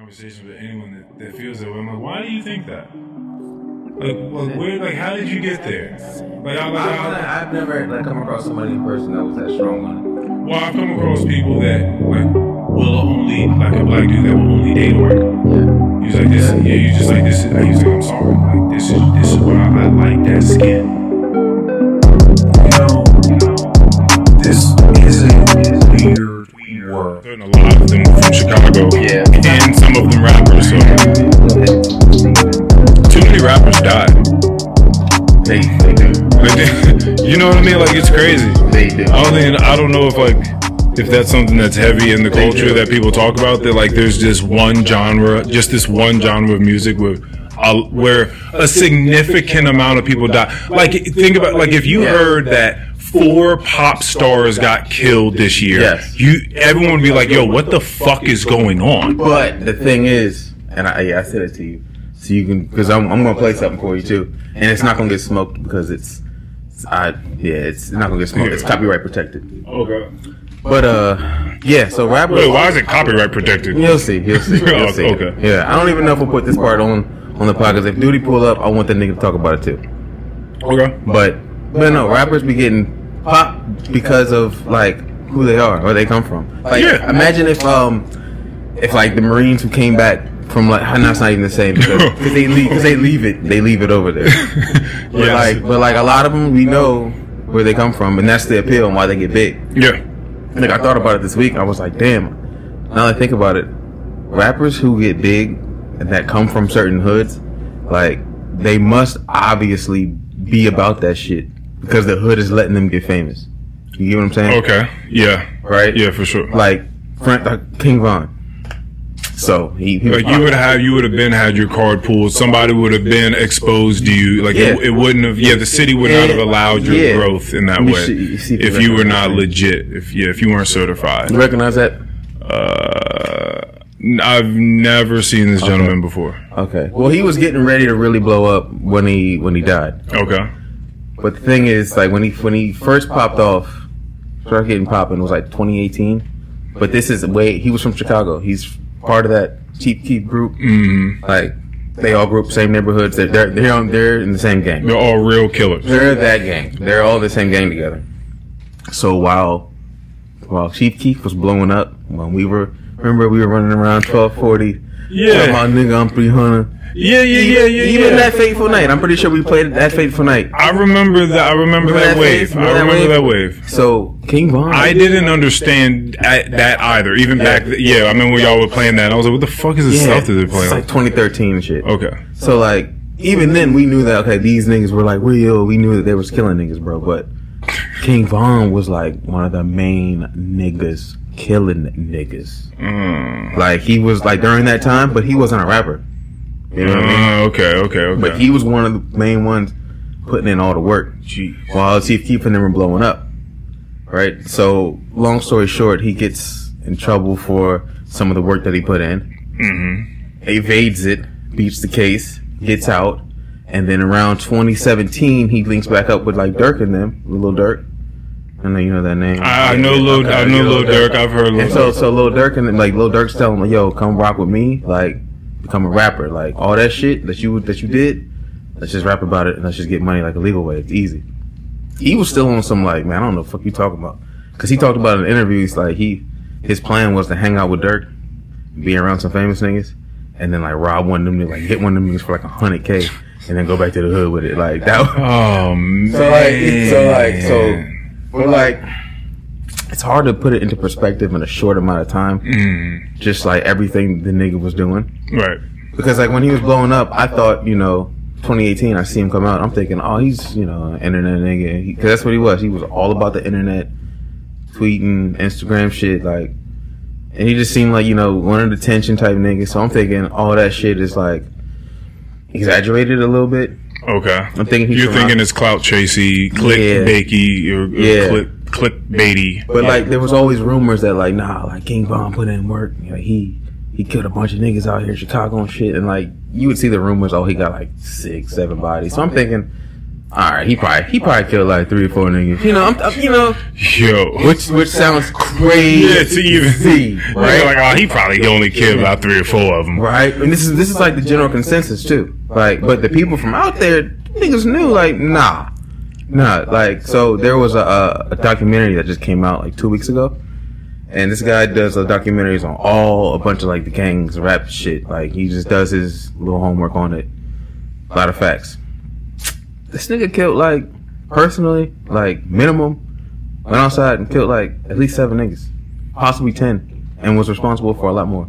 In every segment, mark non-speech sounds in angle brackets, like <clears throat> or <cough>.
conversations with anyone that, that feels that way. I'm like, why do you think that? Like, like, where, like, how did you get there? Like, I, like, I, I've never like come across somebody in person that was that strong on it. well, I've come across people that like will only like a black dude that will only date girl. Yeah. He's like this, yeah. You just like this. Is, he's like, I'm sorry. Like this is this is why I, I like that skin. Know what I mean? Like it's crazy. They do. I don't think I don't know if like if that's something that's heavy in the culture that people talk about. That like there's just one genre, just this one genre of music where. Uh, where a significant amount of people die. Like, think about like if you heard that four pop stars got killed this year, Yes. you everyone would be like, "Yo, what the fuck is going on?" But the thing is, and I, yeah, I said it to you, so you can, because I'm, I'm gonna play something for you too, and it's not gonna get smoked because it's I, yeah, it's not gonna get smoked. It's copyright protected. Okay. But uh, yeah. So rapper, Wait, why is it copyright protected? You'll see. You'll see. You'll <laughs> see. okay. Yeah, I don't even know if we'll put this part on on the podcast. If Duty pull up, I want the nigga to talk about it too. Okay. But but no, rappers be getting pop because of like who they are, where they come from. Like Yeah. imagine if um if like the Marines who came back from like and that's not even the same because <laughs> they leave because they leave it they leave it over there. <laughs> But Yes. like but like a lot of them we know where they come from and that's the appeal and why they get big. Yeah. Like I thought about it this week. I was like, damn. Now that I think about it, rappers who get big and that come from certain hoods, like they must obviously be about that shit because the hood is letting them get famous. You get what I'm saying? Okay. Yeah. Right? Yeah, for sure. Like, friend, like uh, King Von. So he, he Like you would have, you would have been had your card pulled. Somebody would have been exposed to you. Like Yeah. it, it wouldn't have. Yeah, the city would not have allowed your Yeah. growth in that way if you were not legit. If yeah, if you weren't certified. You recognize that? Uh, I've never seen this gentleman before. Okay. Well, he was getting ready to really blow up when he when he died. Okay. But the thing is, like when he when he first popped off, started getting popping was like 2018. But this is way he was from Chicago. He's part of that Chief Keef group. Mm, Like they all grew up same neighborhoods. They're they're they're, on, they're in the same gang. they're all real killers. They're that gang. They're all the same gang together. So while while Chief Keef was blowing up, when we were remember we were running around 1240. Yeah. About nigga, I'm 300. Yeah, yeah, yeah, yeah, Even yeah. that fateful night, I'm pretty sure we played that fateful night. I remember that. I remember, Remember that, that wave. I Remember that wave? that wave. So King Von, I didn't understand at- that either. Even back, th- yeah, I remember when y'all were playing that. I was like, "What the fuck is this yeah, stuff that they're it's playing?" like 2013 and shit. okay, So like even then we knew that okay these niggas were like real. We knew that they was killing niggas, bro. But King Von was like one of the main niggas killing niggas. Mm. Like he was like during that time, but he wasn't a rapper. You know what I mean? Uh, okay, okay, okay. But he was one of the main ones putting in all the work Jeez. while Chief keeping them from blowing up. Right? So, long story short, he gets in trouble for some of the work that he put in, Mm-hmm. evades it, beats the case, gets out, and then around 2017, he links back up with like Durk and them, Little Durk. I know you know that name. I, I know Lil, I know Lil Durk. I've heard Lil And so, so Lil Durk and like Lil Durk's telling him, "Yo, come rock with me. Like, become a rapper. Like all that shit that you that you did. Let's just rap about it and let's just get money like a legal way. It's easy." He was still on some like, man, I don't know, what the fuck you talking about? Because he talked about in interviews like he his plan was to hang out with Durk, be around some famous niggas, and then like rob one of them, like hit one of them niggas for like a hundred k, and then go back to the hood with it. Like that. Oh man. <laughs> So like, so like, so but like, it's hard to put it into perspective in a short amount of time. Mm, Just like everything the nigga was doing, right. because like when he was blowing up, I thought you know. 2018, I see him come out. I'm thinking, oh, he's you know internet nigga, because that's what he was. He was all about the internet, tweeting, Instagram shit, like, and he just seemed like you know one of the tension type niggas. So I'm thinking all that shit is like exaggerated a little bit. Okay. I'm thinking You're thinking it's clout chasey, click Yeah. bakey, or, or Yeah. click clickbaity. But like, there was always rumors that like, nah, like King Von put in work. You know, he he killed a bunch of niggas out here in Chicago and shit. And like, you would see the rumors. Oh, he got like six, seven bodies. So I'm thinking, All right, he probably he probably killed like three or four niggas. You know, I'm, I'm- you know, Yo. which which sounds crazy, Yeah, to even see, <laughs> right? Like, oh, he probably only killed about three or four of them. right? And this is this is like the general consensus too. Like, but the people from out there, niggas knew like, nah, nah. Like, so there was a, a, a documentary that just came out like two weeks ago, and this guy does uh, documentaries on all a bunch of like the gangs rap shit. Like, he just does his little homework on it. A lot of facts. This nigga killed like personally, like minimum, went outside and killed like at least seven niggas, possibly ten, and was responsible for a lot more.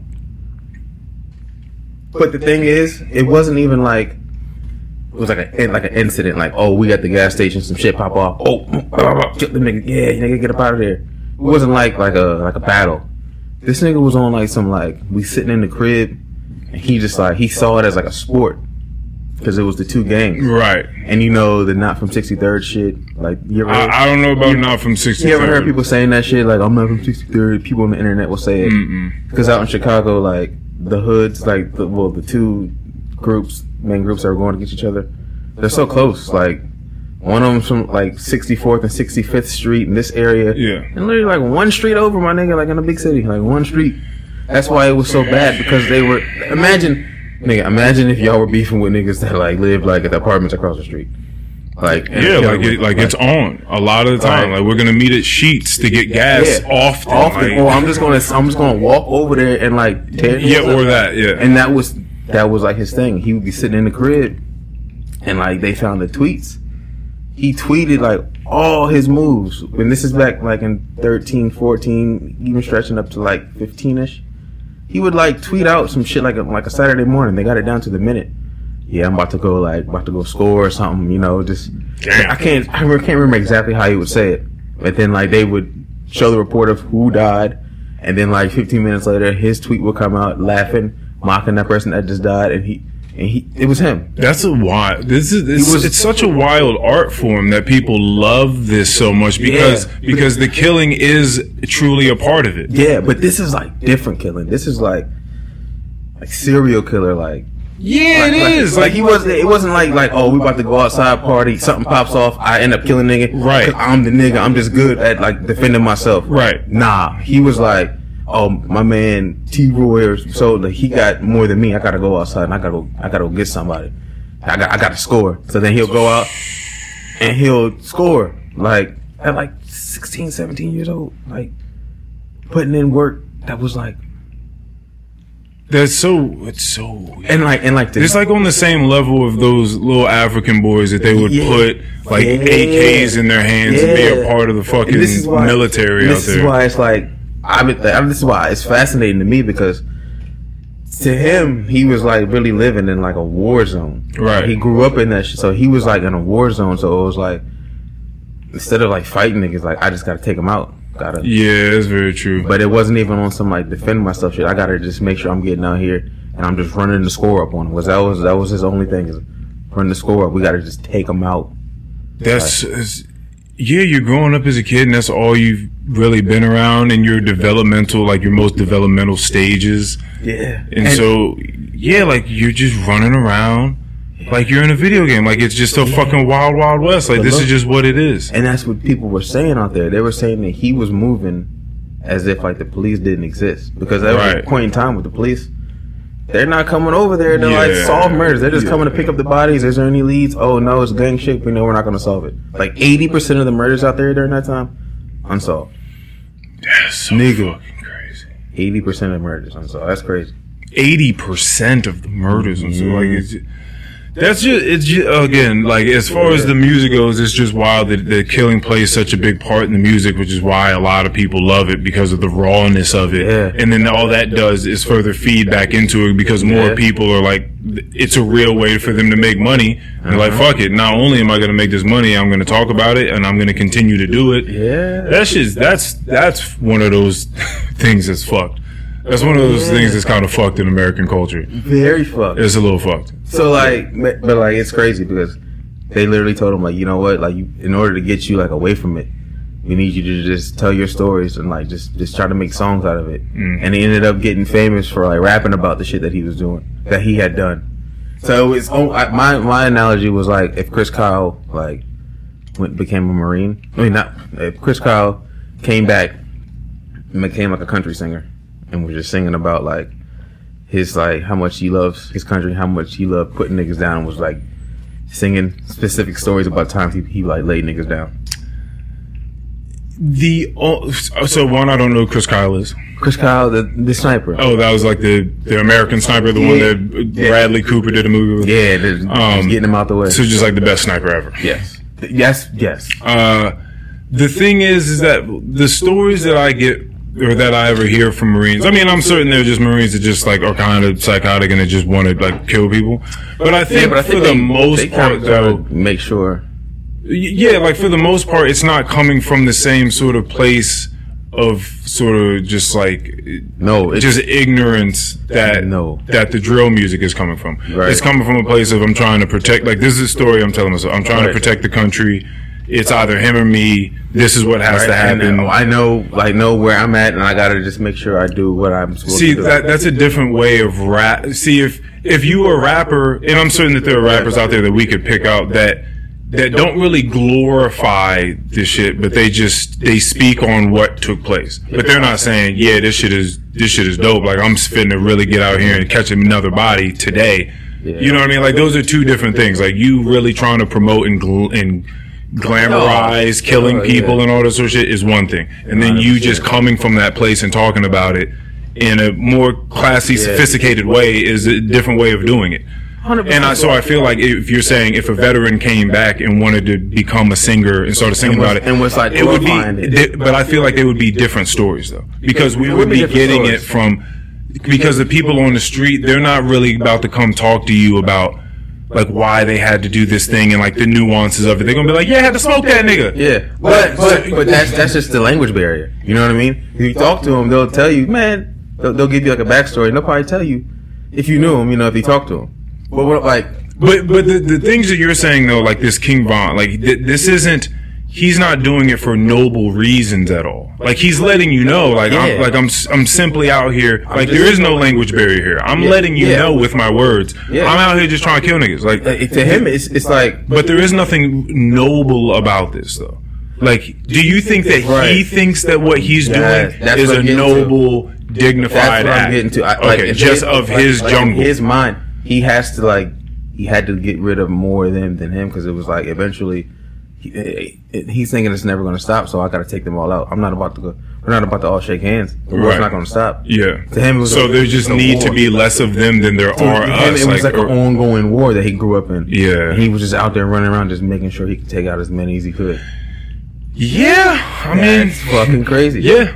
But the thing is, it wasn't even like it was like a like an incident. Like, oh, we got the gas station, some shit pop off. Oh, <clears throat> kill the nigga. Yeah, nigga, get up out of there. It wasn't like like a like a battle. This nigga was on like some like we sitting in the crib, and he just like he saw it as like a sport because it was the two gangs. Right. And you know the not from 63rd shit. Like you ever, I, I don't know about you, not from 60. you ever heard people saying that shit? Like I'm not from 63rd. People on the internet will say it because out in Chicago, like the hoods, like the well, the two groups, main groups that are going against each other, they're so close. Like one of them's from like 64th and 65th Street in this area, Yeah. and literally like one street over, my nigga, like in a big city, like one street. That's why it was so bad because they were. Imagine, nigga, imagine if y'all were beefing with niggas that like lived like at the apartments across the street. Like Yeah, like it, like it's on a lot of the time. Right. Like we're gonna meet at Sheetz to get gas Yeah. often. often. like- or I'm just gonna I'm just gonna walk over there and like tear yeah, niggas up. or that. Yeah. And that was that was like his thing. He would be sitting in the crib, and like they found the tweets. He tweeted like all his moves. When this is back like in 13, 14, even stretching up to like 15 ish. He would like tweet out some shit like a, like a Saturday morning. They got it down to the minute. Yeah, I'm about to go like about to go score or something. You know, just Damn. I can't I can't remember exactly how he would say it. But then like they would show the report of who died, and then like 15 minutes later, his tweet would come out laughing, mocking that person that just died, and he and he it was him. That's a wild. This is He was- it's such a wild art form that people love this so much because Yeah. because the killing is truly a part of it. Yeah, but this is like different killing. This is like like serial killer like. Yeah, Like, it like, is. Like he was. It wasn't like like oh we about to go outside party. Something pops off. I end up killing nigga. Right. I'm the nigga. I'm just good at like defending myself. Right. Nah. He was like, oh my man T Roy. or So like, he got more than me. I gotta go outside and I gotta go. I gotta go get somebody. I got. I gotta score. So then he'll go out and he'll score like at like 16, 17 years old. Like putting in work that was like That's so. It's so. Weird. and like and like the, It's like on the same level of those little African boys that they would Yeah. put like Yeah. AKs in their hands and be a part of the fucking this why- military out this there. is why it's like I mean, I mean, this is why it's fascinating to me because to him he was like really living in like a war zone. Right. He grew up in that shit, so he was like in a war zone. So it was like instead of like fighting niggas, like I just gotta take them out. Gotta. yeah, that's very true. But it wasn't even on some like defend myself shit. I gotta just make sure I'm getting out here and I'm just running the score up on him. Was that was that was his only thing is running the score up. We gotta just take him out. That's it's- yeah. You're growing up as a kid, and that's all you've really been around in your developmental, like your most developmental stages. Yeah. And, so, yeah, like you're just running around, like you're in a video game. Like it's just a fucking wild, wild west. Like this is just what it is. And that's what people were saying out there. They were saying that he was moving as if like the police didn't exist. Because there was a point in time with the police, they're not coming over there to like Yeah. solve murders. They're just Yeah. coming to pick up the bodies. Is there any leads? Oh no, it's gang shit. We know we're not going to solve it. Like eighty percent of the murders out there during that time unsolved. That's so Nigga. fucking crazy. Eighty percent of murders unsolved. That's crazy. Eighty percent of the murders, and so like mm-hmm. That's just it's just, again like as far as the music goes, it's just wild that the killing plays such a big part in the music, which is why a lot of people love it because of the rawness of it. Yeah. And then all that does is further feedback into it because more Yeah. people are like, it's a real way for them to make money. And like, Uh-huh. fuck it. Not only am I going to make this money, I'm going to talk about it and I'm going to continue to do it. Yeah. That's just that's that's one of those <laughs> things that's fucked. That's one of those Yeah. things that's kind of fucked in American culture. Very fucked. It's a little fucked. So like, but like it's crazy because they literally told him like, you know what, like you, in order to get you like away from it, we need you to just tell your stories and like just just try to make songs out of it. Mm. And he ended up getting famous for like rapping about the shit that he was doing, that he had done. So it's oh, I, my my analogy was like if Chris Kyle like went became a Marine. I mean, not if Chris Kyle came back and became like a country singer and was just singing about like his like how much he loves his country, how much he loved putting niggas down, and was like singing specific stories about times he, he like laid niggas down. The oh, so one I don't know who Chris Kyle is. Chris Kyle, the the sniper. Oh, that was like the the American sniper, the one Yeah. that Bradley Cooper did a movie with. Yeah, just Um, getting him out the way. So just like the best sniper ever. yes, yes, yes. Uh, the thing is, is that the stories that I get or that I ever hear from Marines. I mean, I'm certain they're just Marines that just like are kind of psychotic and they just want to like kill people. But I think Yeah, but I for think the they, most they part, though, make sure. Yeah, like for the most part, it's not coming from the same sort of place of sort of just like No, it's just ignorance that No. that the drill music is coming from. Right. It's coming from a place of I'm trying to protect. Like this is a story I'm telling myself. I'm trying to protect the country. It's either him or me. This is what has to Right, and happen. Uh, I know, like, know where I'm at, and I gotta just make sure I do what I'm supposed See, to do. that that's a different way of rap. See, if if you were a rapper, and I'm certain that there are rappers out there that we could pick out that that don't really glorify this shit, but they just they speak on what took place. But they're not saying, yeah, this shit is this shit is dope. Like I'm fitting to really get out here and catch another body today. You know what I mean? Like those are two different things. Like you really trying to promote and gl- and glamorize killing Oh, yeah. people and all this sort of shit is one thing, and then you just coming from that place and talking about it in a more classy, sophisticated way is a different way of doing it. And I, so I feel like if you're saying if a veteran came back and wanted to become a singer and started singing And was- about it, and was, like, it would be. But I feel like they would be different stories though, because we would be getting it from because the people on the street they're not really about to come talk to you about like why they had to do this thing and like the nuances of it. They're gonna be like, yeah, I had to smoke that nigga. Yeah, but but but that's that's just the language barrier. You know what I mean? If you talk to them, they'll tell you, man. They'll, they'll give you like a backstory. and They'll probably tell you if you knew him. You know, if you talked to him. But what like But but the, the things that you're saying though, like this King Von, like th- this isn't. He's not doing it for noble reasons at all. Like he's letting you know, like I'm like I'm I'm simply out here. Like there is no language barrier here. I'm Yeah. letting you Yeah. know with my words. Yeah. I'm out here just trying to kill niggas. Like, to him, it's it's like but there is nothing noble about this though. Like, do you think that he thinks that what he's doing is a to. noble, that's dignified act? getting to. I, okay, like, in just of like- his like, jungle. his mind, he has to like he had to get rid of more of them than him because it was like eventually. He, he's thinking it's never going to stop, so I got to take them all out. I'm not about to go. We're not about to all shake hands. The war's Right. not going to stop. yeah. To him, so a- there just need to be less of them than there To are him, us. it was like, or- an ongoing war that he grew up in. Yeah. And he was just out there running around, just making sure he could take out as many as he could. Yeah, I mean, fucking crazy. yeah,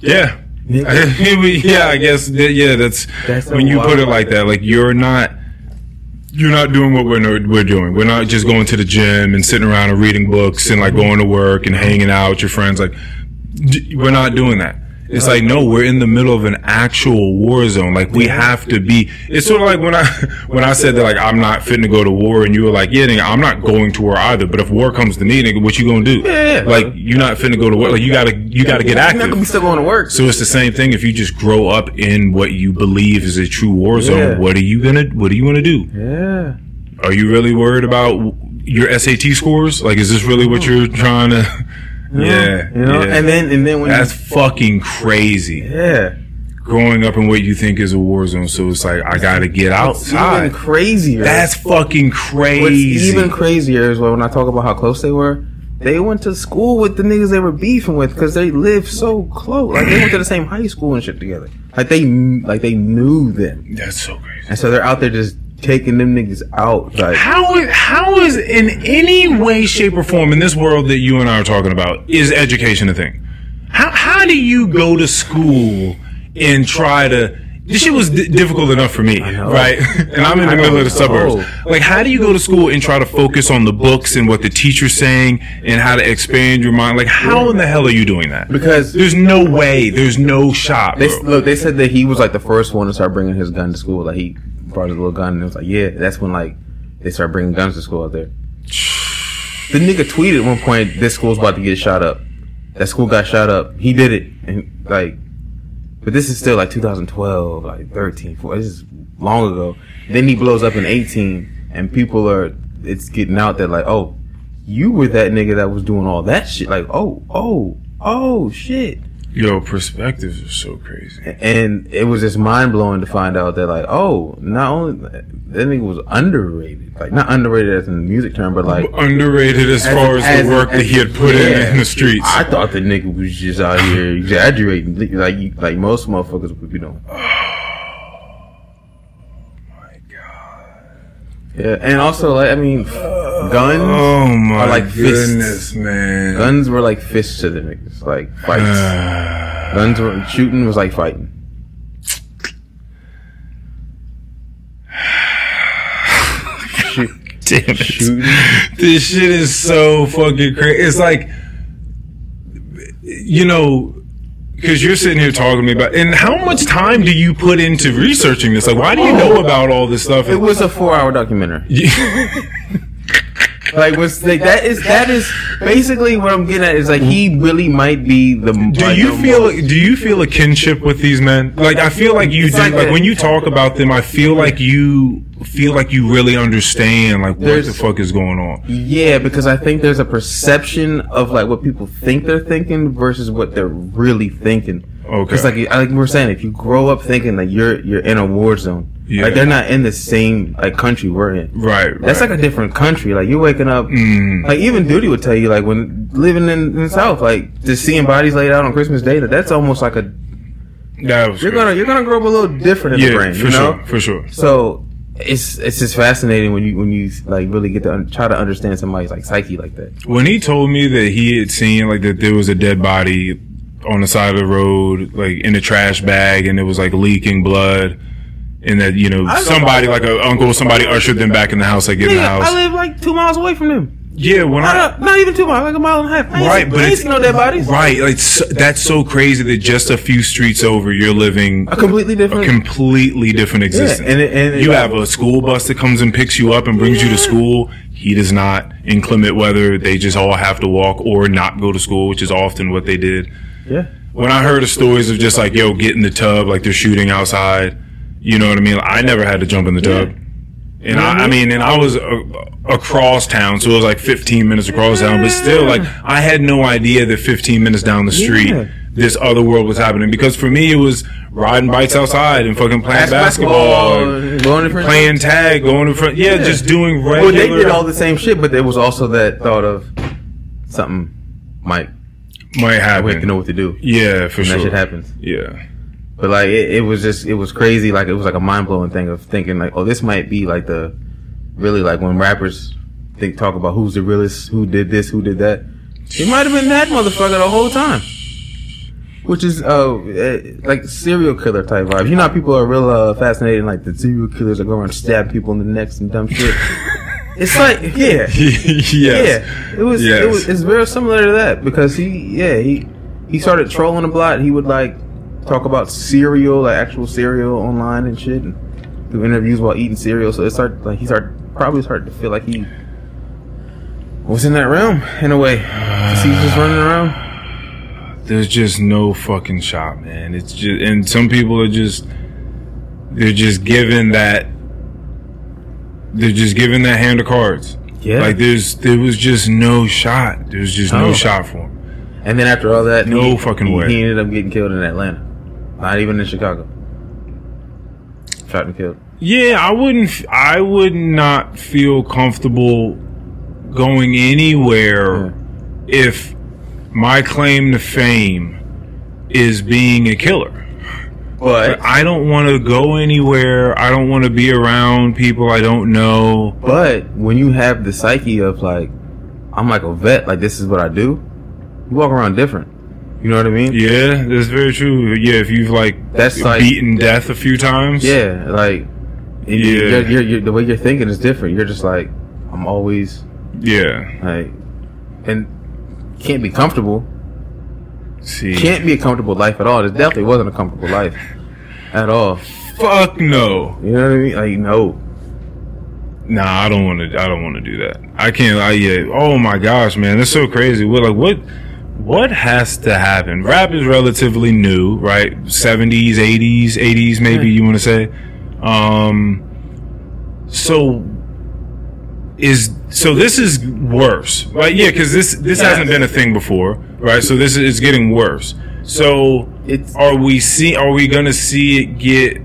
yeah, <laughs> yeah. I guess yeah. That's, That's when you put it like that. Like you're not, you're not doing what we're we're doing. We're not just going to the gym and sitting around and reading books and like going to work and hanging out with your friends. Like we're not doing that. It's like no, we're in the middle of an actual war zone. Like we have to be. It's sort of like when I <laughs> when I said that like I'm not fitting to go to war, and you were like, yeah, nigga, I'm not going to war either. But if war comes to me, nigga, what you gonna do? Yeah. Like you're not fitting to go to war. Like you gotta you gotta get active. You're not gonna be still going to work. So it's the same thing. If you just grow up in what you believe is a true war zone, Yeah. what are you gonna what are you gonna do? yeah. Are you really worried about your SAT scores? Like, is this really what you're trying to? Yeah, You know, yeah. and then and then when That's fucking crazy. yeah, Growing up in what you think is a war zone, so it's like I gotta get it's outside. even crazier. That's fucking What's crazy. even crazier is when I talk about how close they were. They went to school with the niggas they were beefing with because they lived so close. Like they went to the same high school and shit together. Like they like they knew them, That's so crazy. and so they're out there just taking them niggas out. Like How is, how is in any way, shape, or form in this world that you and I are talking about is education a thing? How how do you go to school and try to? This shit was di difficult enough for me, right? <laughs> and I'm in the middle of the suburbs. Like, how do you go to school and try to focus on the books and what the teacher's saying and how to expand your mind? Like, how in the hell are you doing that? because There's no way. There's no shot. they look, they said that he was like the first one to start bringing his gun to school. Like he brought his little gun and it was like, yeah, that's when like they started bringing guns to school out there. The nigga tweeted at one point, this school's about to get shot up. That school got shot up. He did it, and like, but this is still like 2012, like 13, 14. This is long ago. Then he blows up in 18, and people are it's getting out that like, oh, you were that nigga that was doing all that shit. Like, oh, oh, oh, shit. Yo, perspectives are so crazy. And it was just mind blowing to find out that like, oh, not only that nigga was underrated, like not underrated as in the music term, but like Underrated as, as far a- as, as the work that he had put yeah. in in the streets. I thought the nigga was just out here exaggerating, like like most motherfuckers would be doing. <sighs> Oh my God. Yeah, and also like I mean, guns, Oh my are like fists. goodness, man. guns were like fists to the niggas, like fights. <sighs> Guns were shooting was like fighting. Shoot, <sighs> Damn it. shooting. this shit is so fucking crazy. It's like, you know, because you're sitting here talking to me about, and how much time do you put into researching this? Like, why do you know about all this stuff? It was a four-hour documentary. <laughs> <laughs> Like, was like that is that is basically what I'm getting at. Is like he really might be the. do like, you the feel? most- Do you feel a kinship with these men? Like, I feel like you do. like Like, when you talk about them, I feel like you feel like you really understand like what the fuck is going on. Yeah, because I think there's a perception of like what people think they're thinking versus what they're really thinking. Okay. Because like like we're saying, if you grow up thinking that you're you're in a war zone, Yeah. like they're not in the same like country we're in. Right. That's right. like a different country. Like you're waking up. Mm. Like even Duty would tell you, like when living in, in the South, like just seeing bodies laid out on Christmas Day, that that's almost like a That was you're good. gonna you're gonna grow up a little different in yeah, the brain, for you know. sure, for sure. So it's it's just fascinating when you when you like really get to un- try to understand somebody's like psyche like that. When he told me that he had seen like that there was a dead body on the side of the road, like in a trash bag, and it was like leaking blood, and that you know somebody like a uncle, somebody ushered them back in the house, like get in the house. I live like two miles away from them. Yeah, when I Not, not even two miles, like a mile and a half. I right, but I ain't seen no dead bodies. Right, like so, that's so crazy that just a few streets over, you're living A completely a different. completely different existence. and it- and it- you have a school bus that comes and picks you up and brings you to school. He does not. Inclement weather, they just all have to walk or not go to school, which is often what they did. yeah. When I heard the stories of just like, yo, get in the tub, like they're shooting outside, you know what I mean? I never had to jump in the tub. And I, I mean, and I was uh, across town, so it was like 15 minutes across town, but still, like, I had no idea that 15 minutes down the street, Yeah. this other world was happening. Because for me, it was riding bikes outside and fucking playing basketball, and different playing tag, going in front, yeah, just doing regular. Well, they did all the same shit, but there was also that thought of something might might happen. we have to know what to do. Yeah, for When sure. that shit happens. Yeah. But like it, it was just it was crazy. Like it was like a mind blowing thing of thinking like, oh, this might be like the really like when rappers think talk about who's the realest, who did this, who did that. He might have been that motherfucker the whole time. Which is uh eh, like serial killer type vibe. You know how people are real uh, fascinated like the serial killers are going around stab people in the necks and dumb shit. <laughs> it's like yeah. <laughs> yes. Yeah, it was. Yes. It was. It's very similar to that because he, yeah, he he started trolling a lot. He would like talk about cereal, like actual cereal, online and shit, and do interviews while eating cereal. So it started like he started probably started to feel like he was in that realm in a way. <sighs> 'Cause he was just running around. there's just no fucking shot, man. It's just, and some people are just, they're just given that, they're just given that hand of cards. Yeah. Like there's, there was just no shot. There's just no Oh. shot for him. And then after all that, No he, fucking way. He ended up getting killed in Atlanta, not even in Chicago. Shot and killed. Yeah, I wouldn't, I would not feel comfortable going anywhere if my claim to fame is being a killer. But I don't want to go anywhere. I don't want to be around people I don't know. But when you have the psyche of like, I'm like a vet, like this is what I do, you walk around different. You know what I mean? Yeah, that's very true. Yeah, if you've like That's like- beaten death a few times. Yeah, like, Yeah. You're, you're, you're, the way you're thinking is different. You're just like, I'm always Yeah. like, and can't be comfortable. See. Can't be a comfortable life at all. It definitely wasn't a comfortable life at all. Fuck no. You know what I mean? Like, no. Nah, I don't want to. I don't want to do that. I can't. I yeah. Oh my gosh, man, that's so crazy. What like what? What has to happen? Rap is relatively new, right? Seventies, eighties, eighties, maybe Yeah. you want to say. Um, so is so this is worse, right? Yeah, because this this hasn't been a thing before, right? So this is getting worse. So It's are we see? Are we gonna see it get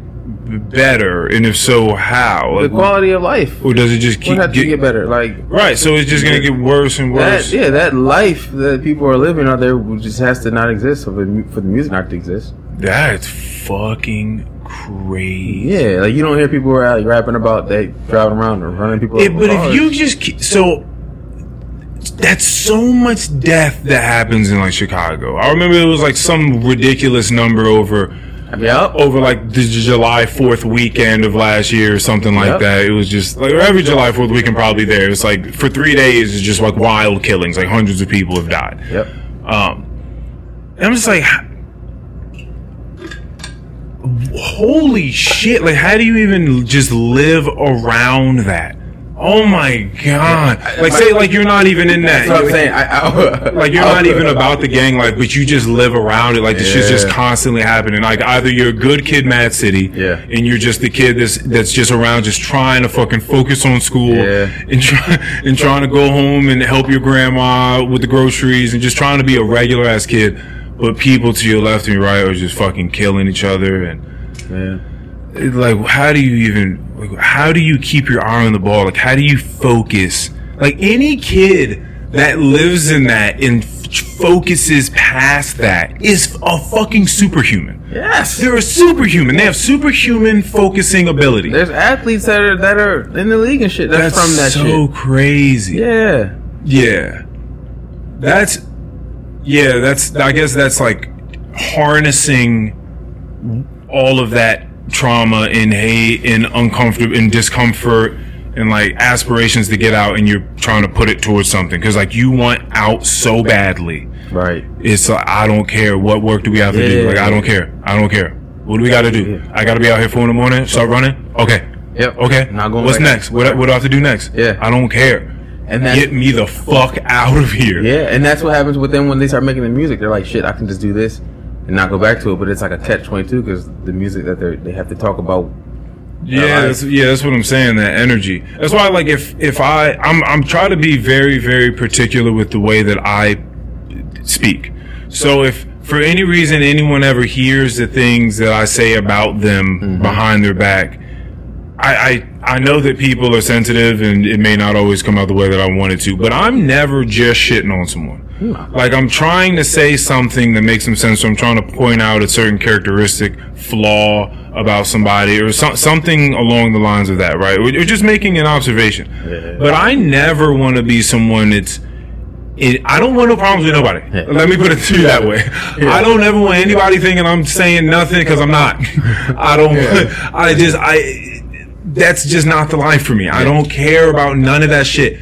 better? And if so, how? the quality of life. or does it just keep get, get better? Like right? So it's just gonna get worse and that, worse. yeah, that life that people are living out there just has to not exist for the for the music not to exist. That's fucking crazy. Yeah, like you don't hear people like, rapping about they driving around or running people. Yeah, but if you just ke- so that's so much death that happens in like Chicago. I remember it was like some ridiculous number over Yep. over like the July Fourth weekend of last year or something like Yep. that. It was just like every July Fourth weekend probably there. It's like for three days it's just like wild killings. Like hundreds of people have died. Yep. Um, and I'm just like, holy shit! Like, how do you even just live around that? Oh my god! Like, say like you're not even in that. That's what I'm saying. I, I, <laughs> Like you're not even about the gang life, but you just live around it. Like this shit's just constantly happening. Like either you're a good kid, Mad City, Yeah. and you're just the kid that's that's just around, just trying to fucking focus on school Yeah. and try, and trying to go home and help your grandma with the groceries and just trying to be a regular ass kid. But people to your left and your right are just fucking killing each other and Yeah. Like how do you even like, how do you keep your eye on the ball like how do you focus like any kid that lives in that and f- focuses past that is a fucking superhuman Yes. they're a superhuman they have superhuman focusing ability There's athletes that are that are in the league and shit. That's, that's from that so shit. crazy Yeah. yeah that's yeah that's i guess that's like harnessing all of that trauma and hate and uncomfortable and discomfort and like aspirations to get out and you're trying to put it towards something. Because like you want out so badly. Right. it's like i don't care what work do we have to do. Yeah. like i don't care. I don't care. What do we got to do? Yeah. i got to be out here four in the morning start running? Okay. Yep. okay. Not going what's next? What, what do i have to do next? Yeah. i don't care. And that's get me the fuck out of here. Yeah, and that's what happens with them when they start making the music. They're like, shit, I can just do this and not go back to it. But it's like a catch twenty two because the music that they they have to talk about. Yeah, that's, yeah, that's what I'm saying. That energy. That's why, like, if if I, I'm I'm trying to be very very particular with the way that I speak. So if for any reason anyone ever hears the things that I say about them mm-hmm. behind their back, I, I I know that people are sensitive and it may not always come out the way that I want it to, but I'm never just shitting on someone. Like I'm trying to say something that makes some sense. So I'm trying to point out a certain characteristic, flaw about somebody, or so, something along the lines of that, right? Or, or just making an observation. But I never want to be someone that's. It, I don't want no problems with nobody. Yeah. Let me put it to you that way. I don't ever want anybody thinking I'm saying nothing because I'm not. <laughs> I don't. <laughs> I just. I. That's just not the life for me. I don't care about none of that shit.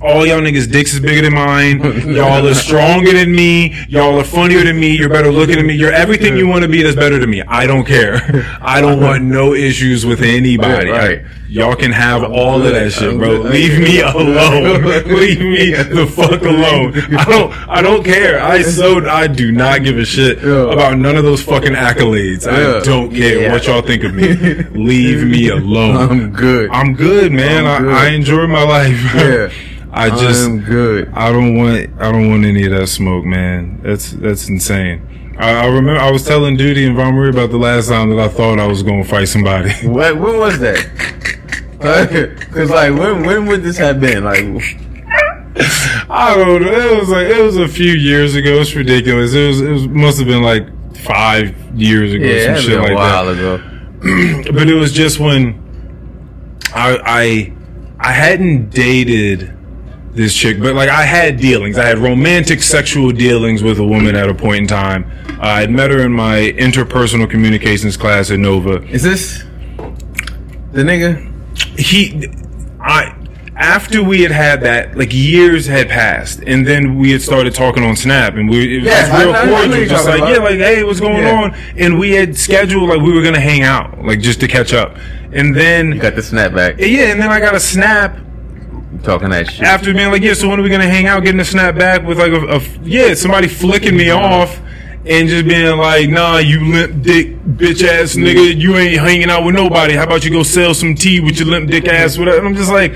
All y'all niggas' dicks is bigger than mine. Y'all are stronger than me. Y'all are funnier than me. You're better looking than me. You're everything you want to be that's better than me. I don't care. I don't want no issues with anybody. Yeah, right. Y'all can have all of that shit, I'm bro. Leave me alone. <laughs> Leave me the fuck alone. I don't. I don't care. I so. I do not give a shit about none of those fucking accolades. I don't care what y'all think of me. Leave me <laughs> alone. I'm good. I'm good, man. I'm good. I, I enjoy my life. Yeah. <laughs> I just. I'm good. I don't want. I don't want any of that smoke, man. That's that's insane. I, I remember I was telling Duty and Von Marie about the last time that I thought I was going to fight somebody. <laughs> What, when was that? Because <laughs> like when when would this have been? Like <laughs> I don't know. It was like it was a few years ago. It's ridiculous. It was. It was, must have been like five years ago, yeah, some shit been a like while that. ago. <clears throat> But it was just when I I I hadn't dated this chick, but like I had dealings. I had romantic sexual dealings with a woman at a point in time. I had met her in my interpersonal communications class at Nova. Is this the nigga? he i after we had had that like years had passed and then we had started talking on snap and we it was Yeah, real I- cordial just like yeah like hey what's going Yeah. on and we had scheduled like we were gonna hang out like just to catch up and then You got the snap back, yeah and then i got a snap talking that shit. after being like, yeah, so when are we gonna hang out, getting a snap back with like a, a yeah, somebody flicking me off, and just being like, nah, you limp dick bitch ass nigga, you ain't hanging out with nobody. How about you go sell some tea with your limp dick ass? Whatever. And I'm just like,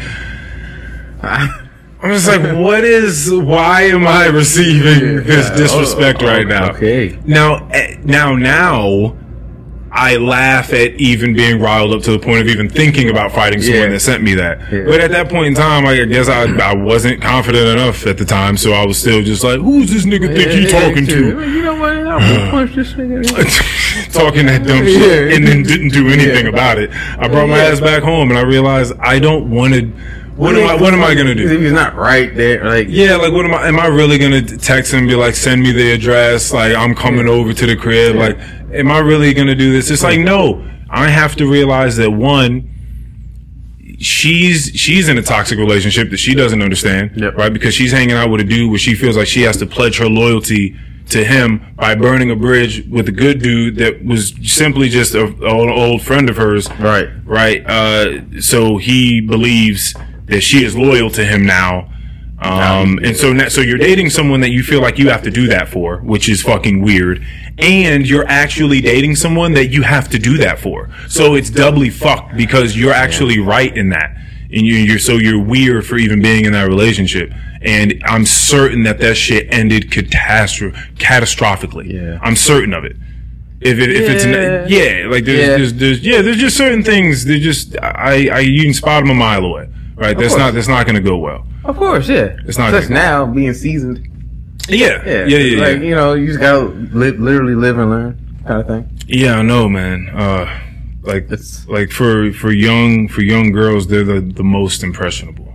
I'm just like, <laughs> what is? Why am I receiving this disrespect Oh, right now? Okay. Now, eh, now, now, I laugh at even being riled up to the point of even thinking about fighting someone Yeah. that sent me that. Yeah. But at that point in time, I guess I, I wasn't confident enough at the time, so I was still just like, "Who's this nigga think he talking to?" You know what? I'll uh, punch this nigga. <laughs> talking that dumb shit and then didn't do anything about it. I brought my ass back home and I realized I don't want to. What am I? What am I gonna do? he's not right there, like Yeah, like what am I? Am I really gonna text him and be like, send me the address? Like I'm coming over to the crib. Like, am I really gonna do this? It's like no. I have to realize that one. She's she's in a toxic relationship that she doesn't understand, Yep. right? Because she's hanging out with a dude where she feels like she has to pledge her loyalty to him by burning a bridge with a good dude that was simply just a, an old friend of hers, right. right? Uh, so he believes that she is loyal to him now. Um, and so, now, so you're dating someone that you feel like you have to do that for, which is fucking weird. And you're actually dating someone that you have to do that for. So it's doubly fucked because you're actually right in that. And you, you're, so you're weird for even being in that relationship. And I'm certain that that shit ended catastro- catastrophically. Yeah. I'm certain of it. If it, if it's Yeah. yeah, like there's, Yeah. there's there's yeah, there's just certain things. They're just I I you can spot them a mile away, right? That's course. not that's not going to go well. Of course, yeah. It's not Just now being seasoned. Yeah, Yeah, yeah, yeah, Like you know, you just gotta li- literally live and learn, kind of thing. Yeah, I know, man. Uh, like It's- like for for young for young girls, they're the the most impressionable,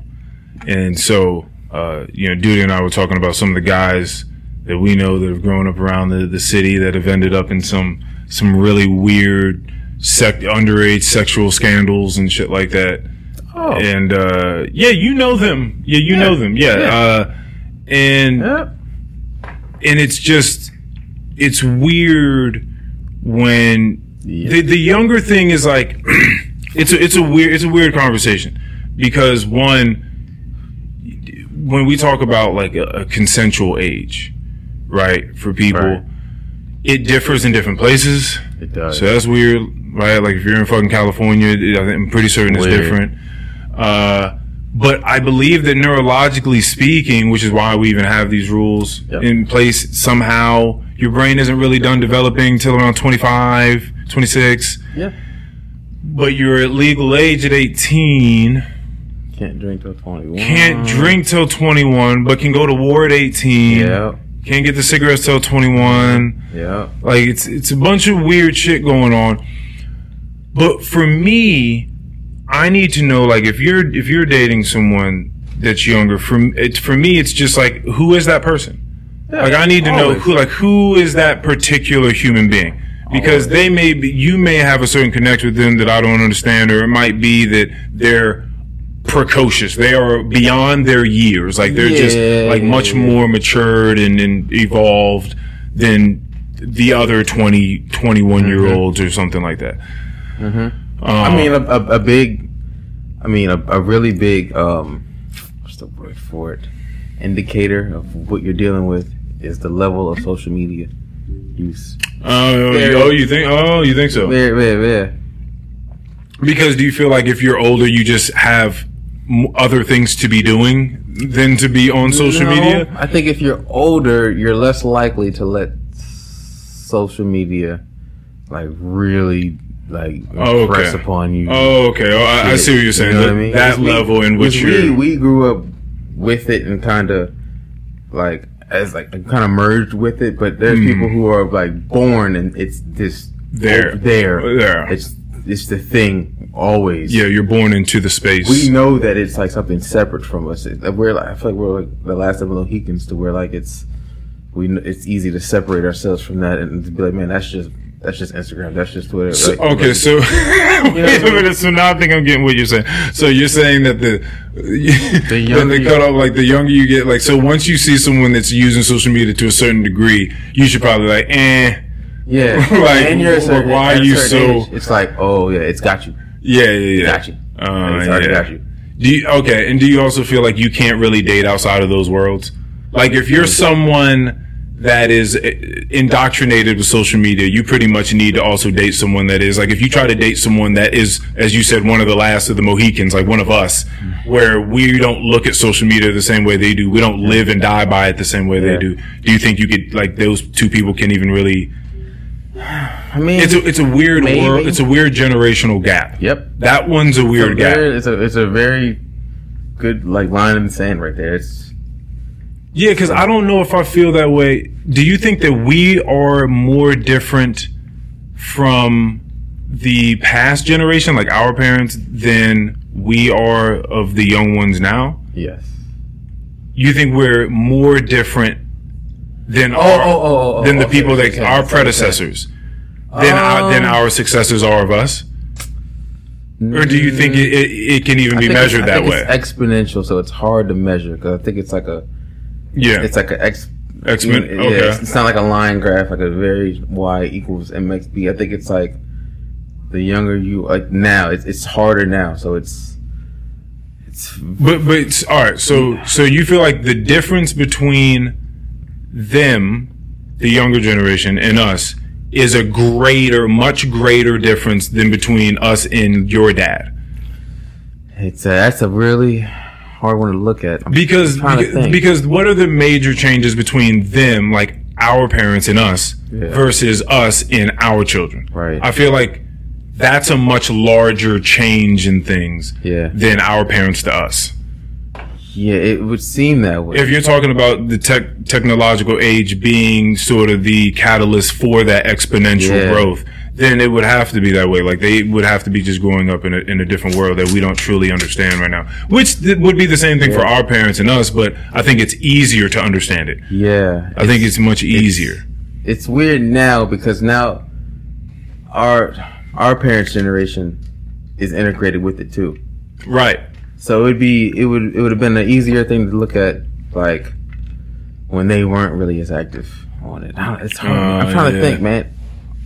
and so uh, you know, Duty and I were talking about some of the guys that we know that have grown up around the the city that have ended up in some some really weird sec underage sexual scandals and shit like that. Oh, and uh yeah you know them yeah you Yeah. know them yeah, Yeah. uh and yeah. and it's just it's weird when the the younger thing is like <clears throat> it's a it's a weird it's a weird conversation because one when we talk about like a, a consensual age right for people Right. it differs in different places It does. so that's weird, right? Like if you're in fucking California, it- I think- I'm pretty certain it's different. Uh, but I believe that neurologically speaking, which is why we even have these rules Yep. in place, somehow your brain isn't really done developing till around 25, 26. yeah. But you're at legal age at 18, Can't drink till twenty one. can't drink till 21, but can go to war at 18. Yeah. Can't get the cigarettes till 21. Yeah. Like it's it's a bunch of weird shit going on. But for me, I need to know like if you're if you're dating someone that's younger, from it's for me it's just like who is that person? Like I need to know who like who is that particular human being? Because they may be you may have a certain connection with them that I don't understand, or it might be that they're precocious. They are beyond their years. Like they're just like yeah, much more matured and, and evolved than the other 20, 21 year olds or something like that. Mm-hmm. I mean, a, a, a big, I mean, a, a really big, um, what's the word for it? Indicator of what you're dealing with is the level of social media use. oh, oh, you think? Oh, you think so? Very, very, very. Because do you feel like if you're older, you just have other things to be doing than to be on social No, media? I think if you're older, you're less likely to let social media like really like Oh, okay. upon you. Oh, okay. Oh, I, I see what you're saying. You know that what I mean? that Because we- level in which we, we grew up with it and kind of like as like kind of merged with it, but there's Hmm. people who are like born and it's this There. there There. It's it's the thing always. yeah, you're born into the space. We know that it's like something separate from us. We're like, I feel like we're like the last of the Mohicans to where like it's we it's easy to separate ourselves from that and to be like, man, that's just that's just Instagram, that's just Twitter. So, Like, okay, so <laughs> wait a minute. So now I think I'm getting what you're saying. So you're saying that the the <laughs> younger the you- cutoff, like the younger you get, like so once you see someone that's using social media to a certain degree, you should probably like, eh, yeah, <laughs> like, and you're a certain, why are you so- age, it's like, oh yeah, it's got you, yeah, yeah, yeah, got you, Uh, it's already yeah. got you. Do you, okay, and do you also feel like you can't really date outside of those worlds? Like if you're someone that is uh, indoctrinated with social media, you pretty much need to also date someone that is like if you try to date someone that is, as you said, one of the last of the Mohicans, like one of us, where we don't look at social media the same way they do, we don't live and die by it the same way Yeah. they do. Do you think you could like those two people can even really? I mean, It's a it's a weird Maybe. world. It's a weird generational gap. yep. That one's a It's a, weird gap. very, it's a it's a very good like line in the sand right there. It's Yeah, because I don't know if I feel that way. Do you think that we are more different from the past generation, like our parents, than we are of the young ones now? yes. You think we're more different than Oh, our, oh, oh, oh, than the okay, people that okay, our okay. predecessors than our, than Um, our successors are of us? Or do you think it, it, it can even I be measured that way? It's exponential, so it's hard to measure because I think it's like a yeah, it's like an X. Exponent- yeah, okay. it's, it's not like a line graph, like a very y equals mx b. I think it's like the younger you like now, it's it's harder now, so it's it's But but it's- all right. So so you feel like the difference between them, the younger generation, and us is a greater, much greater difference than between us and your dad. it's a, that's a really hard one to look at. I'm Because because, because what are the major changes between them, like our parents and us, Yeah. versus us and our children? Right. I feel like that's a much larger change in things Yeah. than our parents to us. yeah, it would seem that way. if you're talking about the tech technological age being sort of the catalyst for that exponential Yeah. growth, then it would have to be that way. Like they would have to be just growing up in a, in a different world that we don't truly understand right now, which th- would be the same thing for our parents and us. But I think it's easier to understand it. yeah, I think it's much easier. it's weird now because now our our parents' generation is integrated with it too. right. So it would be it would it would have been an easier thing to look at like when they weren't really as active on it. <laughs> It's hard. I'm Uh, trying to think, man.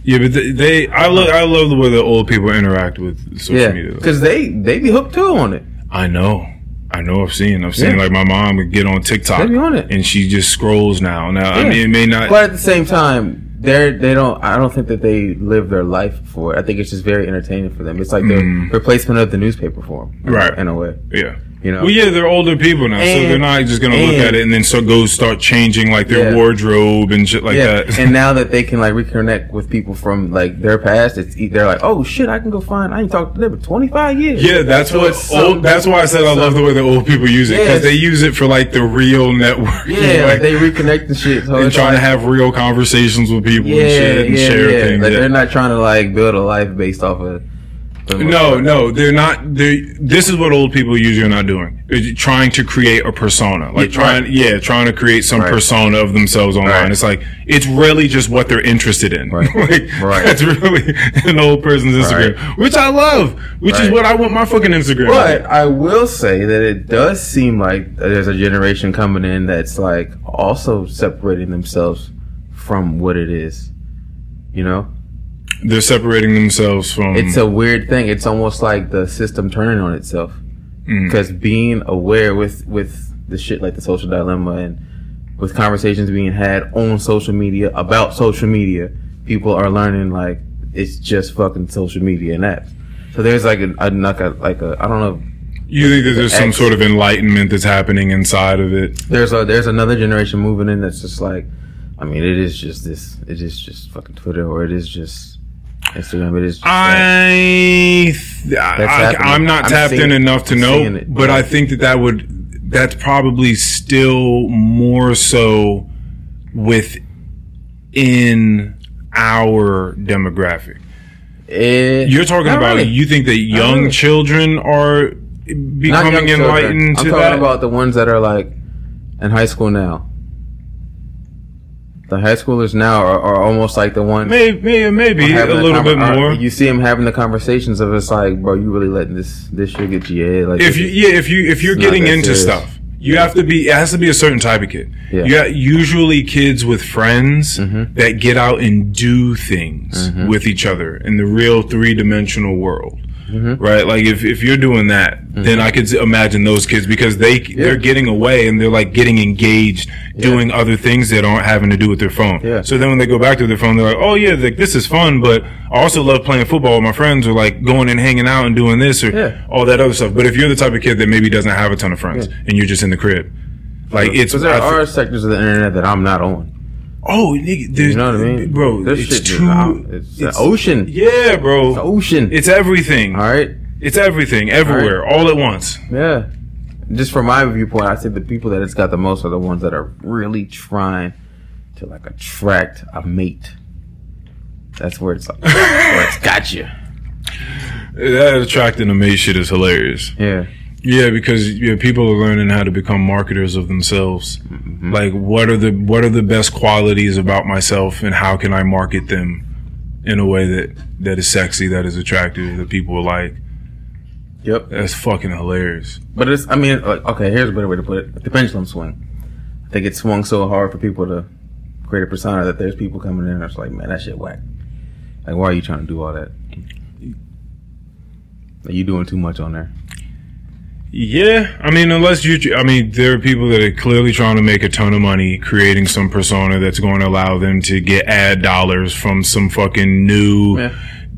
Yeah, but they, they I love I love the way the old people interact with social Yeah, media. because they they be hooked too on it. I know. I know I've seen. I've seen Yeah. like my mom would get on TikTok They be on it. and she just scrolls now. Now I mean it may not But at the same time, they're they don't. I don't think that they live their life for it. I think it's just very entertaining for them. It's like the Mm. replacement of the newspaper form, Right. In a way, Yeah. You know. Well, yeah, they're older people now, so they're not just gonna look at it and then so go start changing like their Yeah. wardrobe and shit like yeah, that. and <laughs> now that they can like reconnect with people from like their past, it's they're like, oh shit, I can go find. I ain't talked to them in twenty five years. yeah, that's So what. old, that's why I said I love the way the old people use it because they use it for like the real network. yeah, <laughs> like, they reconnect the shit. So and trying like, to have real conversations with people yeah, and shit and yeah, share things. Like yeah. they're not trying to like build a life based off of. No, no, they're not. They. This is what old people usually are not doing. They're trying to create a persona, like Yeah, trying, right. yeah, trying to create some Right. persona of themselves online. Right. It's like it's really just what they're interested in. Right. <laughs> like. That's really an old person's Instagram, which I love, which is what I want my fucking Instagram. But. I will say that it does seem like there's a generation coming in that's like also separating themselves from what it is. You know, they're separating themselves from. it's a weird thing. It's almost like the system turning on itself. Mm. Because being aware with with the shit like the social dilemma and with conversations being had on social media about social media, people are learning like it's just fucking social media and apps. So there's like a, a like a like a I don't know you think that there's some X. sort of enlightenment that's happening inside of it? there's a there's another generation moving in that's just like I mean it is just this it is just fucking Twitter or it is just Instagram it is. I, th- I happening. I'm not I'm tapped in enough to know, it. but I think that that would that's probably still more so within our demographic. It- You're talking about really. you think that young really. children are becoming enlightened I'm talking that. about the ones that are like in high school now. The high schoolers now are, are almost like the ones maybe maybe, maybe a little bit conver- are- more. You see them having the conversations of it's like, bro, you really letting this this shit get you head? Like if you yeah if you if you're getting into serious. stuff you have to be it has to be a certain type of kid Yeah. you got usually kids with friends Mm-hmm. that get out and do things with each other in the real three-dimensional world Mm-hmm. right? Like if, if you're doing that, mm-hmm. then I could imagine those kids because they they're getting away and they're like getting engaged, doing other things that aren't having to do with their phone. Yeah. So then when they go back to their phone, they're like, oh yeah, like this is fun, but I also love playing football with my friends or like going and hanging out and doing this or Yeah. all that other stuff. But if you're the type of kid that maybe doesn't have a ton of friends and you're just in the crib, like it's Because there I thi- are sectors of the internet that I'm not on. Oh nigga, there's, You know what I mean, bro? This it's shit too. out. It's, the ocean. Yeah, bro. The ocean. It's everything. all right. It's everything, everywhere, all at once. Yeah. Just from my viewpoint, I say the people that it's got the most are the ones that are really trying to like attract a mate. That's where it's like, where it's <laughs> got you. That attracting a mate shit is hilarious. Yeah. Yeah, because yeah, people are learning how to become marketers of themselves. Mm-hmm. Like, what are the what are the best qualities about myself, and how can I market them in a way that that is sexy, that is attractive, that people like? Yep. That's fucking hilarious. But it's, I mean, like, okay, here's a better way to put it. The pendulum swing. I think it swung so hard for people to create a persona that there's people coming in and it's like, man, that shit whack. Like, why are you trying to do all that? Are you doing too much on there? Yeah, I mean, unless you, I mean, there are people that are clearly trying to make a ton of money creating some persona that's going to allow them to get ad dollars from some fucking new Yeah.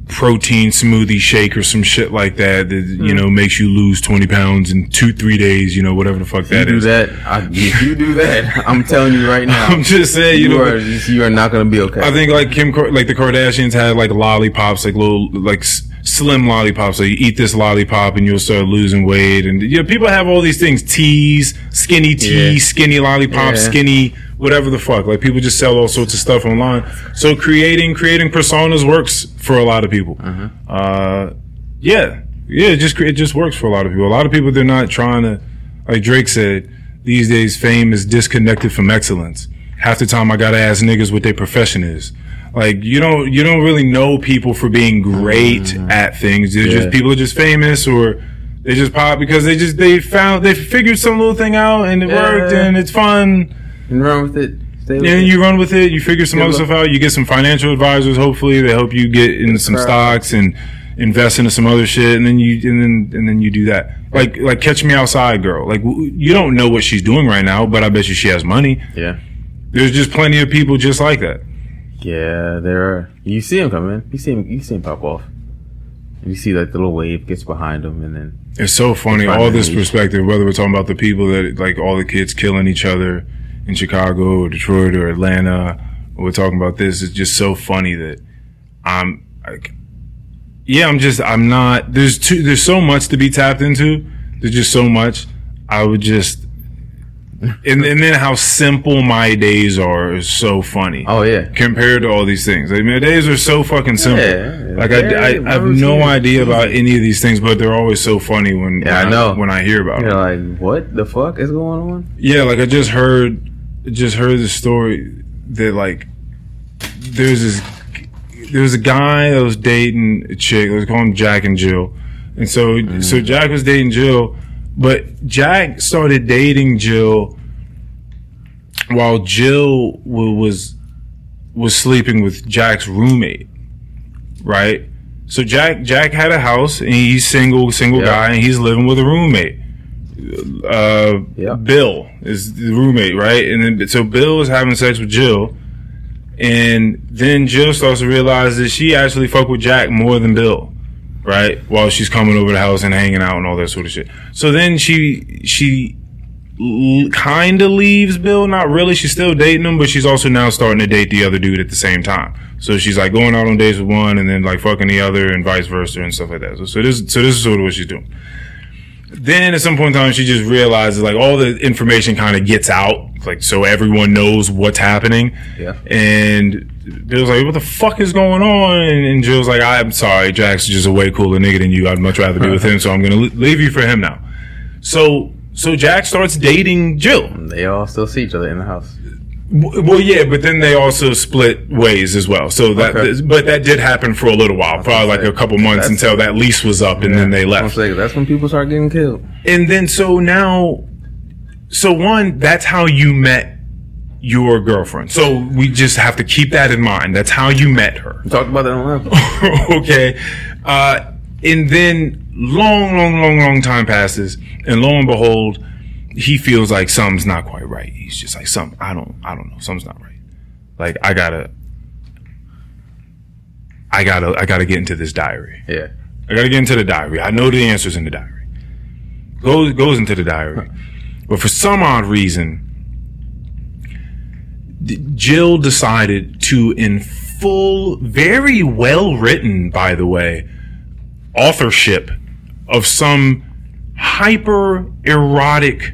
protein smoothie shake or some shit like that that, you Hmm. know, makes you lose 20 pounds in two, three days, you know, whatever the fuck You that do is. that. I, if you do that, <laughs> I'm telling you right now, <laughs> I'm just saying, you, you know, are you are not going to be okay. I think like Kim, like the Kardashians had like lollipops, like little, like slim lollipop. So you eat this lollipop and you'll start losing weight. And you know, people have all these things: teas, skinny tea, Yeah. skinny lollipop, Yeah. skinny whatever the fuck. Like people just sell all sorts of stuff online. So creating creating personas works for a lot of people. Uh-huh. Uh, yeah, yeah, it just it just works for a lot of people. A lot of people they're not trying to, like Drake said, these days fame is disconnected from excellence. Half the time I gotta ask niggas what their profession is. Like you don't you don't really know people for being great at things. They're Mm-hmm. Yeah. just people are just famous or they just pop because they just they found they figured some little thing out and it Yeah. worked and it's fun. and run with it. Stay with And you run with it. You figure some other stuff out. You get some financial advisors. Hopefully, they help you get into some Right. stocks and invest into some other shit. And then you and then and then you do that. Like like Catch Me Outside, girl. Like you don't know what she's doing right now, but I bet you she has money. yeah. There's just plenty of people just like that. Yeah, there are. You see him coming. You see him. You see him pop off. You see like the little wave gets behind him, and then It's so funny. All this perspective, whether we're talking about the people that like all the kids killing each other in Chicago or Detroit or Atlanta, or we're talking about this. It's just so funny that I'm like, yeah, I'm just, I'm not, there's too, there's so much to be tapped into. There's just so much. I would just, and, and then how simple my days are is so funny oh yeah, compared to all these things. I mean, my days are so fucking simple. Yeah, like I, I, I have no idea about any of these things, but they're always so funny when Yeah, when I know. when I hear about you're them. like, what the fuck is going on? Yeah, like I just heard, just heard the story that like there's this there's a guy that was dating a chick. Let's call him Jack and Jill. And so Mm. so Jack was dating Jill, but Jack started dating Jill while Jill wa- was was sleeping with Jack's roommate, right? So Jack Jack had a house and he's single, single guy, and he's living with a roommate. Uh. Bill is the roommate, right? And then so Bill is having sex with Jill, and then Jill starts to realize that she actually fucked with Jack more than Bill, right? While she's coming over the house and hanging out and all that sort of shit. So then she she kind of leaves Bill, not really. She's still dating him, but she's also now starting to date the other dude at the same time. So she's like going out on dates with one and then like fucking the other and vice versa and stuff like that. So, so this so this is sort of what she's doing. Then at some point in time, she just realizes like all the information kind of gets out, like so everyone knows what's happening. Yeah. And Bill's like, "What the fuck is going on?" And, and Jill's like, "I'm sorry, Jack's just a way cooler nigga than you. I'd much rather be with him, so I'm gonna leave you for him now." So so Jack starts dating Jill. They all still see each other in the house. Well, yeah, but then they also split ways as well. So that, Okay. but that did happen for a little while, probably like a couple months until that lease was up, and then they left. saying that's when people start getting killed. And then so now, so one, that's how you met your girlfriend. So we just have to keep that in mind. That's how you met her. We talked about that on <laughs> okay. Uh, and then long, long, long, long time passes, and lo and behold, he feels like something's not quite right. He's just like, some, I don't, I don't know, something's not right. Like, I gotta, I gotta, I gotta get into this diary. Yeah. I gotta get into the diary. I know the answers in the diary. Goes goes into the diary, but for some odd reason, Jill decided to, in full, very well written, by the way, authorship of some hyper erotic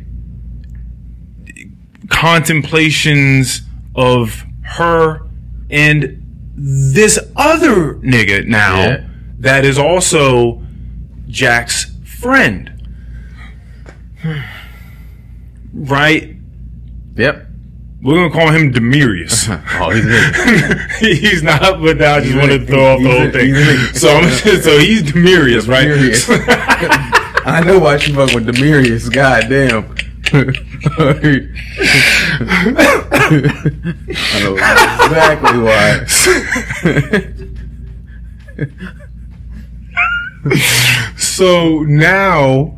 contemplations of her and this other nigga now Yeah. that is also Jack's friend. Right? Yep. We're gonna call him Demirius. <laughs> Oh, he's <laughs> he's not, but I just wanted to throw off the whole in- thing. he's So, I'm <laughs> just, so he's Demirius, right? Demirius. I know why she fuck with Demirius. God damn. I know exactly why. so now,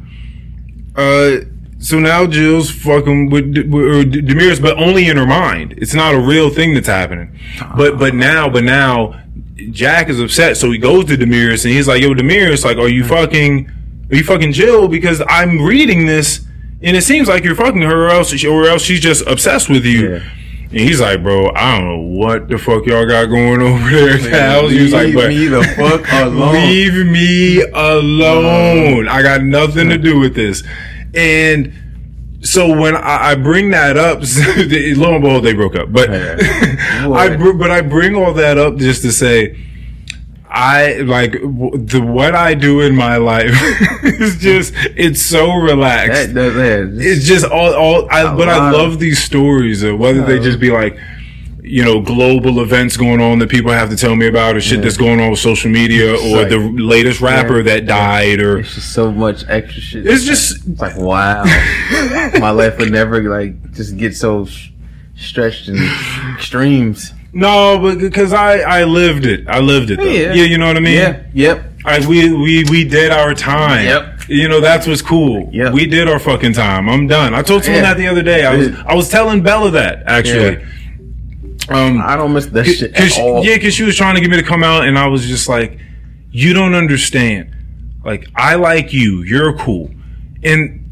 uh, so now Jill's fucking with, with Demiris, but only in her mind. It's not a real thing that's happening. But but ah. now, but now, Jack is upset, so he goes to Demiris and he's like, "Yo, Demiris, like, are you hmm. fucking, are you fucking Jill? Because I'm reading this, and it seems like you're fucking her, or else, or else she's just obsessed with you." Yeah. And he's like, bro, I don't know what the fuck y'all got going <laughs> over there at the. He was like, Leave but me the fuck <laughs> alone. Leave me alone. I got nothing to do with this. And so when I, I bring that up, <laughs> lo and behold, they broke up. But <laughs> I, br- but I bring all that up just to say, I like w- the what I do in my life <laughs> is just it's so relaxed. That, that, that, it's just all, all I, but I lot of- love these stories of whether they just be like, you know, global events going on that people have to tell me about or shit that's going on with social media or like- the latest rapper Yeah. that died or It's just so much extra shit. it's just, It's like wow, <laughs> my life would never like just get so sh- stretched in extremes. no, but because I, I lived it. I lived it though. Yeah. Yeah. you know what I mean? Yeah. Yep. I, we, we, we did our time. Yep. You know, that's what's cool. Yep. We did our fucking time. I'm done. I told someone Yeah. that the other day. I was, I was telling Bella that actually. Um, I don't miss that shit at all. yeah, because she was trying to get me to come out, and I was just like, "You don't understand. Like, I like you. You're cool, and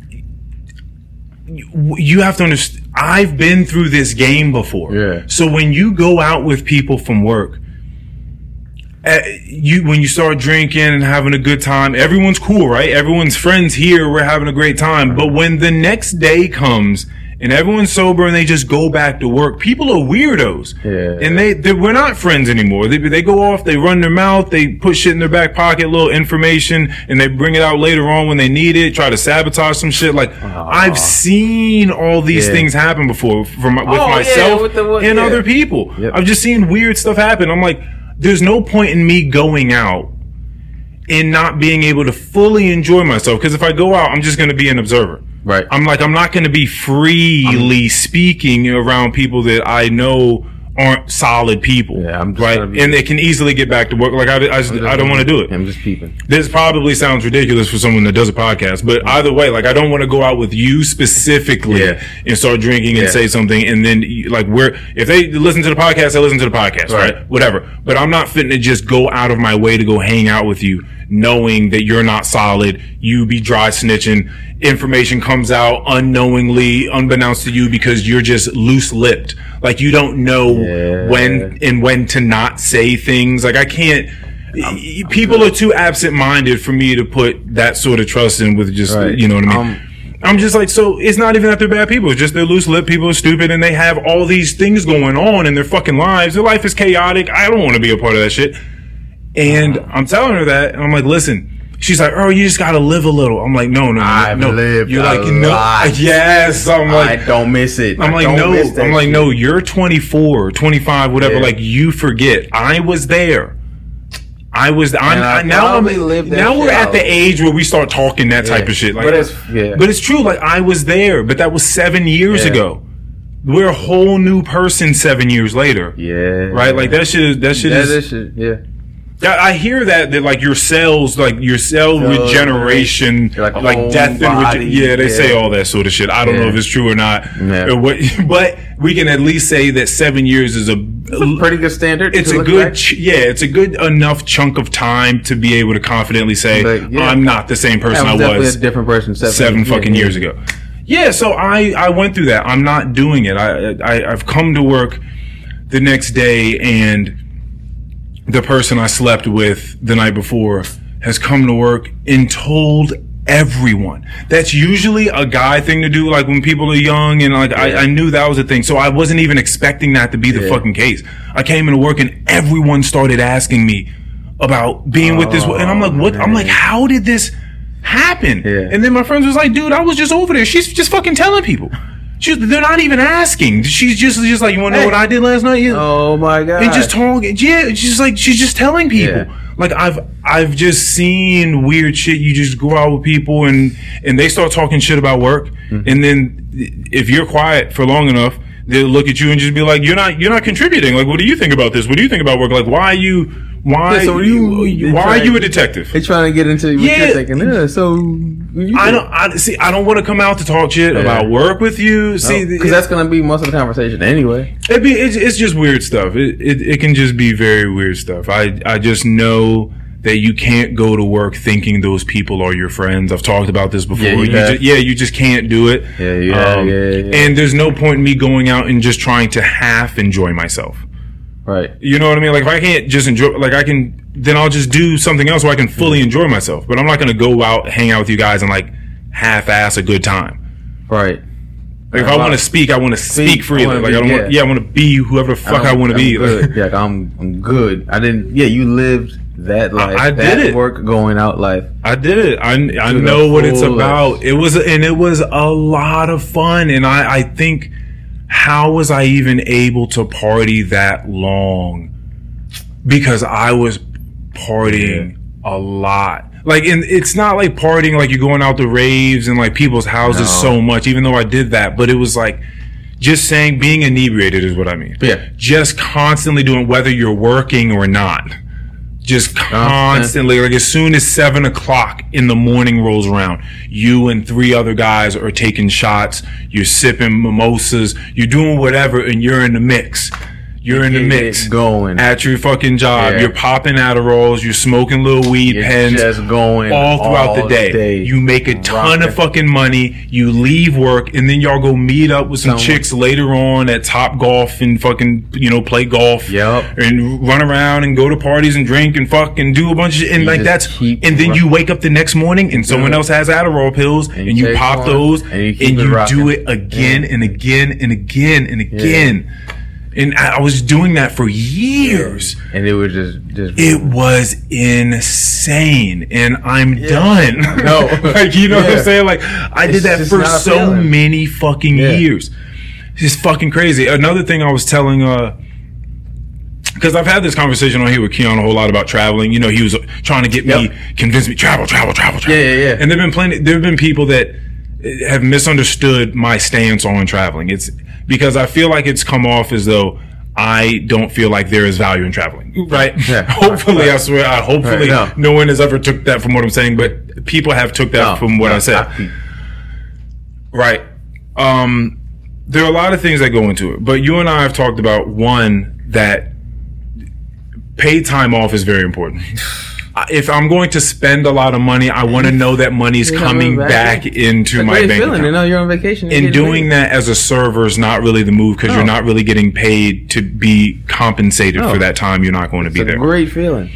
you, have to understand. I've been through this game before. Yeah. So when you go out with people from work, uh, you when you start drinking and having a good time, everyone's cool, right? Everyone's friends here. We're having a great time. But when the next day comes and everyone's sober and they just go back to work, people are weirdos. Yeah. And they, they we're not friends anymore. They, they go off, they run their mouth, they put shit in their back pocket, little information, and they bring it out later on when they need it. Try to sabotage some shit. Like I've seen all these Yeah. things happen before from with Oh, yeah, myself with the- what- and yeah. other people. Yep. I've just seen weird stuff happen. I'm like, there's no point in me going out and not being able to fully enjoy myself. Because if I go out, I'm just going to be an observer. Right. I'm like, I'm not going to be freely speaking around people that I know aren't solid people. Yeah, I'm right. and they can easily get back to work. Like I, I, just- I don't want to do it. I'm just peeping. This probably sounds ridiculous for someone that does a podcast, but mm-hmm. either way, like I don't want to go out with you specifically Yeah. and start drinking and Yeah. say something, and then like we're if they listen to the podcast, they listen to the podcast, right? Right. Whatever. But I'm not fitting to just go out of my way to go hang out with you, knowing that you're not solid. You be dry snitching. Information comes out unknowingly, unbeknownst to you, because you're just loose lipped. Like you don't know Yeah. when and when to not say things. Like I can't. y- people are too absent-minded for me to put that sort of trust in with just Right. you know what I mean. Um, I'm just like, so it's not even that they're bad people. It's just they're loose lipped people are stupid and they have all these things going on in their fucking lives. Their life is chaotic. I don't want to be a part of that shit. And I'm telling her that, and I'm like, listen. She's like, oh, you just gotta live a little. I'm like, no, no, no, I've no. lived You're a like, no, lot. yes. I'm like, I don't miss it. I'm like, no, I'm like, shit. no, you're 24, 25, whatever. Yeah. Like, you forget. I was there. I was. I'm, I I, now. I'm, lived that now we're shit at the age where we start talking that type Yeah. of shit. Like, But it's- yeah. but it's true. Like, I was there, but that was seven years Yeah. ago. We're a whole new person seven years later. Yeah. Right? Like that shit. That shit That is. is shit. Yeah. I I hear that that like your cells, like your cell Cells, regeneration, like like, a death and rege- yeah, they say all that sort of shit. I don't know if it's true or not. Yeah. Or what- <laughs> but we can at least say that seven years is a Pretty good standard. it's a good ch- yeah it's a good enough chunk of time to be able to confidently say Like, oh, yeah. i'm not the same I person was i was a different person seven, seven yeah, fucking yeah. years ago yeah so i i went through that i'm not doing it i, I i've come to work the next day and the person i slept with the night before has come to work and told everyone. That's usually a guy thing to do like when people are young and like I, I knew that was a thing. So i wasn't even expecting that to be the Yeah. fucking case. I came into work and everyone started asking me about being with this and i'm like what? I'm like oh, how did this happen? Yeah. and then my friends was like dude i was just over there. She's just fucking telling people She's, they're not even asking she's just just like you want to know Hey. what i did last night yeah Oh my god! and just talking. Yeah, just like she's just telling people. Yeah. Like I've I've just seen weird shit. You just go out with people and and they start talking shit about work, Mm-hmm. and then if you're quiet for long enough, they'll look at you and just be like, "You're not you're not contributing. Like, what do you think about this? What do you think about work? Like, why are you why Yeah, so you, you- why are you a detective?" They're trying to get into what Yeah. you're thinking. Yeah, so you I don't I see. I don't want to come out to talk shit about work with you. See, because that's gonna be most of the conversation anyway. It be it's, it's just weird stuff. It, it it can just be very weird stuff. I I just know that you can't go to work thinking those people are your friends. I've talked about this before. Yeah, you you just, yeah, you just can't do it. Um, Yeah, yeah, yeah, yeah. And there's no point in me going out and just trying to half enjoy myself. Right. You know what I mean? Like if I can't just enjoy, like I can, then I'll just do something else where I can fully Mm. enjoy myself. But I'm not going to go out, hang out with you guys, and like half-ass a good time. Right. Like if I want to speak, I want to speak, Speak, I freely. wanna Like be- I don't want, yeah. yeah, I want to be whoever the fuck I want to be. Good. Like, <laughs> yeah, I'm I'm good. I didn't. Yeah, you lived that life. I did that it. Work going out life. I did it. I, I know what it's about. It was, and it was a lot of fun. And I, I think, how was I even able to party that long? Because I was partying a lot. Like, and it's not like partying like you're going out to raves and like people's houses No. so much, even though I did that. But it was like, just saying being inebriated is what I mean. Yeah. Just constantly doing whether you're working or not. Just constantly, like as soon as seven o'clock in the morning rolls around, you and three other guys are taking shots. You're sipping mimosas. You're doing whatever, and you're in the mix. You're in the mix going. at your fucking job. Yeah. You're popping Adderalls. You're smoking little weed You're pens just going all throughout the all day. day. You make a ton of fucking money. You leave work, and then y'all go meet up with some Someone- chicks later on at Top Golf and fucking you know play golf. Yep. And run around and go to parties and drink and fuck and do a bunch of shit. And You like that's and then you wake up the next morning and someone else has Adderall pills and, you you pop one, those and you and you, it do it again and again and again and again. And I I was doing that for years. and it was just just It was insane, and I'm done. <laughs> No. <laughs> like you know what I'm saying? Like I It's did that for so feeling. many fucking Yeah. years. It's just fucking crazy. Another thing I was telling, uh, because I've had this conversation on here with Keon a whole lot about traveling. You know, he was trying to get me, convince me, travel, travel, travel, travel. Yeah, yeah, yeah. And there've been plenty. There've been people that uh, have misunderstood my stance on traveling. It's because I feel like it's come off as though. I don't feel like there is value in traveling, right? Yeah. <laughs> hopefully, I swear, I hopefully Right, no. no. one has ever took that from what I'm saying, but people have took that No, from what no, I said. Right. Um, there are a lot of things that go into it, but you and I have talked about one that paid time off is very important. <laughs> If I'm going to spend a lot of money, I want to <laughs> know that money is You're coming back, back. into my great bank feeling account. to know you're on vacation. and And doing paid. that as a server is not really the move because you're not really getting paid to be compensated No. for that time you're not going to be there. great feeling.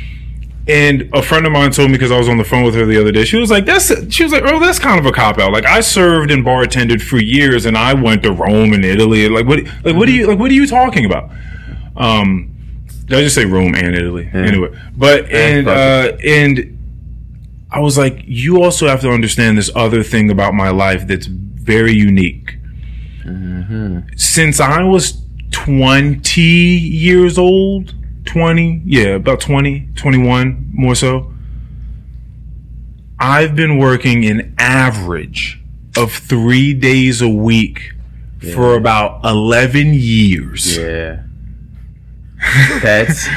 And a friend of mine told me because I was on the phone with her the other day. She was like, "That's." She was like, "Oh, that's kind of a cop out." Like I served and bartended for years, and I went to Rome and Italy. Like what? Like what are you? Like what are you talking about? Um, I just say Rome and Italy? Anyway, but and uh, and I was like, you also have to understand this other thing about my life that's very unique. Since I was 20 years old, 20, yeah, about 20, 21 more so, I've been working an average of three days a week for about 11 years. Yeah. <laughs> That's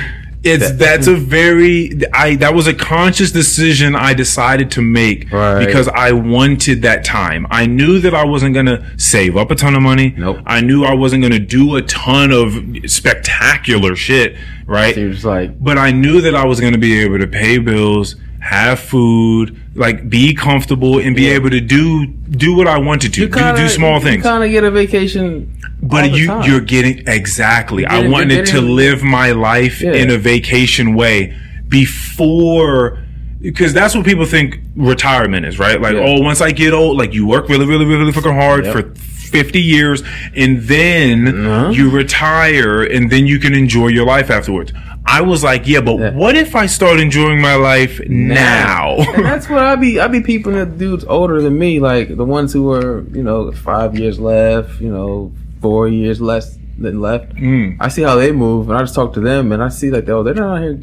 It's that's a very I that was a conscious decision I decided to make Right. because I wanted that time. I knew that I wasn't gonna save up a ton of money. Nope. I knew I wasn't gonna do a ton of spectacular shit, right? So like, but I knew that I was going to be able to pay bills, have food, like be comfortable, and be able to do do what I wanted to, do, do small things. kind of get a vacation. But you time. you're getting exactly. I getting- wanted you're to live my life Yeah. in a vacation way before. Because that's what people think retirement is, right? Like, Yeah. oh, once I get old, like you work really, really, really fucking hard Yep. for 50 years and then Uh-huh. you retire and then you can enjoy your life afterwards. I was like, yeah, but Yeah. what if I start enjoying my life now? <laughs> and that's what I be. I be peeping at dudes older than me, like the ones who are, you know, five years left, you know, four years less than left. Mm. I see how they move, and I just talk to them, and I see like, oh, they're not out here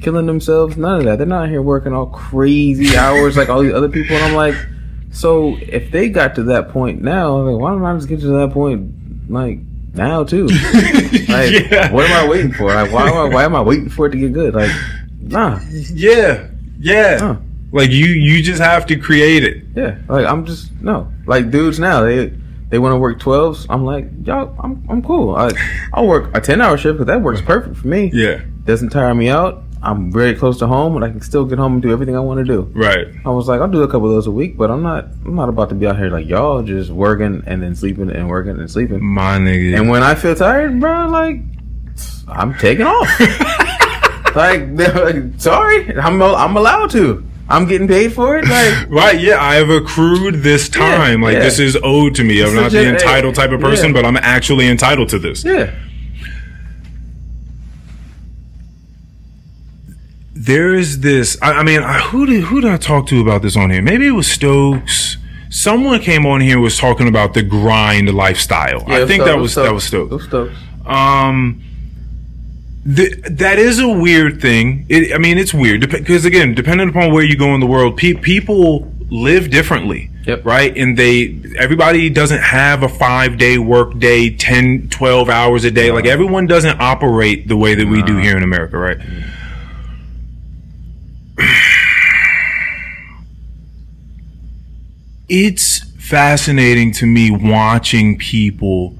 killing themselves. None of that. They're not out here working all crazy <laughs> hours like all these other people. And I'm like, so if they got to that point now, like, why don't I just get to that point like now too? <laughs> Like, Yeah. what am I waiting for? Like, why am I, why am I waiting for it to get good? Like, nah, Yeah, yeah. Like you, you just have to create it. yeah. Like, I'm just no. Like, dudes now they they want to work twelves. I'm like, y'all, I'm I'm cool. I I'll work a ten hour shift because that works perfect for me. Yeah, doesn't tire me out. I'm very close to home, and I can still get home and do everything I want to do. right. I was like, I'll do a couple of those a week, but I'm not. I'm not about to be out here like y'all, just working and then sleeping and working and sleeping. My nigga. And when I feel tired, bro, like I'm taking off. <laughs> like, like, <laughs> sorry, I'm I'm allowed to. I'm getting paid for it. Like, <laughs> Right, yeah, I have accrued this time. like yeah. this is owed to me. I'm not the entitled type of person, yeah. but I'm actually entitled to this. yeah, There is this. I, I mean, I, who did who did I talk to about this on here? Maybe it was Stokes. Someone came on here and was talking about the grind lifestyle. I think so- that was that was Stokes. Those Stokes. Um, th- that is a weird thing. It, I mean, it's weird because again, depending upon where you go in the world, pe- people live differently. Yep. Right. And they, everybody doesn't have a five day work day, 10, 12 hours a day. Like everyone doesn't operate the way that we do here in America. Right. Mm-hmm. <sighs> It's fascinating to me watching people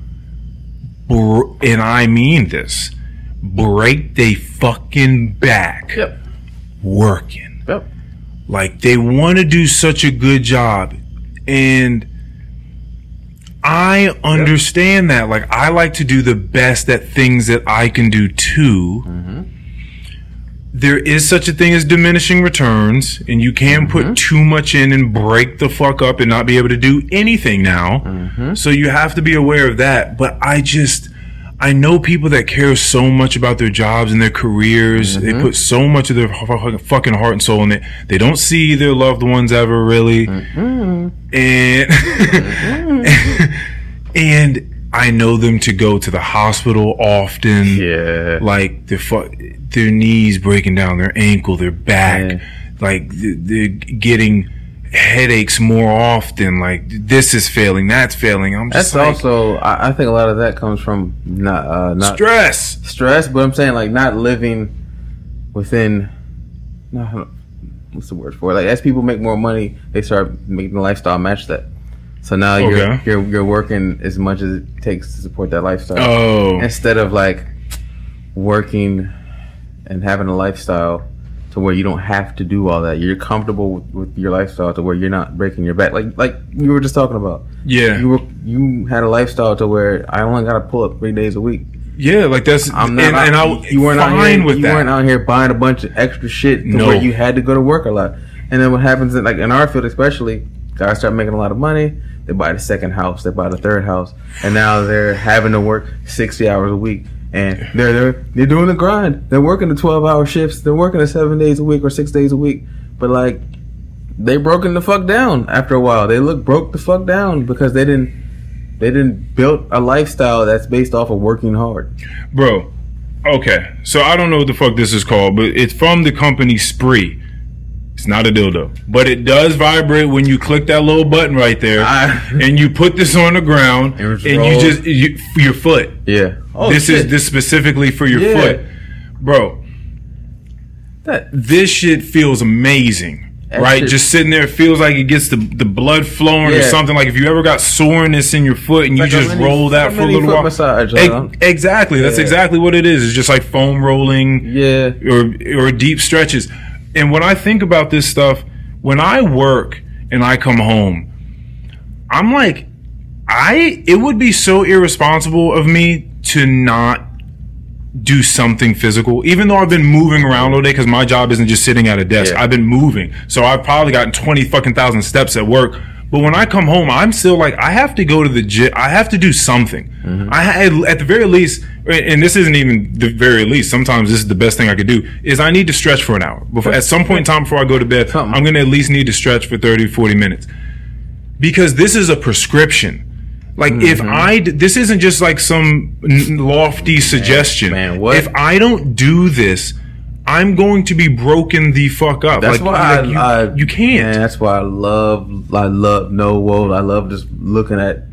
br- and I mean this, break they fucking back Yep. working. Yep. Like they want to do such a good job. And I understand that. Like I like to do the best at things that I can do too. Mm-hmm. There is such a thing as diminishing returns, and you can mm-hmm. put too much in and break the fuck up and not be able to do anything now. Mm-hmm. So you have to be aware of that. But I just, I know people that care so much about their jobs and their careers. They mm-hmm. put so much of their fucking heart and soul in it. They don't see their loved ones ever really, mm-hmm. and mm-hmm. <laughs> and I know them to go to the hospital often. Yeah. Like their fu- their knees breaking down, their ankle, their back, Yeah. like th- they're getting headaches more often. Like this is failing, that's failing. I'm just That's like, also. I, I think a lot of that comes from not uh, not stress. stress, but I'm saying like not living within. No, what's the word for it? Like as people make more money, they start making the lifestyle match that. So now you're you're you're working as much as it takes to support that lifestyle Oh, instead of like working and having a lifestyle to where you don't have to do all that. You're comfortable with, with your lifestyle to where you're not breaking your back. Like like you were just talking about. yeah, You were you had a lifestyle to where I only got to pull up three days a week. yeah. Like that's I'm not. and, and I you weren't fine out here. with that. you that. weren't out here buying a bunch of extra shit to No. where you had to go to work a lot. And then what happens in like in our field, especially, guys start making a lot of money. They buy the second house. They buy the third house, and now they're having to work sixty hours a week. And they're they're they're doing the grind. They're working the twelve hour shifts. They're working the seven days a week or six days a week. But like, they broken the fuck down after a while. They look broke the fuck down because they didn't they didn't build a lifestyle that's based off of working hard. Bro, okay. So I don't know what the fuck this is called, but it's from the company Spree. It's not a dildo, but it does vibrate when you click that little button right there, I- and you put this on the ground, and you just you, your foot. Yeah. Oh, this shit. is this specifically for your Yeah. foot, bro. That this shit feels amazing. That right, shit- just sitting there, it feels like it gets the the blood flowing or something. Like if you ever got soreness in your foot and you Like a just mini- roll that a for a little while. massage, huh? exactly, that's Yeah. exactly what it is. It's just like foam rolling yeah. or or deep stretches. And when I think about this stuff, when I work and I come home, I'm like, I it would be so irresponsible of me to not do something physical, even though I've been moving around all day because my job isn't just sitting at a desk. Yeah. I've been moving, so I've probably gotten twenty fucking thousand steps at work. But when I come home, I'm still like, I have to go to the gym. I have to do something. Mm-hmm. I at the very least, and this isn't even the very least. Sometimes this is the best thing I could do. Is I need to stretch for an hour. Before, at some point in time before I go to bed, Something. I'm going to at least need to stretch for 30, 40 minutes because this is a prescription. Like if Mm-hmm. I, d- this isn't just like some lofty suggestion. man, what? If I don't do this, I'm going to be broken the fuck up. That's like, why like, you, I, I you can't. Man, that's why I love I love no woe. I love just looking at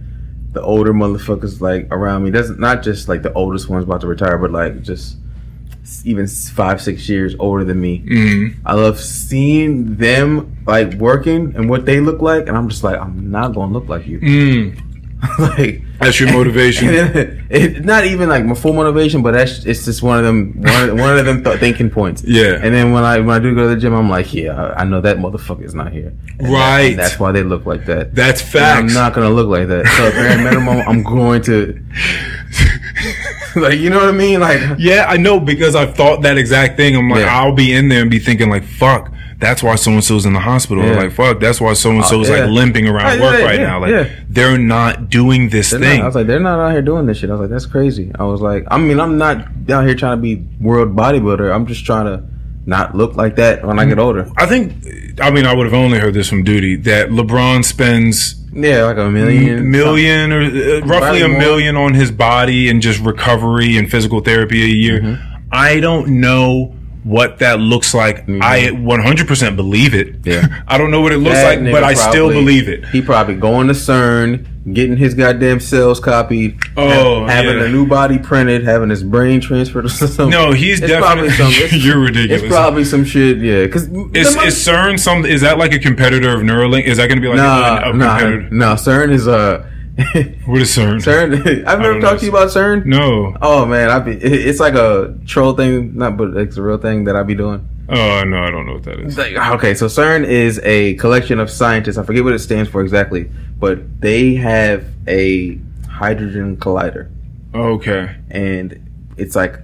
the older motherfuckers like around me. Doesn't not just like the oldest ones about to retire, but like just even five six years older than me. Mm-hmm. I love seeing them like working and what they look like, and I'm just like I'm not gonna look like you. Mm, <laughs> like that's your motivation. <laughs> then, it, not even like my full motivation, but that's it's just one of them one of, one of them th- thinking points. Yeah. And then when I when I do go to the gym, I'm like, yeah, I, I know that motherfucker is not here. And that- Right. and that's why they look like that. That's And facts. I'm not gonna look like that. So at bare minimum, <laughs> I'm going to. like you know what I mean? Like Yeah, I know because I've thought that exact thing. I'm like, Yeah. I'll be in there and be thinking like, fuck, that's why so and so's in the hospital. Yeah. like, fuck, that's why so and so's like limping around work right now. Like, yeah. they're not doing this They're thing. Not, I was like, they're not out here doing this shit. I was like, that's crazy. I was like, I mean, I'm not out here trying to be world bodybuilder. I'm just trying to not look like that when I get older. I think, I mean, I would have only heard this from Duty that LeBron spends Yeah, like a million, million or uh, roughly a more. million on his body and just recovery and physical therapy a year. Mm-hmm. I don't know what that looks like. I 100% believe it. Yeah. <laughs> I don't know what it looks That like, but I still believe it. He probably going to CERN, getting his goddamn cells copied, Oh, ha- having yeah. a new body printed, having his brain transferred to <laughs> some. No, he's it's definitely- some. <laughs> You're ridiculous. It's probably some shit. Yeah, because Is, is CERN some? Is that like a competitor of Neuralink? Is that going to be like a, nah, a nah, competitor? no. CERN is uh, <laughs> What is CERN? CERN. <laughs> I've never talked to you about CERN. No. Oh man, I be. It's like a troll thing, not but it's a real thing that I be doing. Oh no, I don't know what that is. Like, ah, okay, so CERN is a collection of scientists. I forget what it stands for exactly, but they have a hydrogen collider, Okay. and it's like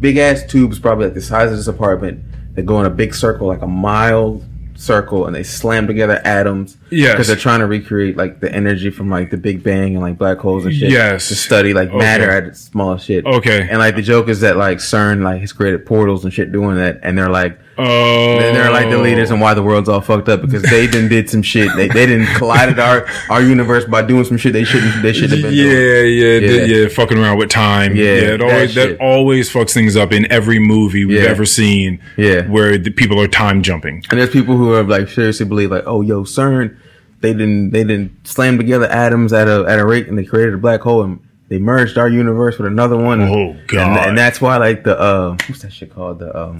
big ass tubes, probably like the size of this apartment. They go in a big circle, like a mile circle, and they slam together atoms. Yes. because they're trying to recreate like the energy from like the Big Bang and like black holes and shit. Yes. to study like Okay. matter at smallest shit. Okay. and like the joke is that like CERN like has created portals and shit doing that, and they're like. Oh. And they're like the leaders and why the world's all fucked up because they done did some shit. They they didn't collided our our universe by doing some shit they shouldn't they should have been Yeah, doing. yeah, Yeah. yeah, yeah, fucking around with time. Yeah, Yeah, it that always that, shit. always fucks things up in every movie we've Yeah. ever seen. Yeah. where the people are time jumping. And there's people who are like seriously believe like, oh yo, CERN, they didn't they didn't slam together atoms at a at a rate and they created a black hole and they merged our universe with another one. Oh, God. And, and that's why like the uh what's that shit called the um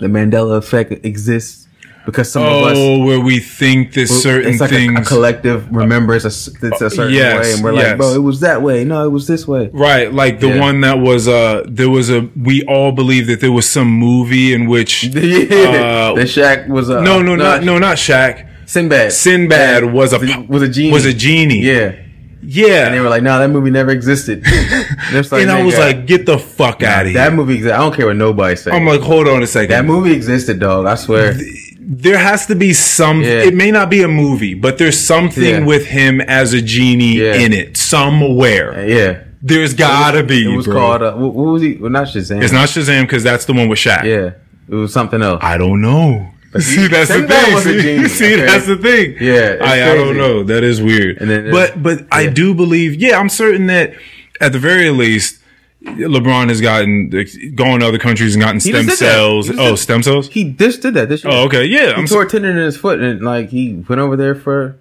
the Mandela effect exists because some of us Oh, where we think that certain it's like things. a collective remembers a, it's a certain yes, way, and we're yes. like, bro, it was that way. No, it was this way. Right, like the Yeah. one that was uh there was a we all believe that there was some movie in which <laughs> yeah, Uh, the Shaq was a no no not no not Shaq Sinbad. Sinbad was a was a genie. was a genie Yeah, yeah and they were like, no, that movie never existed. <laughs> and, it's and I was like get the fuck out of here. that movie. Exi- I don't care what nobody says. I'm like hold on a second that movie existed, dog. I swear. there has to be some Yeah. it may not be a movie but there's something Yeah. with him as a genie Yeah. in it somewhere Yeah, there's gotta be It was bro. called. Uh, what, what was he? Well, not Shazam. it's not Shazam because that's the one with Shaq Yeah, it was something else. I don't know <laughs> see that's the thing see, genie, see okay? that's the thing Yeah, I, I don't know that is weird And then- but but I do believe yeah I'm certain that at the very least LeBron has gotten gone to other countries and gotten stem just did that. cells oh stem cells He just did that this year. oh okay yeah He I'm tore a tendon in his foot and like he went over there for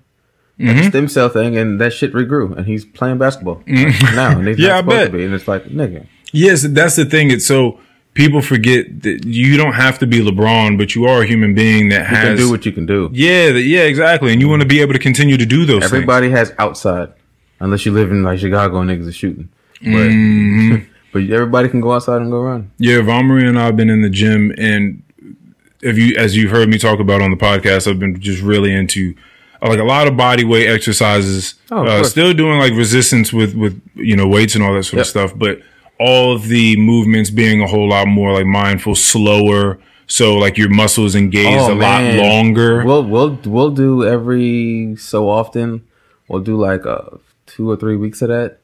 Mm-hmm. a stem cell thing and that shit regrew and he's playing basketball now and he's Mm-hmm. <laughs> Yeah, I bet. to be and it's like nigga Yes, that's the thing. It's so people forget that you don't have to be LeBron, but you are a human being that You has can do what you can do. yeah, yeah, exactly, and you want to be able to continue to do those things. Everybody has outside, unless you live in like Chicago and niggas are shooting. But, Mm-hmm. <laughs> but everybody can go outside and go run. Yeah, Vomri and I have been in the gym, and if you, as you've heard me talk about on the podcast, I've been just really into like a lot of body weight exercises. Oh, uh, still doing like resistance with with you know weights and all that sort Yep. of stuff, but all of the movements being a whole lot more like mindful, slower. So like your muscles engaged Oh, a lot longer. We'll we'll we'll do every so often. We'll do like uh, two or three weeks of that.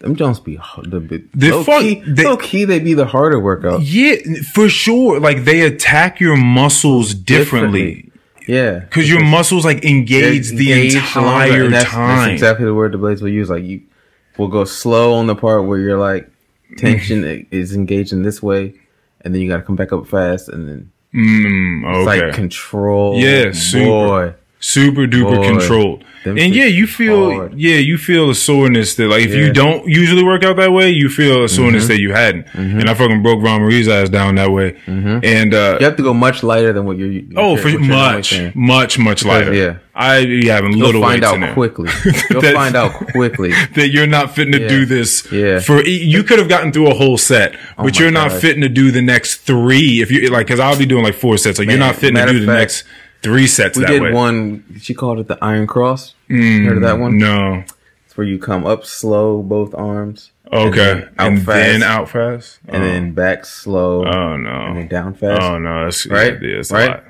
Them Jones be hard- the bit. They low fuck- key, they- low key, they be the harder workout. yeah, for sure. Like they attack your muscles differently Yeah, because your muscles like engage the entire that's, time. That's exactly the word the blades will use. Like you will go slow on the part where you're like tension is engaged in this way, and then you got to come back up fast, and then Mm, it's like control. Yeah, super. boy. Super duper Boy, controlled. And yeah, you feel hard. yeah, you feel a soreness that like if you don't usually work out that way, you feel a soreness Mm-hmm. that you hadn't. And I fucking broke Ron Marie's ass down that way. And uh You have to go much lighter than what you're. oh, what for you're much, much, much lighter. yeah. I be having You'll little find weights in out there. quickly. <laughs> You'll find out quickly. <laughs> That you're not fitting to Yeah. do this Yeah. for you could have gotten through a whole set, but my you're not gosh. fitting to do the next three. If you like, because I'll be doing like four sets, like you're not fitting to do the fact, next three sets We did way. one. She called it the Iron Cross. Hmm, heard of that one? No, It's where you come up slow, both arms. okay, And and then out then fast. out fast, and Oh. then back slow, Oh no. and then down fast. Oh no! That's Right? Yeah, it's Right? A lot.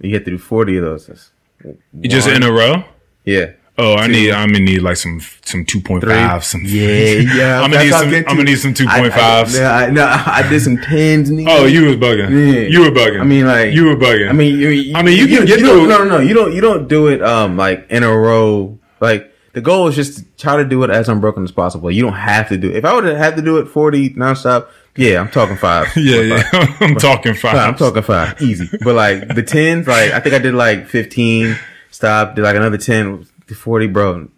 You get to do forty of those. That's You just in a row? yeah. Oh, I need. I'm gonna need like some some two point five. Some Yeah, <laughs> yeah. I'm gonna need some. I'm gonna need some two point fives. I, I, no, I did some tens. Nigga. Oh, you was bugging. Yeah. You were bugging. I mean, like you were bugging. I mean, you, you, I mean, you can get don't- through- No, no, no. You don't. You don't do it. Um, like in a row. Like the goal is just to try to do it as unbroken as possible. You don't have to do. it. If I would have had to do it forty nonstop, yeah, I'm talking five. <laughs> yeah, yeah. <laughs> I'm talking five. Five, I'm talking five, easy. But like the tens, like I think I did like fifteen. Stop. Did like another ten. 40, bro.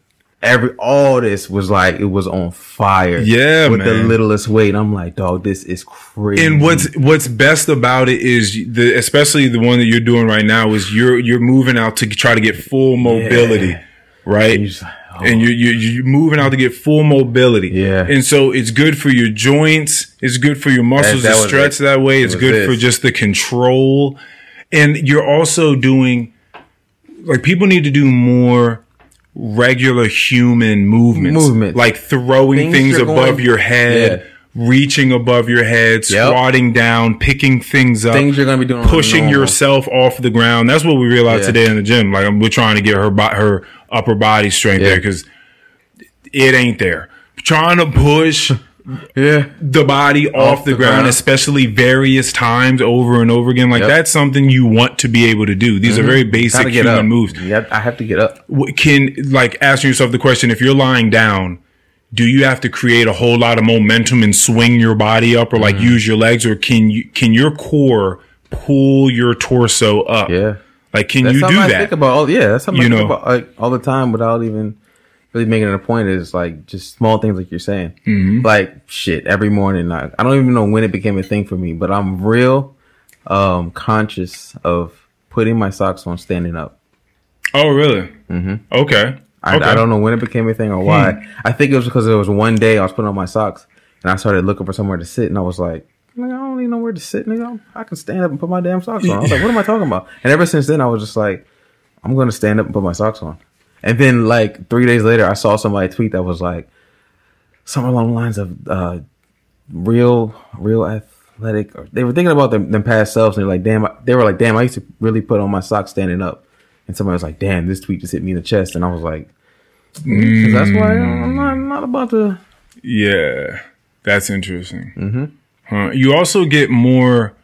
Every all this was like it was on fire. Yeah, with the littlest weight. I'm like, dog, this is crazy. And what's what's best about it is the especially the one that you're doing right now is you're you're moving out to try to get full mobility, Yeah. right? Like, oh. and you're, you're you're moving out to get full mobility. Yeah. and so it's good for your joints. It's good for your muscles that to stretch it. that way. It's good this. for just the control, and you're also doing like people need to do more regular human movements, Movements. like throwing Things things, above going- your head. Yeah. Reaching above your head, Yep. squatting down, picking things up, things you're gonna be doing. pushing yourself off the ground. That's what we realized Yeah. today in the gym. Like we're trying to get her her upper body strength Yeah. there because it ain't there. Trying to push <laughs> Yeah. the body off, the, the ground, ground. especially various times over and over again. Like Yep. that's something you want to be able to do. These are very basic human up. moves. Yeah, I have to get up. Can like asking yourself the question: If you're lying down, do you have to create a whole lot of momentum and swing your body up, or like Mm-hmm. use your legs, or can you can your core pull your torso up? Yeah. Like, can That's you do I that? think about. All, yeah, that's something You I think know. about like all the time without even really making it a point. Is like just small things like you're saying. Mm-hmm. Like shit, every morning. I, I don't even know when it became a thing for me, but I'm real um conscious of putting my socks on standing up. oh, really? Mm-hmm. Okay. I, okay. Hmm. I don't know when it became a thing or why. I think it was because there was one day I was putting on my socks and I started looking for somewhere to sit, and I was like, I don't even know where to sit, nigga. I can stand up and put my damn socks on." I was like, "What am I talking about?" And ever since then, I was just like, "I'm going to stand up and put my socks on." And then, like three days later, I saw somebody tweet that was like, somewhere along the lines of uh, real, real athletic. Or they were thinking about them, them past selves, and they're like, "Damn!" They were like, "Damn!" I used to really put on my socks standing up. And somebody was like, "Damn!" This tweet just hit me in the chest, and I was like, "'Cause "That's why I'm not, I'm not about to." Yeah, that's interesting. Mm-hmm. Huh. You also get more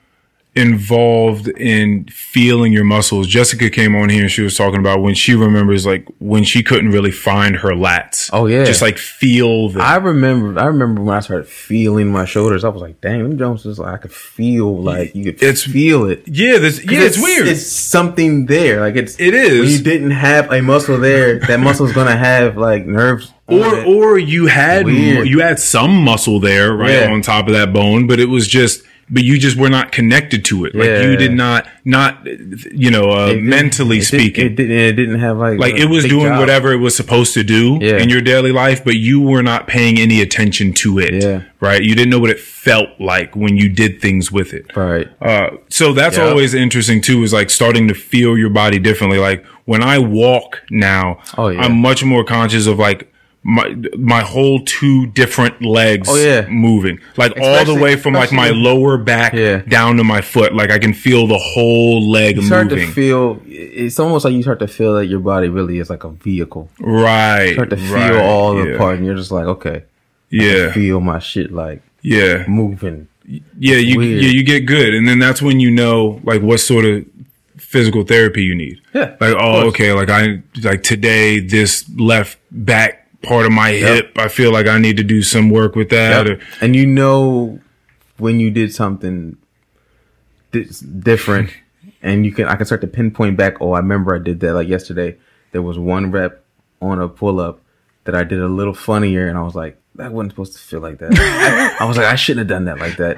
involved in feeling your muscles. Jessica came on here and she was talking about when she remembers like when she couldn't really find her lats. Oh, yeah. just like feel the. I remember. I remember when I started feeling my shoulders. I was like, "Dang, them Jones was like I could feel like you could It's- feel it." yeah, this, yeah, it's, weird. It's something there. Like it's It is. You didn't have a muscle there, that muscle's gonna have like nerves. or or you had Weird. you had some muscle there right Yeah. on top of that bone, but it was just but you just were not connected to it. Like Yeah. you did not, not, you know, uh, It mentally it speaking. it didn't. It didn't have like like it was doing job. whatever it was supposed to do Yeah. in your daily life, but you were not paying any attention to it. Yeah. Right. You didn't know what it felt like when you did things with it. Right. Uh, so that's Yeah. always interesting too, is like starting to feel your body differently. Like when I walk now, Oh, yeah. I'm much more conscious of like my my whole two different legs Oh, yeah. moving. Like all the way from like my lower back Yeah. down to my foot. Like I can feel the whole leg You start moving. to feel. It's almost like you start to feel that your body really is like a vehicle. right. You start to feel right, all the yeah. parts, and you're just like, okay, Yeah. feel my shit like Yeah. moving. Yeah, you weird. yeah, you get good, and then that's when you know like what sort of physical therapy you need. Yeah, Like, oh, okay, like I like today this left back part of my hip, I feel like I need to do some work with that. Yep. Or, And you know when you did something di- different, <laughs> and you can I can start to pinpoint back. Oh, I remember I did that. Like yesterday, there was one rep on a pull up that I did a little funnier, and I was like, that wasn't supposed to feel like that. <laughs> I, I was like, I shouldn't have done that like that.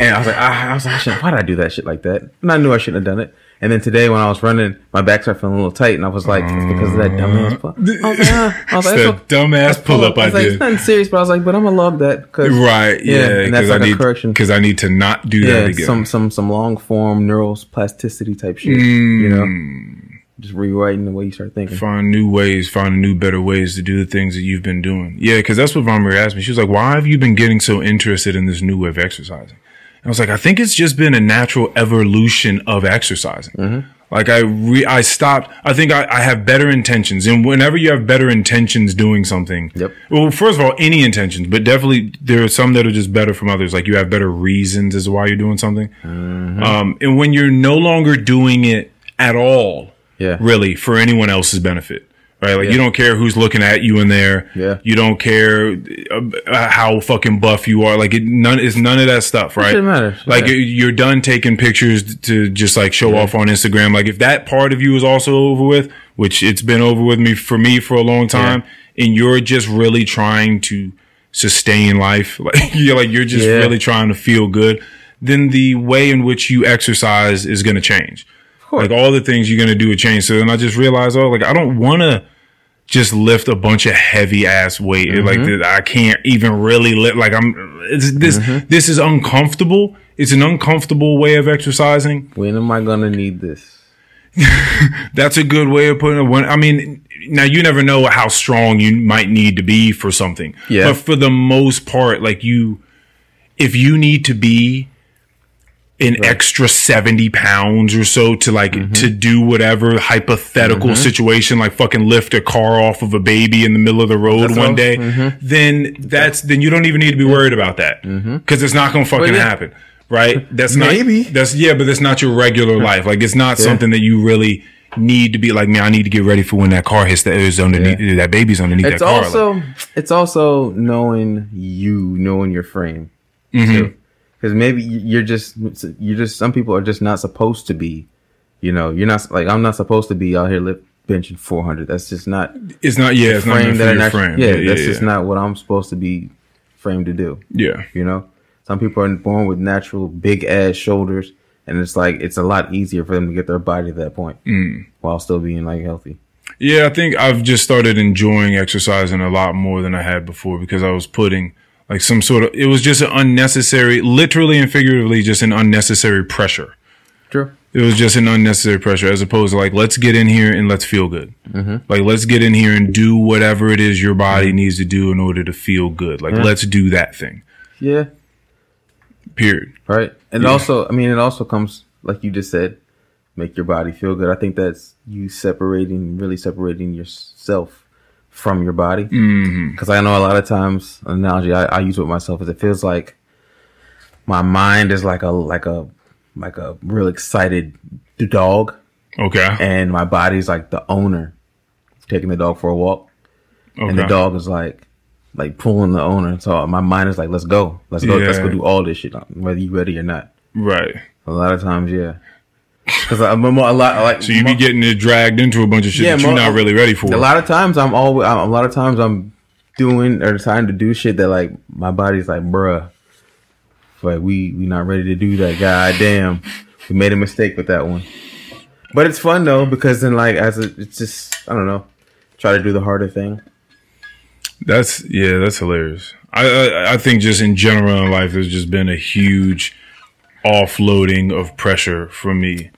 And I was like, I, I was like, I shouldn't- why did I do that shit like that? And I knew I shouldn't have done it. And then today when I was running, my back started feeling a little tight, and I was like, it's because of that dumbass pull. I was like, ah. I was like, It's it's dumbass pull up I I was like, it's did. nothing serious, but I was like, but I'm gonna love that. Cause, Right, yeah, and that's because I like a need correction. because I need to not do Yeah, that again. some some some long form neuroplasticity type shit. You know, just rewriting the way you start thinking. find new ways, find new, better ways to do the things that you've been doing. Yeah, because that's what Von Marie asked me. She was like, "Why have you been getting so interested in this new way of exercising?" And I was like, "I think it's just been a natural evolution of exercising. Mm-hmm. Like I re- I stopped. I think I, I have better intentions, and whenever you have better intentions doing something, Yep. Well, first of all, any intentions, but definitely there are some that are just better from others. Like you have better reasons as to why you're doing something. Mm-hmm. Um, and when you're no longer doing it at all, Yeah. really for anyone else's benefit. Right, like Yeah. you don't care who's looking at you in there. Yeah. you don't care uh, how fucking buff you are. Like it, none is none of that stuff, right? shouldn't matter. Like Yeah. you're done taking pictures to just like show off on Instagram. Like if that part of you is also over with, which it's been over with me for me for a long time, and you're just really trying to sustain life, <laughs> like you're like you're just Yeah. really trying to feel good, then the way in which you exercise is going to change. Course. Like all the things you're going to do would change. So then I just realized, oh, like I don't want to just lift a bunch of heavy ass weight. Mm-hmm. Like I can't even really lift. Like I'm, it's, this, Mm-hmm. this is uncomfortable. It's an uncomfortable way of exercising. When am I gonna need this? <laughs> That's a good way of putting it. When, I mean, now you never know how strong you might need to be for something. Yeah. But for the most part, like you, if you need to be an extra 70 pounds or so to like, Mm-hmm. to do whatever hypothetical situation, like fucking lift a car off of a baby in the middle of the road That's one all- day, Mm-hmm. then that's, then you don't even need to be worried about that. Cause it's not going to fucking yeah. happen. Right? <laughs> That's Maybe. not, that's, yeah, but that's not your regular <laughs> life. Like it's not something that you really need to be like, man, I need to get ready for when that car hits that is underneath, that baby's underneath It's that car. Like, also it's also knowing you, knowing your frame. Mm-hmm. Because maybe you're just you're just some people are just not supposed to be. You know, you're not like I'm not supposed to be out here lift benching 400. That's just not it's not, yeah, it's not meant for I your natu- frame. Yeah, that's just not what I'm supposed to be framed to do. Yeah. You know, some people are born with natural big ass shoulders, and it's like it's a lot easier for them to get their body to that point Mm. while still being like healthy. Yeah, I think I've just started enjoying exercising a lot more than I had before because I was putting like some sort of, it was just an unnecessary, literally and figuratively, just an unnecessary pressure. True. It was just an unnecessary pressure as opposed to like, let's get in here and let's feel good. Mm-hmm. Like, let's get in here and do whatever it is your body mm-hmm. needs to do in order to feel good. Like, mm-hmm. let's do that thing. Yeah. Period. Right. And also, I mean, it also comes like you just said, make your body feel good. I think that's you separating, really separating yourself from your body. Mm-hmm. Because I know a lot of times, an analogy I, I use with myself is it feels like my mind is like a like a like a real excited dog, Okay. and my body's like the owner taking the dog for a walk, and the dog is like like pulling the owner. So my mind is like, let's go, let's go, let's go do all this shit, whether you ready or not. Right. A lot of times, yeah. Because I'm more, a lot like So you be getting it dragged into a bunch of shit Yeah, that you're not really ready for. a lot of times I'm always a lot of times I'm doing or trying to do shit that like my body's like, bruh, Like we we not ready to do that. God damn, we made a mistake with that one. But it's fun though because then like as a, it's just I don't know, try to do the harder thing. That's yeah, that's hilarious. I, I I think just in general in life, there's just been a huge offloading of pressure for me.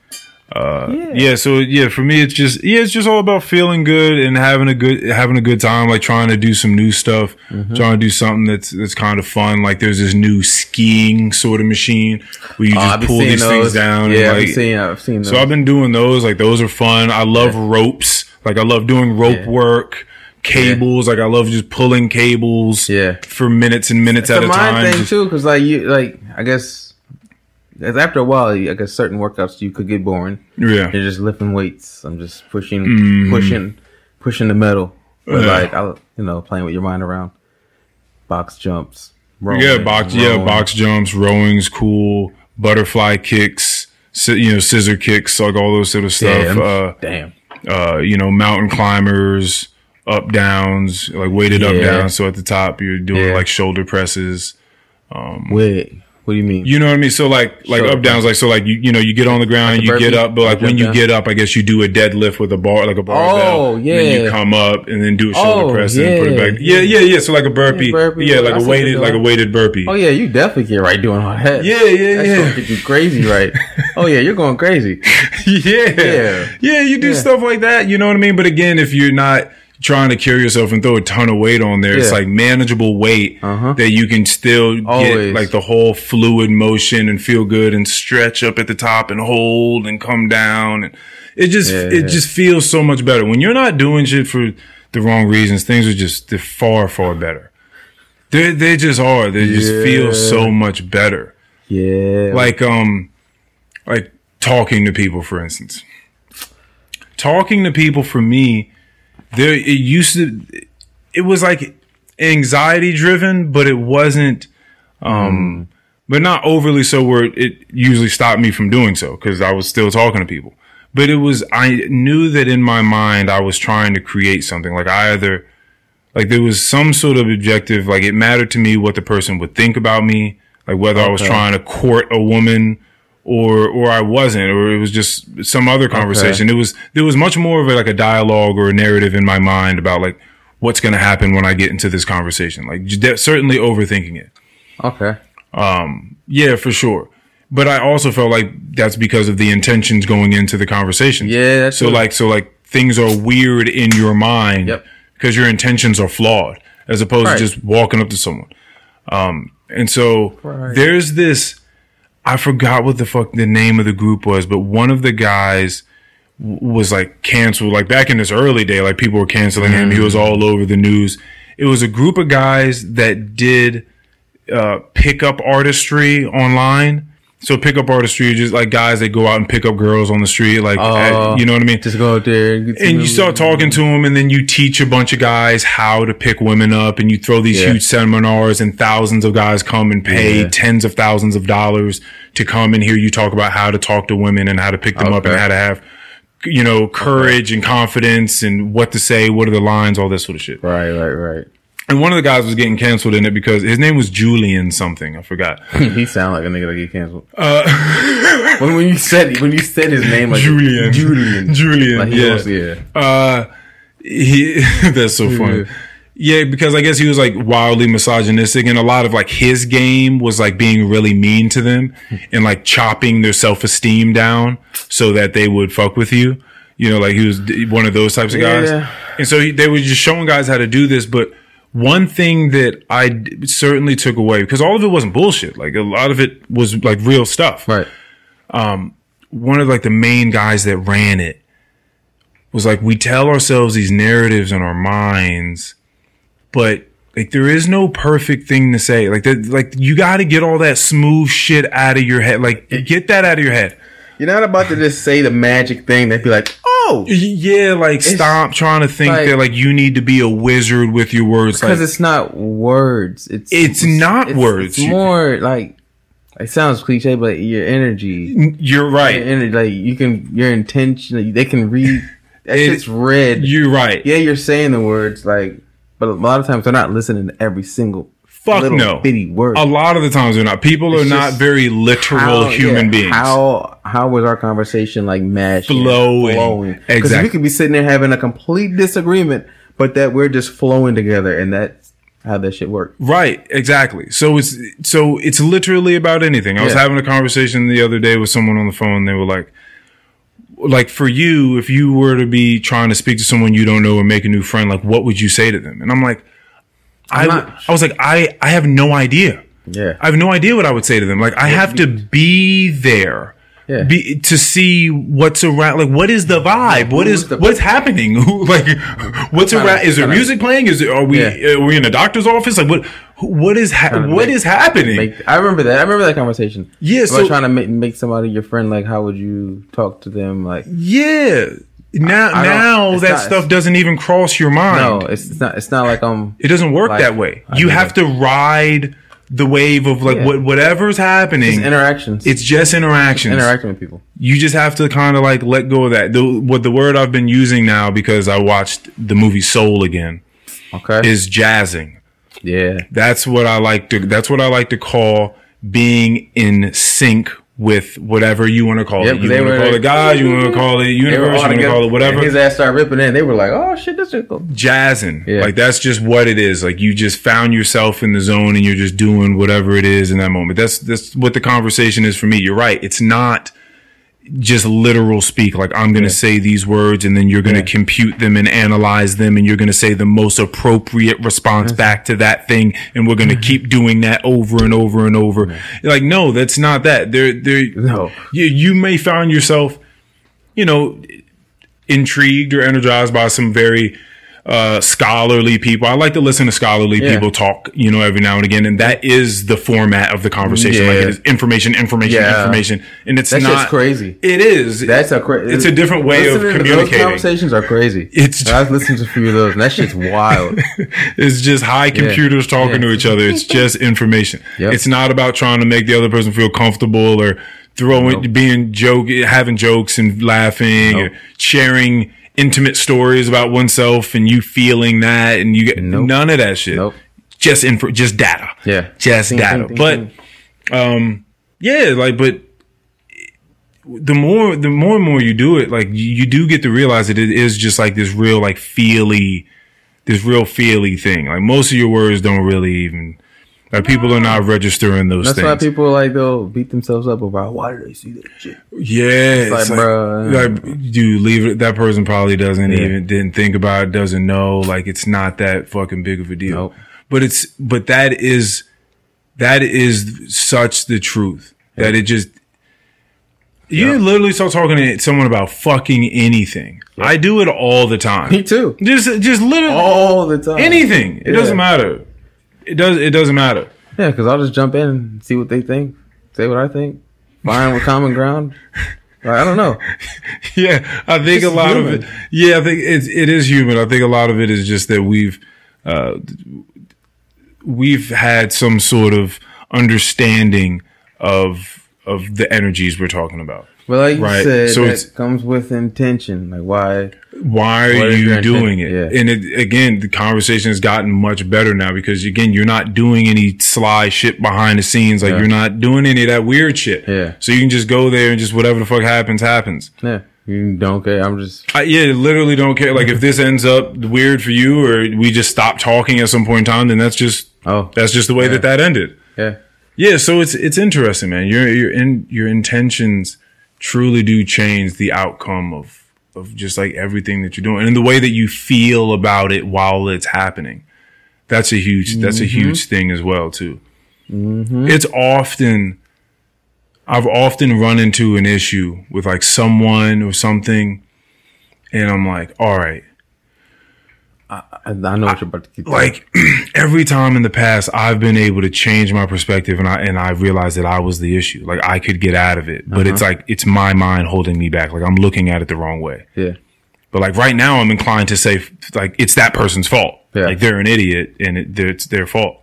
Uh, yeah. So yeah, for me, it's just yeah, it's just all about feeling good and having a good having a good time. Like trying to do some new stuff, Mm-hmm. trying to do something that's that's kind of fun. Like there's this new skiing sort of machine where you Oh, just pull these things down. Yeah, and I've seen. I've seen those. so I've been doing those. Like those are fun. I love ropes. Like I love doing rope Yeah. work, cables. Like I love just pulling cables. Yeah. For minutes and minutes it's at a a mind time. thing Just- too, because like you like I guess after a while, I guess certain workouts you could get boring. yeah. You're just lifting weights. I'm just pushing, Mhm. pushing, pushing the metal. But Yeah. like I, you know, playing with your mind around box jumps. rowing, yeah, box. Yeah, box jumps, rowing's cool. Butterfly kicks. You know, scissor kicks, like all those sort of stuff. Damn. Uh, Damn. uh, you know, mountain climbers, up downs, like weighted up Yeah. downs. So at the top, you're doing Yeah. like shoulder presses. Wait, what do you mean? You know what I mean? So like like Shoulder up downs, like so like you you know you get on the ground and Like a you get up, but like Like when you down? get up, I guess you do a deadlift with a bar like a barbell. Oh, yeah. And then you yeah. come up and then do a shoulder Oh, press and put it back. Yeah, yeah, yeah. So like a burpee. Yeah, burpee. Yeah, like I a weighted like a weighted burpee. oh yeah, you definitely get right doing all that. Yeah, yeah, yeah. That's yeah. gonna get you crazy, right? <laughs> oh yeah, you're going crazy. <laughs> yeah. Yeah. Yeah, you do Yeah. stuff like that, you know what I mean? But again, if you're not trying to kill yourself and throw a ton of weight on there, it's like manageable weight Uh-huh. that you can still get like the whole fluid motion and feel good and stretch up at the top and hold and come down and it just Yeah, it yeah. just feels so much better. When you're not doing shit for the wrong reasons, things are just they're far, far better. They they just are. They just feel so much better Yeah. like um like talking to people for instance talking to people for me there it used to it was like anxiety driven but it wasn't um but not overly so where it usually stopped me from doing so because i was still talking to people. But it was i knew that in my mind i was trying to create something. Like i either like there was some sort of objective like it mattered to me what the person would think about me like whether i was trying to court a woman or or i wasn't or it was just some other conversation it was there was much more of a, like a dialogue or a narrative in my mind about like what's going to happen when i get into this conversation like certainly overthinking it okay. Um. yeah for sure but i also felt like that's because of the intentions going into the conversation Yeah, that's so true. like so like things are weird in your mind Yep. because your intentions are flawed as opposed Right. to just walking up to someone um and so Right. there's this i forgot what the fuck the name of the group was but one of the guys was like canceled. Like back in this early day like people were canceling him. He was all over the news. It was a group of guys that did uh, pickup artistry online. So pickup artistry is just like guys that go out and pick up girls on the street, like at- Oh. you know what I mean. Just go out there and, and you start talking to them, and then you teach a bunch of guys how to pick women up, and you throw these Yeah. huge seminars, and thousands of guys come and pay Yeah. tens of thousands of dollars to come and hear you talk about how to talk to women and how to pick them up and how to have, you know, courage and confidence and what to say, what are the lines, all this sort of shit. Right, right, right. And one of the guys was getting canceled in it because his name was Julian something. I forgot. <laughs> he sound like a nigga that get canceled. <laughs> when, when you said when you said his name, like Julian. Julian, Julian. like yeah. was, yeah. Uh, he, <laughs> that's so funny. Yeah, because I guess he was like wildly misogynistic, and a lot of like his game was like being really mean to them and like chopping their self esteem down so that they would fuck with you. You know, like he was one of those types of guys. Yeah. And so he, they were just showing guys how to do this. But one thing that I d- certainly took away, because all of it wasn't bullshit, like a lot of it was like real stuff. Right. Um, one of like the main guys that ran it was like we tell ourselves these narratives in our minds but like there is no perfect thing to say. Like that like you got to get all that smooth shit out of your head. Like get that out of your head. You're not about to just say the magic thing. They'd be like, oh, Yeah like stop trying to think like- that like you need to be a wizard with your words because like, it's not words. It's It's not words. It's more like it sounds cliche, but your energy, you're your right energy, like you can your intention. They can read. It's It- read. you're right yeah, you're saying the words like, but a lot of times they're not listening to every single Fuck little no. bitty words. A lot of the times they're not. People are not very literal How- human yeah, beings. How how was our conversation like mashing, Flowing. Because Exactly. we could be sitting there having a complete disagreement, but that we're just flowing together, and that's how that shit works. Right, exactly. So it's so it's literally about anything. I was having a conversation the other day with someone on the phone. They were like, like for you, if you were to be trying to speak to someone you don't know or make a new friend, like what would you say to them? And I'm like, I, I'm not- I was like, I, I have no idea. Yeah, I have no idea what I would say to them. Like I have to be there. Yeah. Be, to see what's around, like what is the vibe? What is the- what's happening? Who- <laughs> like what's around? Is there music playing? Is it, are we Yeah. Uh, are we in a doctor's office? Like what what is ha- what make- is happening? Make, I remember that. I remember that conversation. Yeah, About so- trying to make make somebody your friend. Like, how would you talk to them? Like, yeah. Now I don't- now that not- stuff doesn't even cross your mind. no, it's, it's not. It's not like um. it doesn't work like, that way. I You have it. to ride the wave of like Yeah. what whatever's happening. It's interactions. it's just interactions. interacting with people. you just have to kind of like let go of that. The, what the word I've been using now because I watched the movie Soul again Okay. is jazzing. yeah. That's what I like to. That's what I like to call being in sync with whatever you want to call Yep, it. You want to call it God. You want to <laughs> call it universe. You want to call it whatever. His ass started ripping in. They were like, "Oh shit, this is cool." jazzing. Yeah. Like that's just what it is. Like you just found yourself in the zone and you're just doing whatever it is in that moment. That's that's what the conversation is for me. You're right. It's not just literal speak. Like I'm going to say these words and then you're going to Yeah. compute them and analyze them and you're going to say the most appropriate response mm-hmm. back to that thing and we're going to mm-hmm. keep doing that over and over and over. Like no, that's not that. There there No. you, you may find yourself, you know, intrigued or energized by some very uh, scholarly people. I like to listen to scholarly Yeah. people talk, you know, every now and again, and that is the format of the conversation. Like Yeah. it is information, information, Yeah. information, and it's That not crazy. It is. That's a crazy. It's a different way of communicating. Those conversations are crazy. It's- I've listened to a few of those, and that shit's wild. <laughs> It's just high computers talking to each other. It's just information. Yep. It's not about trying to make the other person feel comfortable or throwing, Nope. being joke, having jokes and laughing Nope. or sharing intimate stories about oneself and you feeling that and you get Nope. none of that shit. Nope. Just info, just data. Yeah. Just Ding, data. ding, ding, but, um, yeah, like, but the more, the more and more you do it, like you, you do get to realize that it is just like this real, like feely, this real feely thing. Like most of your words don't really even, like people are not registering those That's things. why people like they'll beat themselves up about why did they see that shit? Yeah, it's like, like, bruh. like, dude, leave it. That person probably doesn't Yeah. even didn't think about it, doesn't know. Like, it's not that fucking big of a deal. Nope. But it's but that is that is such the truth that it just. You Yeah. literally start talking to someone about fucking anything. I do it all the time. Me too. Just, just literally All the time. anything. It Yeah. doesn't matter. It does. It doesn't matter. Yeah, because I'll just jump in and see what they think, say what I think, find with common ground. Like, I don't know. <laughs> yeah, I think Just a lot of it. Yeah, I think it's it is human. I think a lot of it is just that we've uh, we've had some sort of understanding of of the energies we're talking about. But like you said, so it's- comes with intention. Like why? Why are you doing it? Yeah. And it, again, the conversation has gotten much better now because again, you're not doing any sly shit behind the scenes. Like Yeah. you're not doing any of that weird shit. Yeah. So you can just go there and just whatever the fuck happens, happens. Yeah, you don't care. I'm just I, yeah, literally don't care. Like if this ends up weird for you, or we just stop talking at some point in time, then that's just oh that's just the way that that ended. yeah. Yeah, so it's it's interesting, man. Your your in your intentions truly do change the outcome of of just like everything that you're doing and the way that you feel about it while it's happening. That's a huge that's a mm-hmm. huge thing as well too. Mm-hmm. It's often I've often run into an issue with like someone or something, and I'm like, all right, I, I know what you're about to to. like <clears throat> every time in the past I've been able to change my perspective and I and I realized that I was the issue. Like I could get out of it. But it's like it's my mind holding me back. Like I'm looking at it the wrong way. yeah, But like right now I'm inclined to say like it's that person's fault. Yeah. Like they're an idiot and it, it's their fault.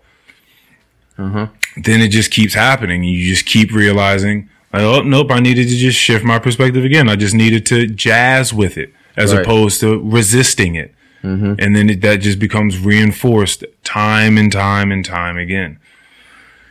Uh-huh. Then it just keeps happening. You just keep realizing like, oh nope, I needed to just shift my perspective again. I just needed to jazz with it as Right. opposed to resisting it. Mm-hmm. and then it, that just becomes reinforced time and time and time again.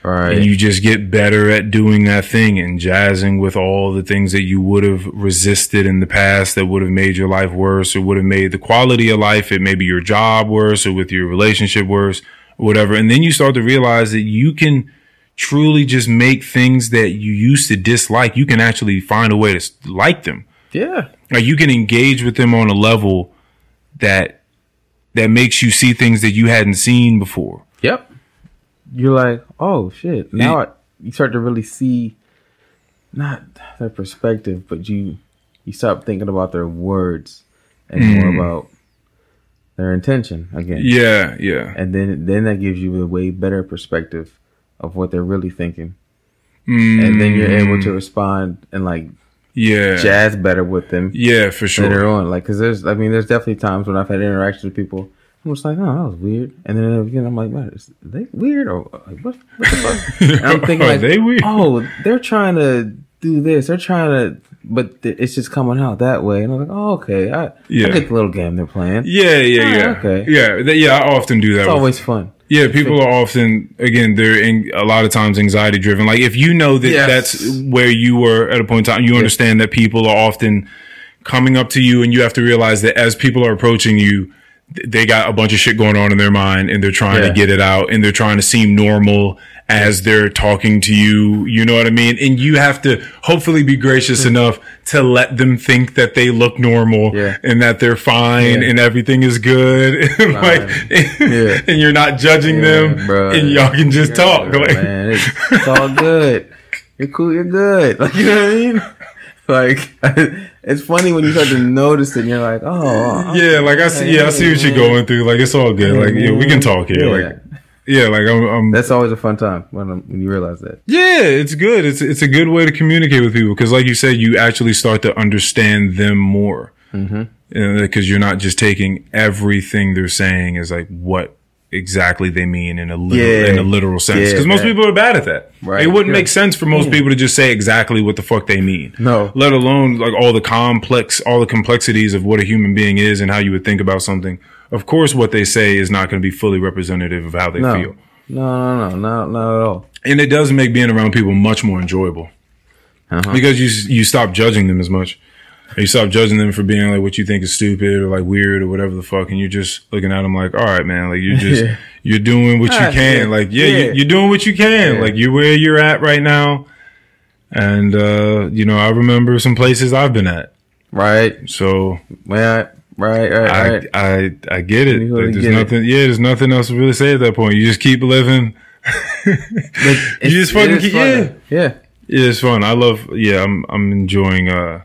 Right. And you just get better at doing that thing and jazzing with all the things that you would have resisted in the past that would have made your life worse or would have made the quality of life, it maybe your job worse or with your relationship worse, or whatever. And then you start to realize that you can truly just make things that you used to dislike, you can actually find a way to like them. yeah. Like you can engage with them on a level that that makes you see things that you hadn't seen before. Yep. You're like, oh shit. Now I, you start to really see not their perspective, but you you stop thinking about their words and more about their intention again. Yeah, yeah. And then then that gives you a way better perspective of what they're really thinking. Mm, And then you're able to respond and like yeah. jazz better with them Yeah, for sure. later on. Like, cause there's, I mean, there's definitely times when I've had interactions with people. I'm just like, oh, that was weird. And then uh, again, I'm like, what, is they weird or uh, like, what, what the fuck? <laughs> And I'm thinking like, they weird? oh, they're trying to do this. They're trying to, but th- it's just coming out that way. And I'm like, oh, okay. I, Yeah. I get the little game they're playing. Yeah, yeah, Oh, yeah. okay. Yeah, th- yeah. I often do that. It's with- always fun. Yeah, people are often again they're in, a lot of times anxiety driven. Like if you know that Yes. that's where you were at a point in time, you understand that people are often coming up to you, and you have to realize that as people are approaching you, they got a bunch of shit going on in their mind, and they're trying Yeah. to get it out, and they're trying to seem normal as they're talking to you. You know what I mean? And you have to hopefully be gracious mm. enough to let them think that they look normal Yeah. and that they're fine Yeah. and everything is good. and <laughs> like, <laughs> Yeah. and you're not judging them, bruh. and y'all can just talk. Like, man, it's, it's all good. You're cool. You're good. <laughs> Like you know what I mean? Like <laughs> it's funny when you start to notice it. and You're like, oh, yeah, like I see, yeah, I see what you're going through. Like, it's all good. Like, yeah, we can talk here. Yeah. Like, yeah, like I'm, I'm That's always a fun time when I'm, when you realize that. yeah, it's good. It's it's a good way to communicate with people because, like you said, you actually start to understand them more. Mm-hmm. Because you're not just taking everything they're saying as like what exactly they mean in a literal, Yeah. in a literal sense. Yeah, Because most that- people are bad at that. Right. It wouldn't Yeah. make sense for most people to just say exactly what the fuck they mean. No. Let alone like all the complex, all the complexities of what a human being is and how you would think about something. Of course, what they say is not going to be fully representative of how they No, feel no, no, no, not not at all. and it does make being around people much more enjoyable Uh-huh. because you you stop judging them as much. You stop judging them for being like what you think is stupid or like weird or whatever the fuck, and you're just looking at them like, all right, man, like you're <laughs> just Yeah. you're doing what you can, yeah. like yeah, Yeah. You, you're doing what you can, like you're where you're at right now, and uh, you know I remember some places I've been at, Right, so right, right, right, I right. I I get it. Like, there's get it. nothing, yeah, there's nothing else to really say at that point. You just keep living. <laughs> you just fucking keep- yeah. yeah. Yeah, it's fun. I love. Yeah, I'm. I'm enjoying. Uh,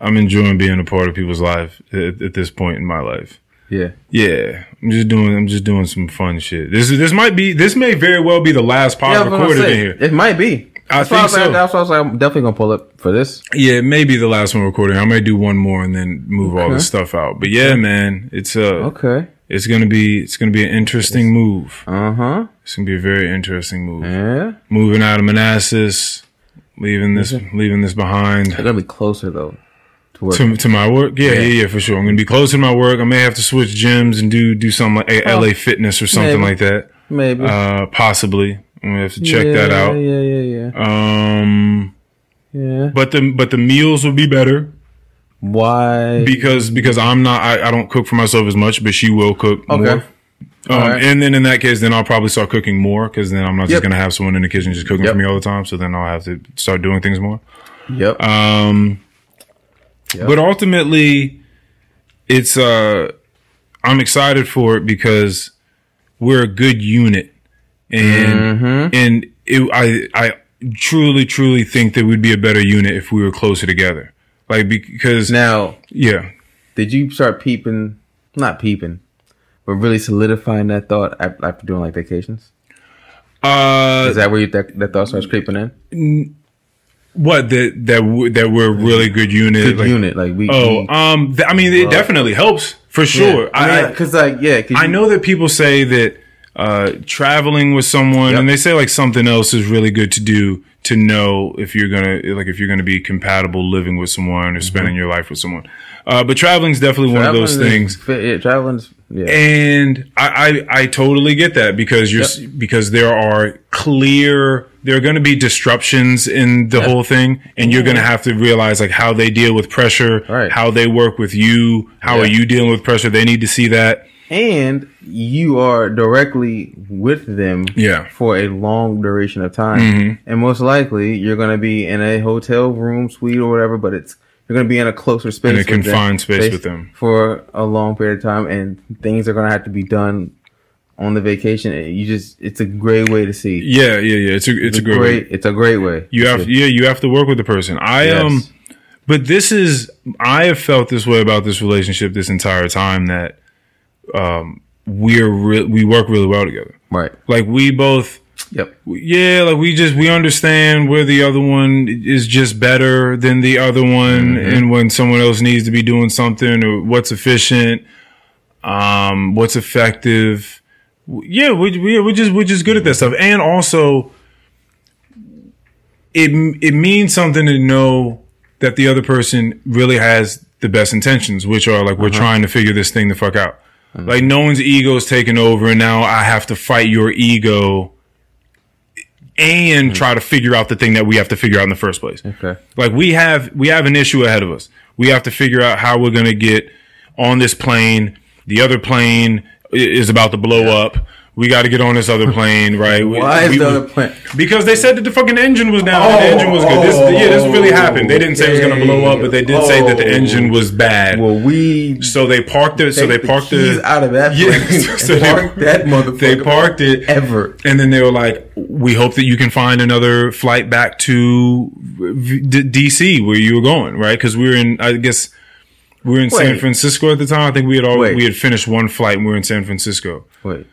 I'm enjoying being a part of people's life at, at this point in my life. Yeah. Yeah, I'm just doing. I'm just doing some fun shit. This is. This might be. This may very well be the last pod Yeah, I recorded in here. It might be. I That's why think like- so. That's why I was like, I'm definitely gonna pull up for this. Yeah, it may be the last one recording. I may do one more and then move all Okay. this stuff out. But yeah, man, it's uh, Okay. it's gonna be. It's gonna be an interesting move. Uh huh. It's gonna be a very interesting move. Yeah. Moving out of Manassas, leaving this, leaving this behind. They're gonna be closer though. To work. to, to my work. Yeah, Yeah. yeah, yeah, for sure. I'm gonna be closer to my work. I may have to switch gyms and do do something like a Oh, LA Fitness or something maybe. like that. Maybe. Uh, possibly. I'm gonna have to check that out. Yeah. Yeah, yeah, Um, yeah. Yeah. but the but the meals will be better Why? because because I'm not I, I don't cook for myself as much, but she will cook Okay. more. Um, Alright. And then in that case, then I'll probably start cooking more because then I'm not Yep. just gonna have someone in the kitchen just cooking Yep. for me all the time. So then I'll have to start doing things more. Yep. Um, Yep. but ultimately, it's uh, I'm excited for it because we're a good unit, and Mm-hmm. and it, I I truly truly think that we'd be a better unit if we were closer together. Like because now, yeah, did you start peeping? Not peeping, but really solidifying that thought after doing like vacations. uh, Is that where you, that that thought starts creeping in? What that that that we're really good unit. Good like- unit, like we. Oh, we, um, th- I mean, it definitely helps for sure. Yeah. I mean, I, because like yeah, I you- know that people say that uh, traveling with someone, Yep. and they say like something else is really good to do to know if you're gonna like if you're gonna be compatible living with someone or spending your life with someone. Uh, but traveling is definitely one of those Traveling things. is- Yeah, traveling's yeah. And I, I, I totally get that because you're s because there are clear there are going to be disruptions in the whole thing, and you're going to have to realize like how they deal with pressure, Right. how they work with you, how Yeah. are you dealing with pressure. They need to see that. and you are directly with them Yeah. Mm-hmm. for a long duration of time and most likely you're going to be in a hotel room suite or whatever but it's you're going to be in a closer space In a them- confined space with them. for a long period of time and things are going to have to be done on the vacation and you just it's a great way to see Yeah, yeah, yeah. It's a it's, a great. way. it's a great way You have yeah, you have to work with the person. I Yes. um, but this is I have felt this way about this relationship this entire time that um we're re- we work really well together. right Like we both yep yeah, like we just we understand where the other one is just better than the other one, and when someone else needs to be doing something or what's efficient, um, what's effective. Yeah, we we we're just we're just good at that stuff, and also it it means something to know that the other person really has the best intentions, which are like we're uh-huh. trying to figure this thing the fuck out. Uh-huh. Like no one's ego is taking over, and now I have to fight your ego and hmm. try to figure out the thing that we have to figure out in the first place. okay Like we have we have an issue ahead of us. We have to figure out how we're going to get on this plane. The other plane is about to blow up. We got to get on this other plane, <laughs> right? We- why is we- the other plan Because they said that the fucking engine was down. and the Oh, engine was good. This, yeah, this really oh, happened. They didn't say it was going to blow up, but they did say that the oh. engine was bad. well we so they parked it. So they the parked keys it. out of that <laughs> Yeah, <laughs> so and they- park that motherfucker They parked it ever and then they were like, "We hope that you can find another flight back to D- DC where you were going, right? Because we were in, I guess, we were in San Francisco at the time. I think we had all Wait. we had finished one flight and we were in San Francisco. Wait.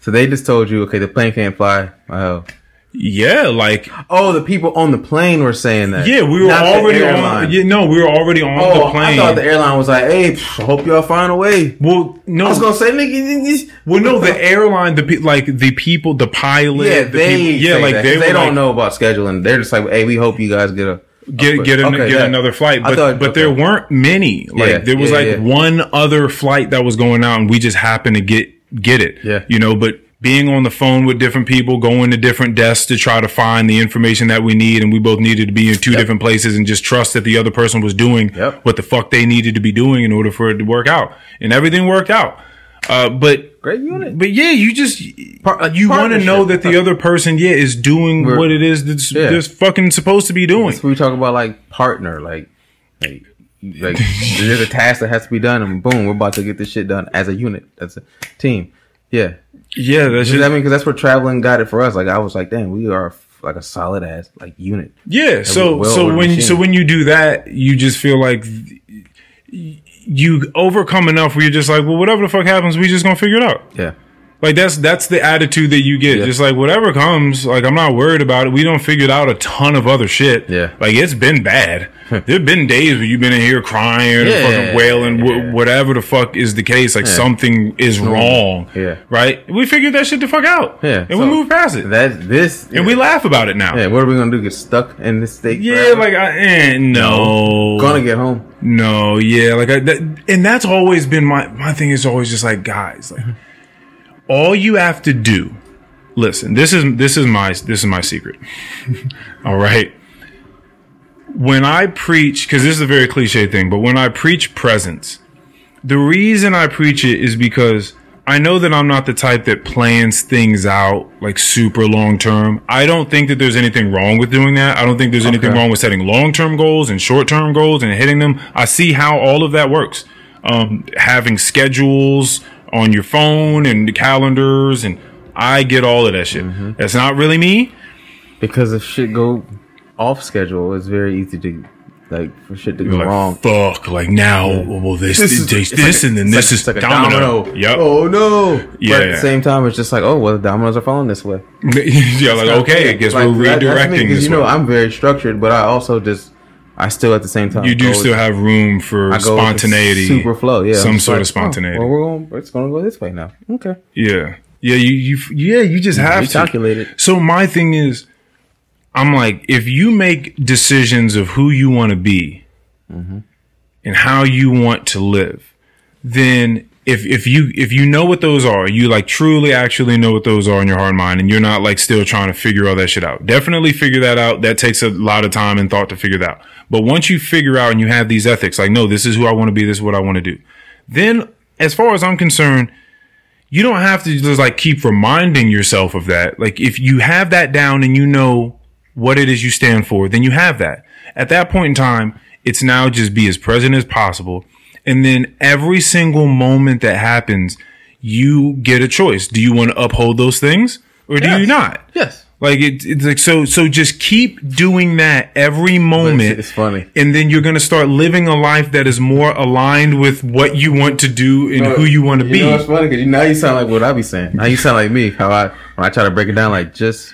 So they just told you, okay, the plane can't fly. Oh. Yeah, like Oh, the people on the plane were saying that. yeah, we were Not already on. Yeah, no, we were already on Oh, the plane. I thought the airline was like, "Hey, pff, I hope y'all find a way." well, no, I was gonna say, "Nigga, well, no, the airline, the like the people, the pilot, yeah, the they, people, yeah, like they were they don't know about scheduling. They're just like, "Hey, we hope you guys get a get get, an, Okay, get that- another flight. But thought- but there weren't many. Like Yeah, there was yeah, like yeah. one other flight that was going out, and we just happened to get get it. Yeah. you know. But being on the phone with different people, going to different desks to try to find the information that we need, and we both needed to be in two different places, and just trust that the other person was doing Yep. what the fuck they needed to be doing in order for it to work out, and everything worked out. Uh, but great unit." but yeah, you just Par- you want to know that the other person, yeah, is doing We're- what it is that's Yeah. that's fucking supposed to be doing. That's what we talk about, like partner, like, like, like <laughs> there's a task that has to be done, and boom, we're about to get this shit done as a unit, as a team. Yeah, Yeah, that's just I mean, because that's where traveling got it for us. Like, I was like, damn, we are like a solid ass like unit. yeah. So so when machine. so when you do that, you just feel like th- you overcome enough where you're just like, well, whatever the fuck happens, we just gonna figure it out. Yeah, Like that's that's the attitude that you get. Yeah. Just like whatever comes, like I'm not worried about it. We don't figured out a ton of other shit. Yeah. Like it's been bad. There've been days where you've been in here crying or Yeah. fucking wailing, wh- whatever the fuck is the case. Like something is wrong. Yeah. Right. We figured that shit the fuck out. yeah. And So, we move past it. That this and we laugh about it now. Yeah, what are we gonna do? Get stuck in this state? Yeah, forever? like I eh, no, gonna get home. no, yeah, like I, that, and that's always been my my thing is always just like guys, like all you have to do. Listen, this is this is my this is my secret. <laughs> all right. When I preach, because this is a very cliche thing, but when I preach presence, the reason I preach it is because I know that I'm not the type that plans things out like super long term. I don't think that there's anything wrong with doing that. I don't think there's anything wrong with setting long term goals and short term goals and hitting them. I see how all of that works. Um, having schedules on your phone and the calendars, and I get all of that shit. Mm-hmm. That's not really me. Because if shit go off schedule, it's very easy to like for shit to go Like, wrong. fuck, like now, well, this, this, it's this, like a- and then this like- is like a domino. Yep. Oh no! Yeah, But at yeah. the same time, it's just like, oh well, the dominoes are falling this way. <laughs> yeah, like okay, I guess we're that- that's me, this You know, way. I'm very structured, but I also just I still at the same time You do still with- have room for I go with the spontaneity, super flow. Yeah, some sort like, of oh, spontaneity. Oh, well, we're going. It's going to go this way now. Okay. Yeah, Yeah, you, you, yeah, you just have We to. it. So my thing is, I'm like, if you make decisions of who you want to be mm-hmm. and how you want to live, then if if you if you know what those are, you like truly actually know what those are in your heart and mind, and you're not like still trying to figure all that shit out. Definitely figure that out. That takes a lot of time and thought to figure that out. But once you figure out and you have these ethics, like, no, this is who I want to be, this is what I want to do. Then, as far as I'm concerned, you don't have to just like keep reminding yourself of that. Like if you have that down and you know what it is you stand for, then you have that. At that point in time, it's now just be as present as possible. And then every single moment that happens, you get a choice. Do you want to uphold those things or do you not? Yes. Like it, it's like so. So just keep doing that every moment. it's funny. and then you're gonna start living a life that is more aligned with what you want to do and who you want to you be. know what's funny? Because now you sound like what I be saying. Now you sound like me. How I when I try to break it down, like just,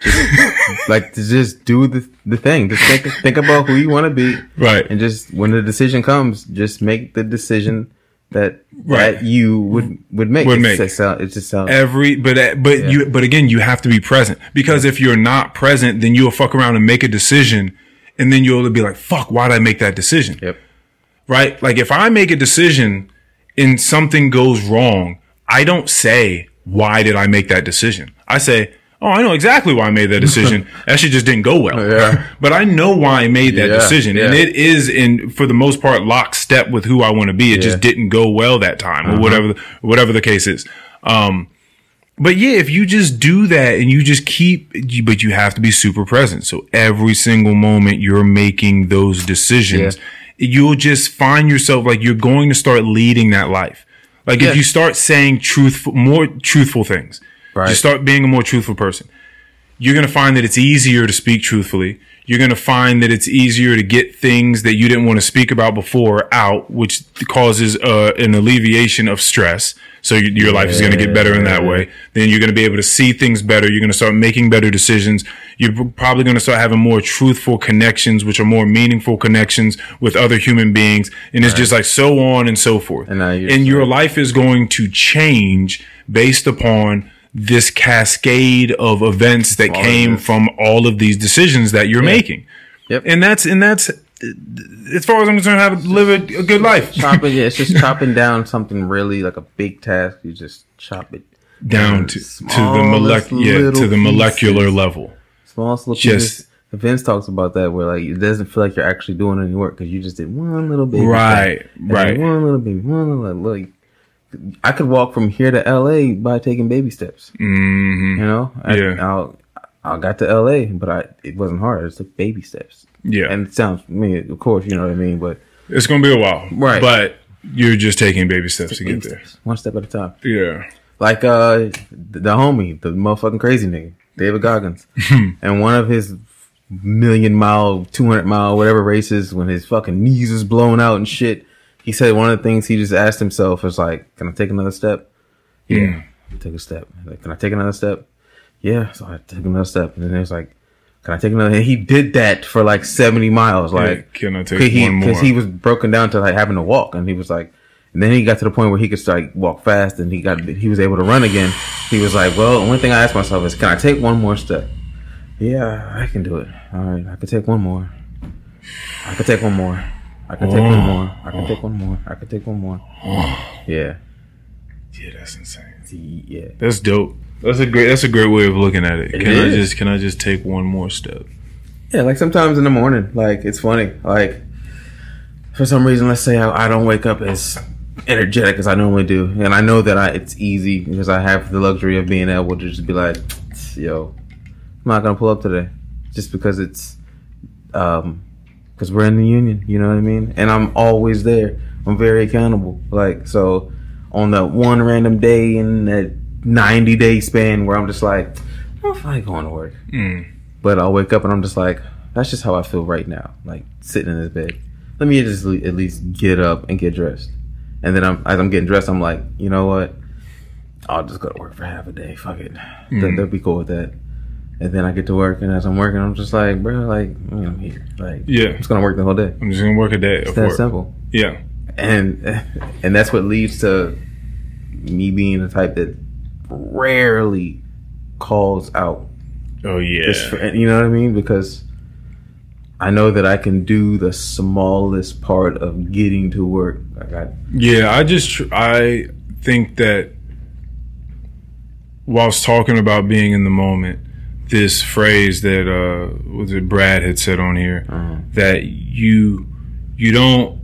just <laughs> like to just do the the thing. Just think think about who you want to be, Right. and just when the decision comes, just make the decision that Right. that you would would make. Would It make. just sound- it just sounds. Every, but uh, but you, but again, you have to be present because if you're not present, then you'll fuck around and make a decision, and then you'll be like, "Fuck, why did I make that decision?" Yep. right? Like if I make a decision and something goes wrong, I don't say, why did I make that decision? I say, oh, I know exactly why I made that decision. <laughs> that shit just didn't go well. Yeah. but I know why I made that Yeah, decision. And it is in, for the most part, lockstep with who I want to be. It just Yeah. Uh-huh. didn't go well that time or whatever, the, whatever the case is. Um, but yeah, if you just do that and you just keep, but you have to be super present. So every single moment you're making those decisions, you'll just find yourself like you're going to start leading that life. Like Yeah. if you start saying truthful, more truthful things, Right. you start being a more truthful person. You're going to find that it's easier to speak truthfully. You're going to find that it's easier to get things that you didn't want to speak about before out, which causes uh, an alleviation of stress. So your life is going to get better in that way. Then you're going to be able to see things better. You're going to start making better decisions. You're probably going to start having more truthful connections, which are more meaningful connections with other human beings. And it's just like so on and so forth. And and your life is going to change based upon this cascade of events that All came from all of these decisions that you're making. Yep. And that's and that's as far as I'm concerned, how to live a, a good life. chopping, yeah, it's just chopping down something really like a big task. You just chop it Down to, to the smallest molec- yeah, to the molecular pieces. level. smallest little Just- pieces. Vince talks about that where like it doesn't feel like you're actually doing any work because you just did one little bit, Right, step, and then right. one little baby, one little like. I could walk from here to L.A. by taking baby steps. hmm You know, I, Yeah. I, I got to L.A., but I it wasn't hard. It's took baby steps. Yeah. and it sounds. I mean, of course, you know what I mean, but It's gonna be a while. Right. But you're just taking baby steps to get there. steps, one step at a time. Yeah. like uh the, the homie, the motherfucking crazy nigga, David Goggins, <laughs> and one of his million mile, two hundred mile, whatever races, when his fucking knees is blown out and shit, he said one of the things he just asked himself was like, "Can I take another step?" Yeah, take a step. Like, Can I take another step? Yeah, so I took another step, and then it was like, "Can I take another?" And he did that for like seventy miles, Like, can I take he, one more? Because he was broken down to like having to walk, and he was like, and then he got to the point where he could start like, walk fast, and he got he was able to run again. He was like, well, the only thing I asked myself is, can I take one more step? Yeah, I can do it. All right, I can take one more. I can take one more. I can take one more. I can take one more. I can take one more. <sighs> Yeah, yeah, that's insane. yeah. That's dope. That's a great. That's a great way of looking at it. It can I just can I just take one more step? Yeah, like sometimes in the morning, like it's funny. Like for some reason, let's say I, I don't wake up as energetic as I normally do, and I know that I it's easy because I have the luxury of being able to just be like, "Yo, I'm not gonna pull up today," just because it's um because we're in the union. You know what I mean? And I'm always there. I'm very accountable. Like so, on that one random day in that 90 day span where I'm just like, I don't feel like going to work. Mm. But I'll wake up and I'm just like, that's just how I feel right now. Like sitting in this bed. Let me just at least get up and get dressed. And then I'm as I'm getting dressed, I'm like, you know what? I'll just go to work for half a day. Fuck it. They- They'll be cool with that. And then I get to work, and as I'm working, I'm just like, bro, like you know, I'm here. Like, Yeah. I'm gonna work the whole day. I'm just gonna work a day It's of that work. simple. Yeah. And and that's what leads to me being the type that rarely calls out Oh yeah. you know what I mean? Because I know that I can do the smallest part of getting to work. I got Yeah, I just tr- I think that whilst talking about being in the moment, this phrase that uh was it Brad had said on here that you you don't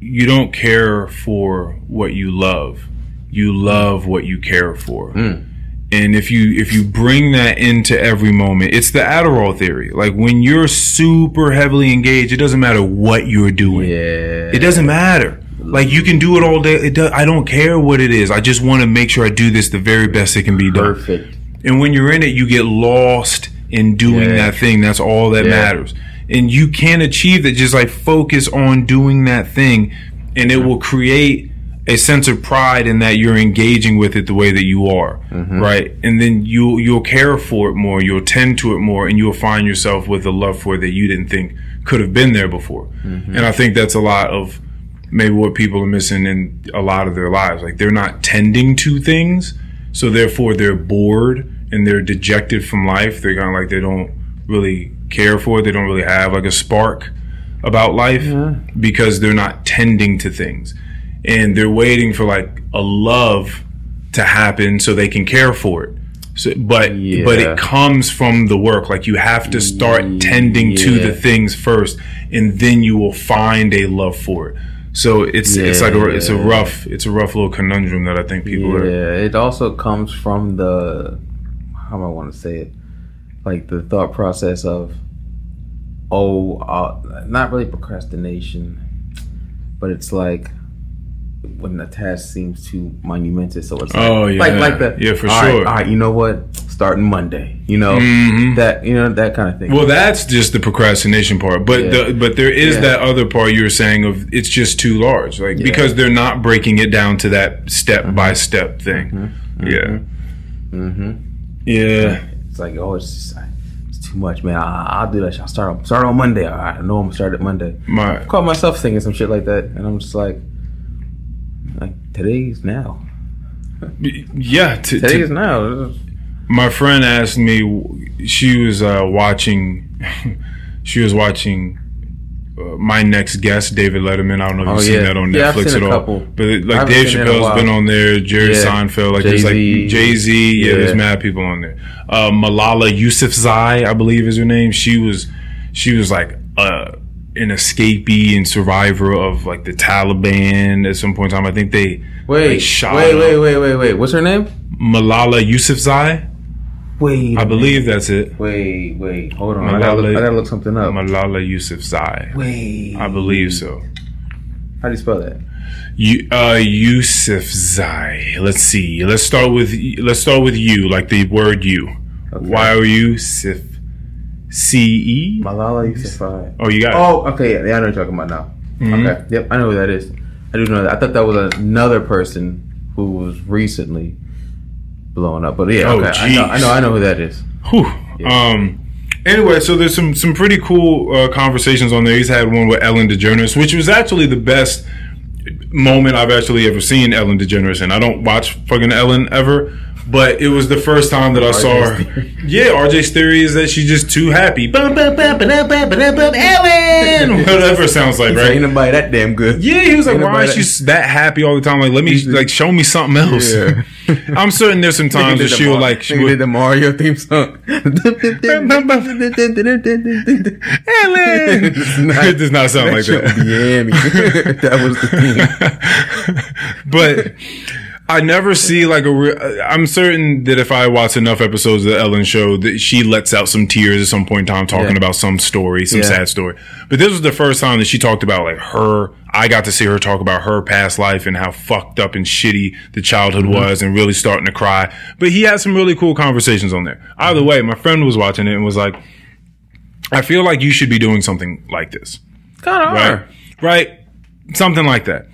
you don't care for what you love. You love what you care for. And if you if you bring that into every moment, it's the Adderall theory. Like when you're super heavily engaged, it doesn't matter what you're doing. yeah. It doesn't matter. Like you can do it all day. It does, I don't care what it is. I just want to make sure I do this the very best it can be done. perfect. And when you're in it, you get lost in doing Yeah. that thing. That's all that Yeah. matters. And you can achieve that. Just like focus on doing that thing, and it will create a sense of pride in that you're engaging with it the way that you are, Mm-hmm. right? And then you you'll care for it more. You'll tend to it more, and you'll find yourself with a love for it that you didn't think could have been there before. Mm-hmm. And I think that's a lot of maybe what people are missing in a lot of their lives. Like they're not tending to things, so therefore they're bored and they're dejected from life. They're kind of like they don't really care for it. They don't really have like a spark about life because they're not tending to things, and they're waiting for like a love to happen so they can care for it. So, but Yeah. but it comes from the work. Like you have to start tending to the things first, and then you will find a love for it. So it's it's like a, it's a rough it's a rough little conundrum that I think people are. Yeah, it also comes from the how do I want to say it, like the thought process of oh, uh, not really procrastination, but it's like when the task seems too monumentous. So it's like, Oh, yeah. like like the Yeah, for all right, sure. all right, you know what? Starting Monday, you know Mhm. that you know that kind of thing. Well, that's just the procrastination part, but Yeah. the, but there is Yeah. that other part you were saying of it's just too large, like because they're not breaking it down to that step by step thing. Yeah, mm-hmm. Yeah. It's like oh, it's just, it's too much, man. I, I'll do that. shit. I'll start on, start on Monday. All right, I know I'm gonna start at Monday. My caught myself thinking some shit like that, and I'm just like, like today's now. yeah. To, Today to- is now. my friend asked me. She was uh, watching. <laughs> she was watching. Uh, my next guest, David Letterman. I don't know if Oh, you've seen that on Yeah, I've Netflix seen at a all. couple. But it, like Dave seen it in a Chappelle's been on there, Jerry Yeah. Seinfeld, like there's like Jay-Z. Jay Yeah, there's mad people on there. Uh, Malala Yousafzai, I believe is her name. She was, she was like uh, an escapee and survivor of like the Taliban at some point in time. I think they Wait, they shot wait, wait, wait, wait, wait. What's her name? Malala Yousafzai. Wait, I believe that's it. Wait, wait, hold on. I gotta, look, I gotta look something up. Malala Yousafzai. Wait, I believe so. How do you spell that? You, uh, Yousafzai. Let's see. Let's start with let's start with you, like the word you. Y O U Sif C E. Malala Yousafzai. Oh, you got it. Oh, okay, yeah, yeah, I know what you're talking about now. Mm-hmm. Okay, yep, I know who that is. I do know that. I thought that was another person who was recently blowing up, but yeah, Oh, okay, I know, I know, I know who that is. Whew. Um. Anyway, so there's some some pretty cool uh, conversations on there. He's had one with Ellen DeGeneres, which was actually the best moment I've actually ever seen Ellen DeGeneres in. I don't watch fucking Ellen ever, but it was the first time that I saw RJ's her. Yeah, RJ's theory is that she's just too happy. Ellen, whatever it sounds like, Ain't right? nobody that damn good. Yeah, he was like, Ain't why is she that happy all the time? Like, let me like show me something else. Yeah. <laughs> I'm certain there's some times that she will like she did the Mario theme song. <laughs> Ellen. <laughs> it does not sound like That that. would be yammy. that was the theme. but I never see like a. Re- I'm certain that if I watch enough episodes of the Ellen Show, that she lets out some tears at some point in time talking Yeah. about some story, some Yeah. sad story. But this was the first time that she talked about like her. I got to see her talk about her past life and how fucked up and shitty the childhood Mm-hmm. was, and really starting to cry. But he had some really cool conversations on there. Either way, my friend was watching it and was like, "I feel like you should be doing something like this." Kind of right? Right? Something like that.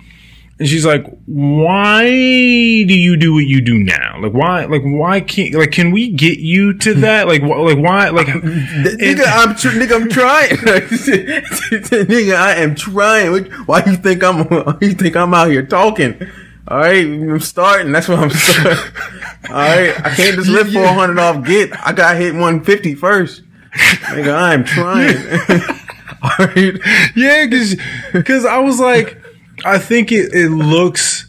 And she's like, "Why do you do what you do now? Like, why? Like, why can't? Like, can we get you to hmm. that? Like, wh- like, why? Like, <laughs> Nigga, I'm tr- nigga, I'm trying. <laughs> nigga, I am trying. Why you think I'm? <laughs> Why you think I'm out here talking? All right, I'm starting. That's what I'm starting. All right, I can't just lift 400 off get. I got hit 150 first. Nigga, I'm trying. All right. Yeah, because because I was like, I think it, it looks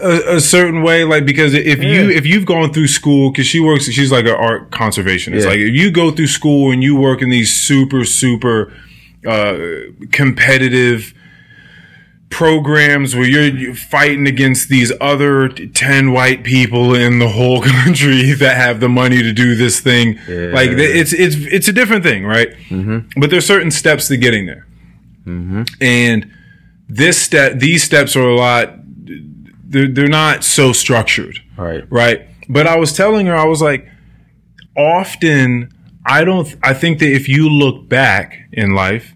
a, a certain way, like because if you if you've gone through school, because she works, she's like an art conservationist. Yeah. Like if you go through school and you work in these super super uh, competitive programs where you're, fighting against these other 10 white people in the whole <laughs> country that have the money to do this thing Yeah. like it's it's it's a different thing right but there's certain steps to getting there and this step these steps are a lot they're, they're not so structured. Right. right? But i was telling her i was like often i don't i think that if you look back in life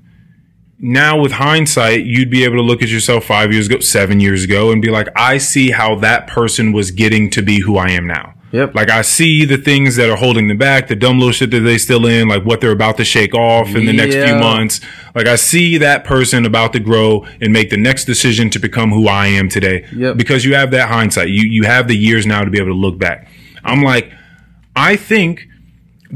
now with hindsight you'd be able to look at yourself five years ago seven years ago and be like i see how that person was getting to be who i am now Yep. like i see the things that are holding them back the dumb little shit that they still in like what they're about to shake off in the next few months. Like i see that person about to grow and make the next decision to become who i am today. Yep. because you have that hindsight. You you have the years now to be able to look back. I'm like i think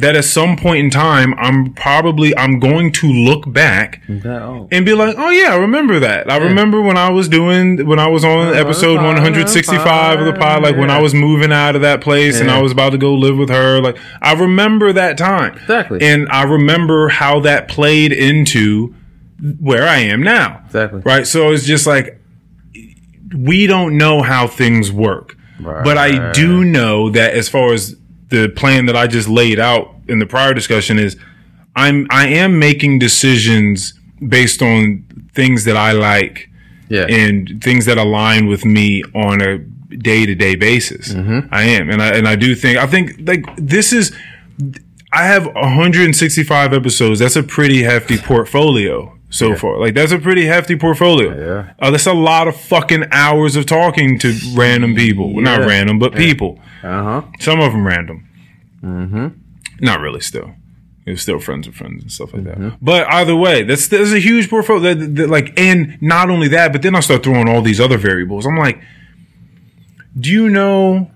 that at some point in time i'm probably i'm going to look back Oh. and be like, oh yeah, I remember that. I remember when I was doing when I was on episode 165 of the pod, like when I was moving out of that place and I was about to go live with her. Like I remember that time Exactly. and I remember how that played into where I am now. Exactly. Right. So it's just like we don't know how things work, but I do know that as far as the plan that I just laid out in the prior discussion is I'm I am making decisions based on things that I like Yeah. and things that align with me on a day to day basis. Mm-hmm. I am, and I and I do think I think like this is. I have 165 episodes. That's a pretty hefty portfolio so far. Like that's a pretty hefty portfolio. Yeah. Uh, that's a lot of fucking hours of talking to random people. Well, Not random, but people. Uh huh. Some of them random. Mm-hmm. Not really. Still, they're still friends of friends and stuff like that. But either way, that's that's a huge portfolio. That, that, like, and not only that, but then I start throwing all these other variables. I'm like, do you know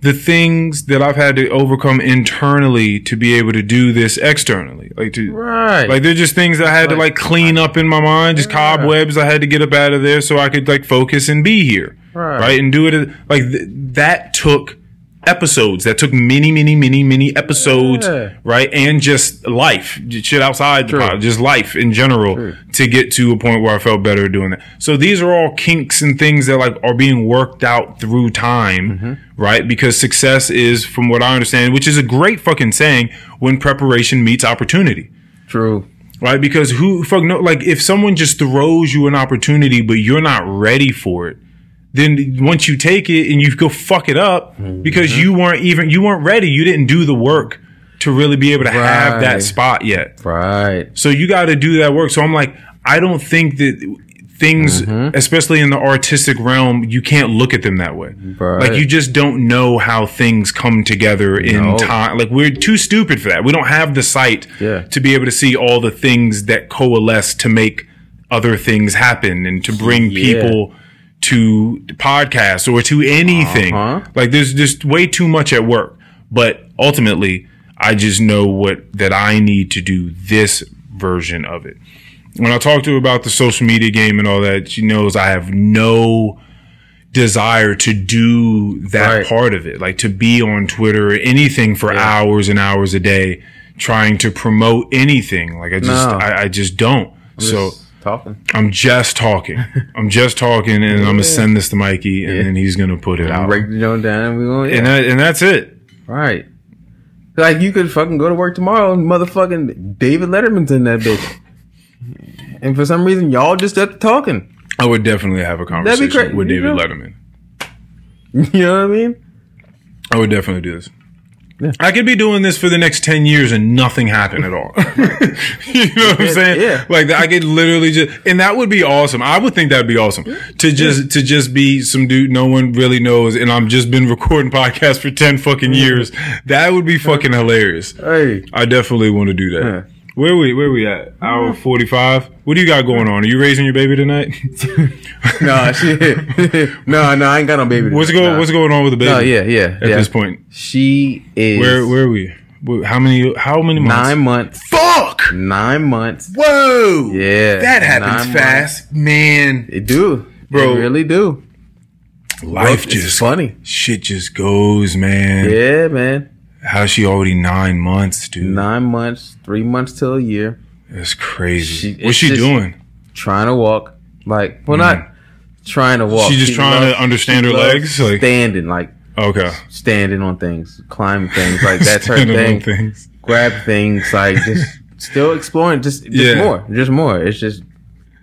the things that I've had to overcome internally to be able to do this externally? Like to Right. like they're just things I had to like clean up in my mind, just cobwebs I had to get up out of there so I could like focus and be here, Right. And do it like th- that took episodes. That took many, many, many, many episodes, Yeah. right? And just life, shit outside the pod, just life in general to get to a point where I felt better doing that. So these are all kinks and things that like are being worked out through time, Mm-hmm. right? Because success is, from what I understand, which is a great fucking saying, when preparation meets opportunity True. right? Because who fuck no, like if someone just throws you an opportunity, but you're not ready for it, then once you take it and you go fuck it up mm-hmm. because you weren't even you weren't ready, you didn't do the work to really be able to have that spot yet. Right. So you got to do that work. So I'm like, I don't think that things, mm-hmm. especially in the artistic realm, you can't look at them that way. Right. Like you just don't know how things come together in No. time. Like we're too stupid for that. We don't have the sight Yeah. to be able to see all the things that coalesce to make other things happen and to bring Yeah. people to podcasts or to anything. Uh-huh. Like there's just way too much at work. But ultimately, I just know what that I need to do this version of it. When I talk to her about the social media game and all that, she knows I have no desire to do that Right. part of it. Like to be on Twitter or anything for hours and hours a day trying to promote anything. Like I just No. I, I just don't. so Just talking. I'm just talking. <laughs> I'm just talking and I'm gonna send this to Mikey and Yeah. then he's gonna put it out. Break the joint down. and We. Yeah. And that, and that's it. Right. Like you could fucking go to work tomorrow and motherfucking David Letterman's in that bitch. And for some reason y'all just up talking. I would definitely have a conversation with You David know? Letterman. <laughs> You know what I mean? I would definitely do this. Yeah. I could be doing this for the next 10 years and nothing happen at all. <laughs> you know what I'm saying? yeah. Like I could literally just, and that would be awesome. I would think that'd be awesome to just, to just be some dude no one really knows. And I'm just been <laughs> recording podcasts for 10 fucking years. That would be fucking hilarious. Hey. I definitely want to do that. Where we where we at? Hour forty five. What do you got going on? Are you raising your baby tonight? no, shit. no, no, I ain't got no baby. what's going Nah. What's going on with the baby? No, yeah, yeah. At yeah. this point, she is where where are we? How many How many months? nine months. Fuck! Nine months. Whoa! Yeah, that happens nine fast, man. It do, Bro. It really do. Life It's just funny. shit just goes, man. Yeah, man. How's she already nine months, dude? Nine months, three months till a year. That's crazy. She- What's she doing? Trying to walk, like well, not mm-hmm. trying to walk. She's just trying to understand her legs, like- standing, like Okay. standing on things, climbing things, like that's her thing. things. Grab things, like just <laughs> still exploring, just just Yeah. more, just more. It's just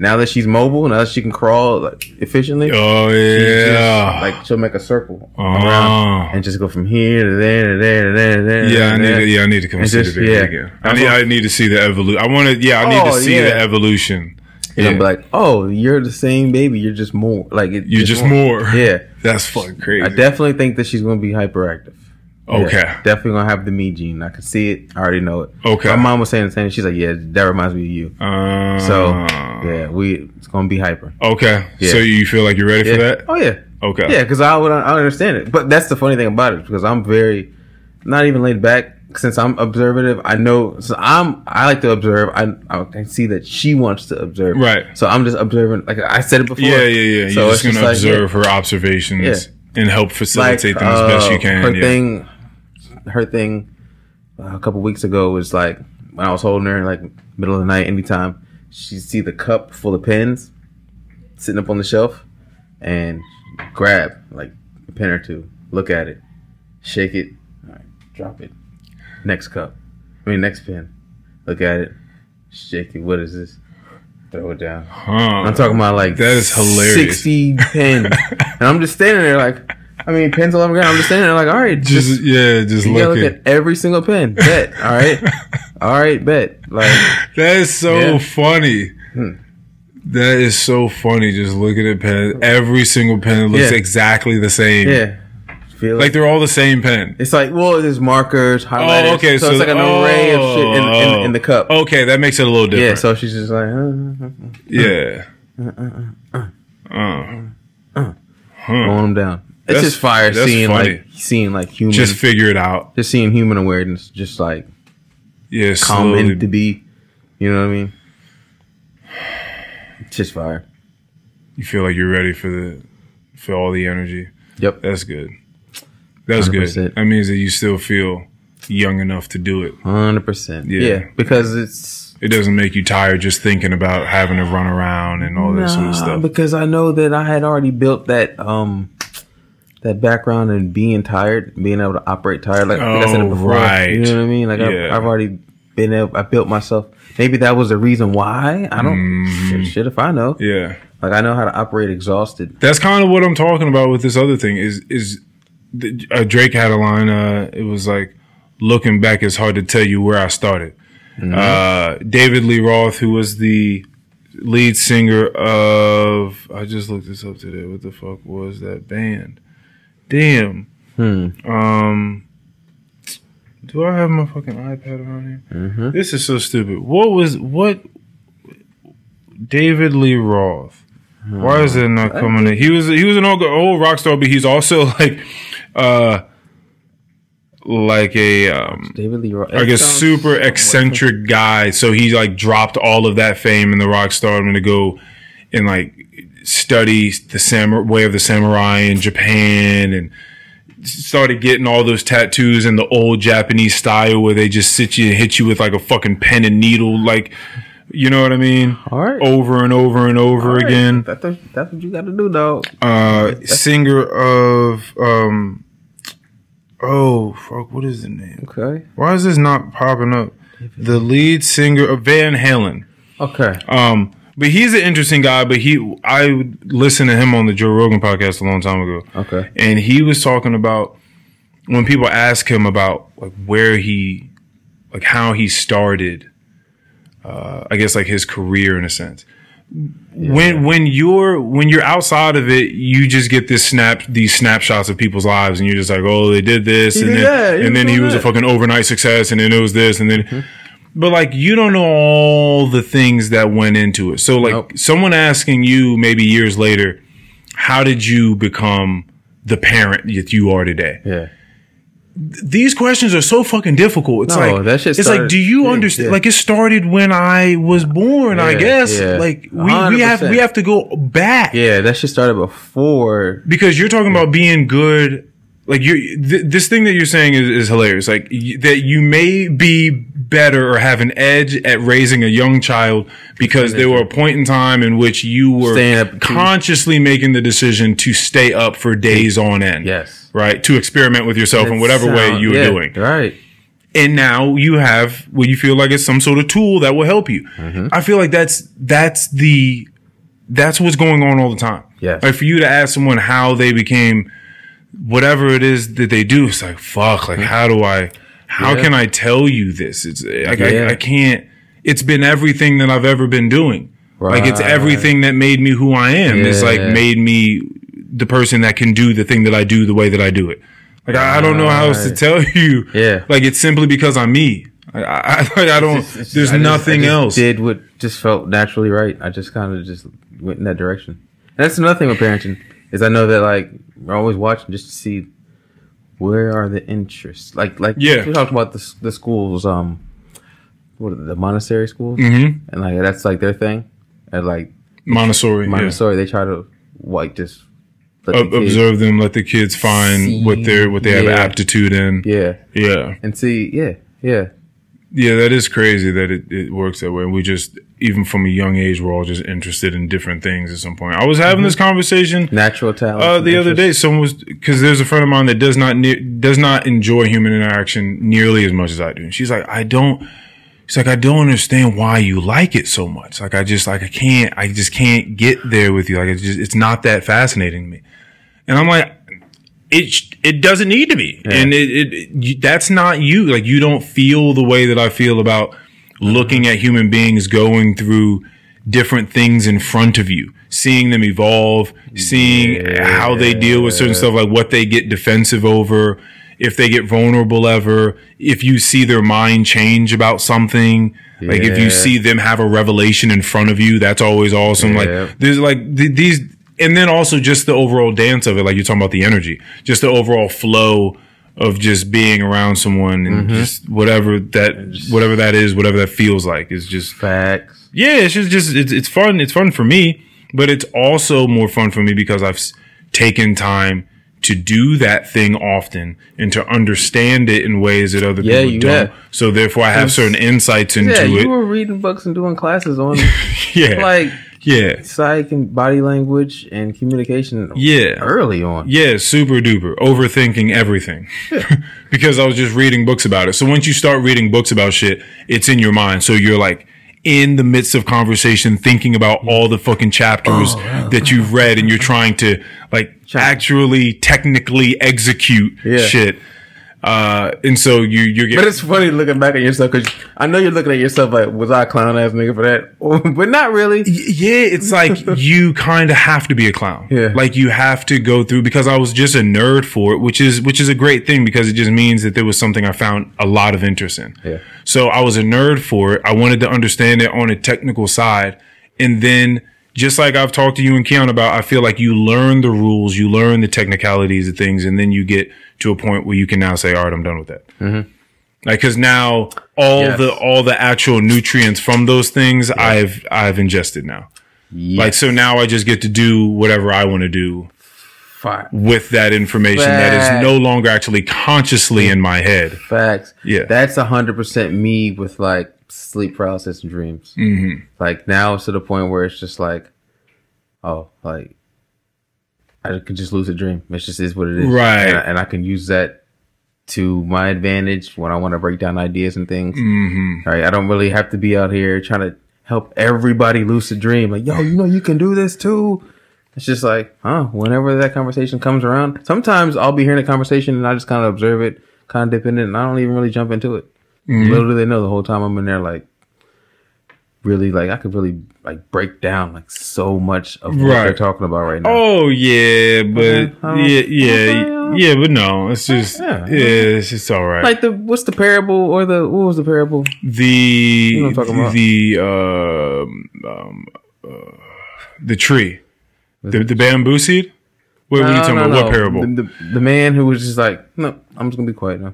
now that she's mobile, now that she can crawl like, efficiently. Oh she just, yeah. like she'll make a circle Oh. around and just go from here to there to there to there to there. yeah, I need there. to, yeah, I need to come And see just- the baby yeah. again. I need, I need to see the evolution. I want to, yeah, I need Oh, to see yeah. the evolution. Yeah. gonna be like, oh, you're the same baby. You're just more like it, You're just more. Yeah, <laughs> That's fucking crazy. I definitely think that she's gonna be hyperactive. Yeah, okay. definitely gonna have the me gene. I can see it. I already know it. Okay. My mom was saying the same. She's like, yeah, that reminds me of you. Uh, So yeah, we it's gonna be hyper. Okay. Yeah. So you feel like you're ready Yeah. for that? Oh yeah. Okay. Yeah, because I would I understand it. But that's the funny thing about it because I'm very not even laid back. Since I'm observative, I know. So I'm. I like to observe. I I can see that she wants to observe. Right. So I'm just observing. Like I said it before. Yeah, yeah, yeah. So You're just gonna like, observe her observations and help facilitate them as best you uh, can. Her yeah. thing, her thing, uh, a couple weeks ago was like when I was holding her, like middle of the night, anytime she'd see the cup full of pens sitting up on the shelf, and grab like a pen or two, look at it, shake it, all right, drop it. Next cup, I mean next pen, look at it, shake it. What is this? Throw it down. Huh. I'm talking about like That is hilarious. Sixty pens, <laughs> and I'm just standing there like, I mean, pens all over the ground. I'm just standing there like, all right, just, just yeah, just look look at. every single pen. Bet, all right, <laughs> all right, bet. Like, That is so Yeah. funny. Hmm. That is so funny. Just looking at pen, every single pen looks Yeah. exactly the same. yeah, Like they're all the same pen. It's like, well, there's markers, oh, highlighters. Oh, okay. So, it's like an array of shit in, in, oh. in the cup. Okay, that makes it a little different. yeah, so she's just like, uh, uh, uh, uh. yeah. Uh, throwing them down. It's just fire seeing funny. like seeing like human, just figure it out. Just seeing human awareness, just like Yeah, come into be. You know what I mean? It's just fire. You feel like you're ready for the for all the energy. Yep. That's good. That's good. 100%. That means that you still feel young enough to do it. Hundred percent. Yeah. Yeah. because it's It doesn't make you tired just thinking about having to run around and all that sort of stuff. because I know that I had already built that um that background and being tired, being able to operate tired. Like, like I said it Oh, before. right. You know what I mean? Like Yeah. I've, I've already been able. I built myself. Maybe that was the reason why. I don't. Mm-hmm. Shit, shit if I know. Yeah. Like I know how to operate exhausted. That's kind of what I'm talking about with this other thing. Is is the, uh, Drake had a line? Uh, it was like, "Looking back, it's hard to tell you where I started." Uh, David Lee Roth, who was the lead singer of, I just looked this up today. What the fuck was that band? Damn. Hmm. Um. Do I have my fucking iPad around here? Mm-hmm. This is so stupid. What was what? David Lee Roth. Why is it not coming in? He was he was an old, old rock star, but he's also <laughs> like, uh, like a um, David Lee Roth. like a super eccentric guy. So he like dropped all of that fame in the rock stardom to go and like study the samurai way of the samurai in Japan and started getting all those tattoos in the old Japanese style where they just sit you and hit you with like a fucking pen and needle, like you know what I mean? All right. Over and over and over right. again. That, that's, that's what you got to do, dog. Uh, singer of um, oh fuck, what is the name? Okay. Why is this not popping up? The lead singer of Van Halen. Okay. Um, but he's an interesting guy. But he, I listened to him on the Joe Rogan podcast a long time ago, Okay. and he was talking about when people ask him about like where he, like how he started. Uh, I guess like his career in a sense. When when you're when you're outside of it, you just get this snap these snapshots of people's lives, and you're just like, oh, they did this, and did then that, he and then he was a fucking overnight success, and then it was this, and then. But like you don't know all the things that went into it. So like Nope. someone asking you maybe years later, how did you become the parent that you are today? Yeah. These questions are so fucking difficult. It's No, like that shit it's like, do you yeah, understand? yeah. Like it started when I was born. I guess. yeah. Like we, we have we have to go back. Yeah, that shit started before. because you're talking about being good like you th- this thing that you're saying is, is hilarious like y- that you may be better or have an edge at raising a young child because there were a point in time in which you were Staying up consciously making the decision to stay up for days on end Yes. right to experiment with yourself in whatever way you were yeah, doing Right. and now you have what you feel like it's some sort of tool that will help you. Mm-hmm. I feel like that's that's the that's what's going on all the time. Yes. Like for you to ask someone how they became whatever it is that they do, it's like fuck. Like how do I? How Yeah. can I tell you this? It's like Yeah. I, I can't. It's been everything that I've ever been doing. Like it's everything that made me who I am. It's like made me the person that can do the thing that I do the way that I do it. Like I, I don't know how else to tell you. Yeah. Like it's simply because I'm me. I, I, <laughs> like I don't. It's just- there's I just- nothing I just else. Did what just felt naturally right. I just kind of just went in that direction. That's another thing with parenting is I know that like we're always watching just to see where are the interests. Like like Yeah. we talked about the the schools um what are the Montessori schools Mhm. and like that's like their thing and like Montessori. Montessori they try to like just let Yeah. the Observe them. Let the kids find what they're what they have aptitude in. yeah Yeah. and see yeah yeah Yeah, that is crazy that it, it works that way. We just, even from a young age, we're all just interested in different things at some point. I was having this conversation natural talent uh, the other day. Someone was, because there's a friend of mine that does not, ne- does not enjoy human interaction nearly as much as I do. And she's like, I don't, she's like, I don't understand why you like it so much. Like, I just, like, I can't, I just can't get there with you. Like, it's just, it's not that fascinating to me. And I'm like, it it doesn't need to be, and it, it, it that's not you. Like you don't feel the way that I feel about looking at human beings going through different things in front of you, seeing them evolve, seeing how they deal with certain stuff, like what they get defensive over, if they get vulnerable ever, if you see their mind change about something. Like if you see them have a revelation in front of you, that's always awesome. Yeah. Like there's like th- these, and then also just the overall dance of it, like you're talking about the energy, just the overall flow of just being around someone and mm-hmm. just whatever that, whatever that is, whatever that feels like is just, facts yeah, it's just, just it's, it's fun. It's fun for me, but it's also more fun for me because I've taken time to do that thing often and to understand it in ways that other Yeah, people don't. have. So therefore I have certain insights into yeah you it. were reading books and doing classes on <laughs> yeah. like yeah. psych and body language and communication Yeah. early on. Yeah, super duper. Overthinking everything. <laughs> because I was just reading books about it. So once you start reading books about shit, it's in your mind. So you're like in the midst of conversation thinking about all the fucking chapters oh, that you've read and you're trying to like actually technically execute Yeah. shit. Uh, and so you, you're But it's funny looking back at yourself because I know you're looking at yourself like, was I a clown ass nigga for that? <laughs> but not really. yeah, it's like <laughs> you kind of have to be a clown. Yeah. Like you have to go through because I was just a nerd for it, which is which is a great thing because it just means that there was something I found a lot of interest in. Yeah. So I was a nerd for it. I wanted to understand it on a technical side, and then just like I've talked to you and Keon about, I feel like you learn the rules, you learn the technicalities of things, and then you get to a point where you can now say, "All right, I'm done with that." Like, because now all Yes. the all the actual nutrients from those things I've I've ingested now. Like, so now I just get to do whatever I want to do Fire. with that information that is no longer actually consciously in my head. Facts. Yeah. That's a hundred percent me with like sleep paralysis and dreams. Mm-hmm. Like now it's to the point where it's just like, oh, like I could just lucid dream. It just is what it is. Right. And I, and I can use that to my advantage when I want to break down ideas and things. Mm-hmm. Right. I don't really have to be out here trying to help everybody lucid dream. Like, yo, you know, you can do this too. It's just like, huh, whenever that conversation comes around, sometimes I'll be hearing a conversation and I just kind of observe it, kind of dip in it, and I don't even really jump into it. Little do they know the whole time I'm in there, like, really like I could really like break down like so much of what they're talking about right now. Oh yeah, but. Uh, yeah, yeah, yeah, but no, it's just Yeah. yeah, it's just all right. Like the what's the parable or the what was the parable? the know talking about? the um, um, uh, the tree, the, the bamboo seed. What were you talking no, about? no. What parable? The, the, the man who was just like, no, I'm just gonna be quiet now.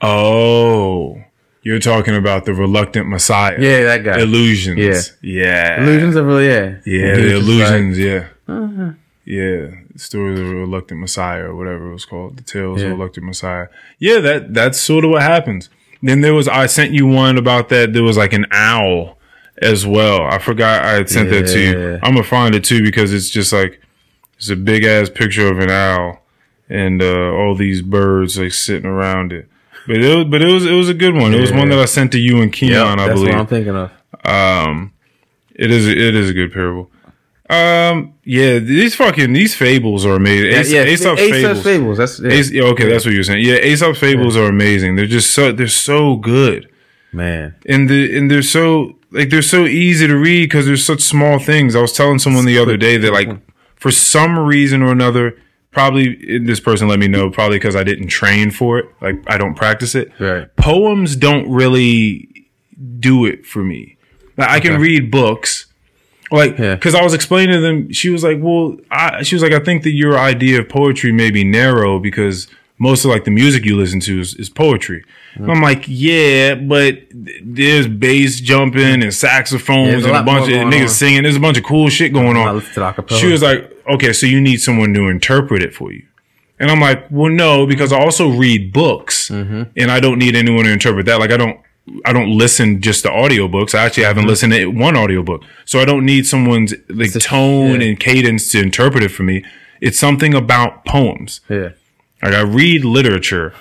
oh, you're talking about the reluctant Messiah. Yeah, that guy. illusions. Yeah. yeah, Illusions of really yeah. Yeah, the illusions. like, yeah, uh-huh. yeah. Story of the reluctant Messiah, or whatever it was called, the tales Yeah. of the reluctant Messiah. Yeah, that that's sort of what happens. Then there was I sent you one about that. There was like an owl as well. I forgot I had sent that to you. I'm gonna find it too because it's just like it's a big ass picture of an owl and uh, all these birds like sitting around it. But it was, but it was it was a good one. It was one that I sent to you and Keon, I that's believe. what I'm thinking of. Um, it is it is a good parable. Um, yeah, these fucking these fables are amazing. Ace, Aesop's Aesop's fables. fables. That's yeah. Yeah, okay, that's what you're saying. Yeah, Aesop's fables are amazing. They're just so they're so good, man. and the and they're so like they're so easy to read because they're such small things. I was telling someone the other day that like for some reason or another, probably this person let me know probably because I didn't train for it. Like I don't practice it Right. poems don't really do it for me. Like, I can read books, like Yeah. because I was explaining to them. She was like, "Well, I, she was like, I think that your idea of poetry may be narrow because most of like the music you listen to is, is poetry." And I'm like, "Yeah, but there's bass jumping and saxophones a and a bunch of niggas on. singing. There's a bunch of cool shit going on." listen to the acapella. She was like, "Okay, so you need someone to interpret it for you." And I'm like, well, no, because I also read books Mm-hmm. and I don't need anyone to interpret that. Like I don't, I don't listen just to audiobooks. I actually Mm-hmm. haven't listened to one audiobook. So I don't need someone's like tone yeah. and cadence to interpret it for me. It's something about poems. yeah. Like I read literature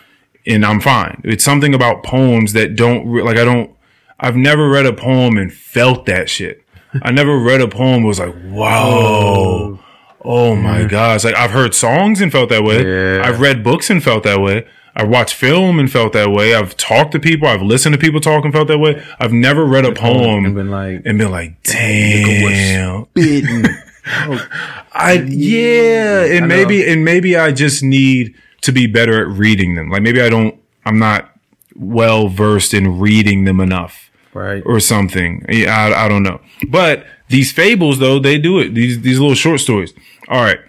and I'm fine. It's something about poems that don't re- like I don't I've never read a poem and felt that shit. I never read a poem was like, "Wow." Oh my gosh. Like I've heard songs and felt that way. Yeah. I've read books and felt that way. I've watched film and felt that way. I've talked to people. I've listened to people talk and felt that way. I've never read a poem and been like, and been like, damn. bitten. <laughs> I yeah, and I maybe and maybe I just need to be better at reading them. Like maybe I don't I'm not well versed in reading them enough right. or something. I, I don't know. But these fables though, they do it. These these little short stories. All right.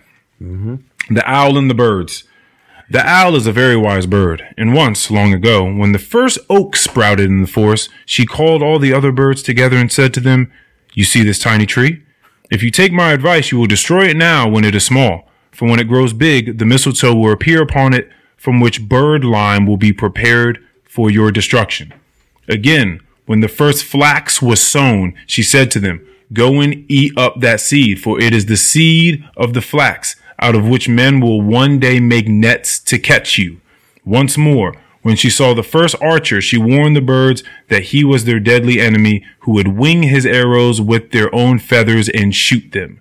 Mm-hmm. The owl and the birds. The owl is a very wise bird, and once, long ago, when the first oak sprouted in the forest, she called all the other birds together and said to them, You see this tiny tree? If you take my advice, you will destroy it now when it is small. For when it grows big, the mistletoe will appear upon it, from which bird lime will be prepared for your destruction. Again, when the first flax was sown, she said to them, Go and eat up that seed, for it is the seed of the flax, out of which men will one day make nets to catch you. Once more, when she saw the first archer, she warned the birds that he was their deadly enemy who would wing his arrows with their own feathers and shoot them.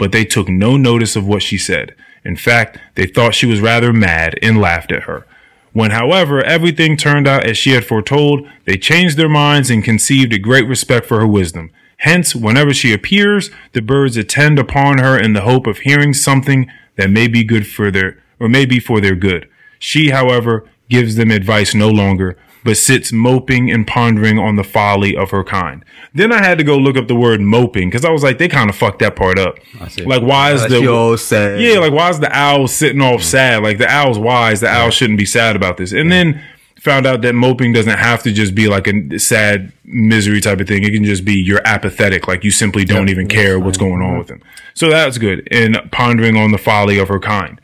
But they took no notice of what she said. In fact, they thought she was rather mad and laughed at her. When, however, everything turned out as she had foretold, they changed their minds and conceived a great respect for her wisdom. Hence, whenever she appears, the birds attend upon her in the hope of hearing something that may be good for their, or may be for their good. She, however, gives them advice no longer, but sits moping and pondering on the folly of her kind. Then I had to go look up the word moping because I was like, they kind of fucked that part up. Like, why is That's the your sad. yeah, like why is the owl sitting off sad? Like the owl's wise. The owl shouldn't be sad about this. And then found out that moping doesn't have to just be like a sad misery type of thing. It can just be you're apathetic, like you simply don't even care what's going on with them. So that's good. And pondering on the folly of her kind.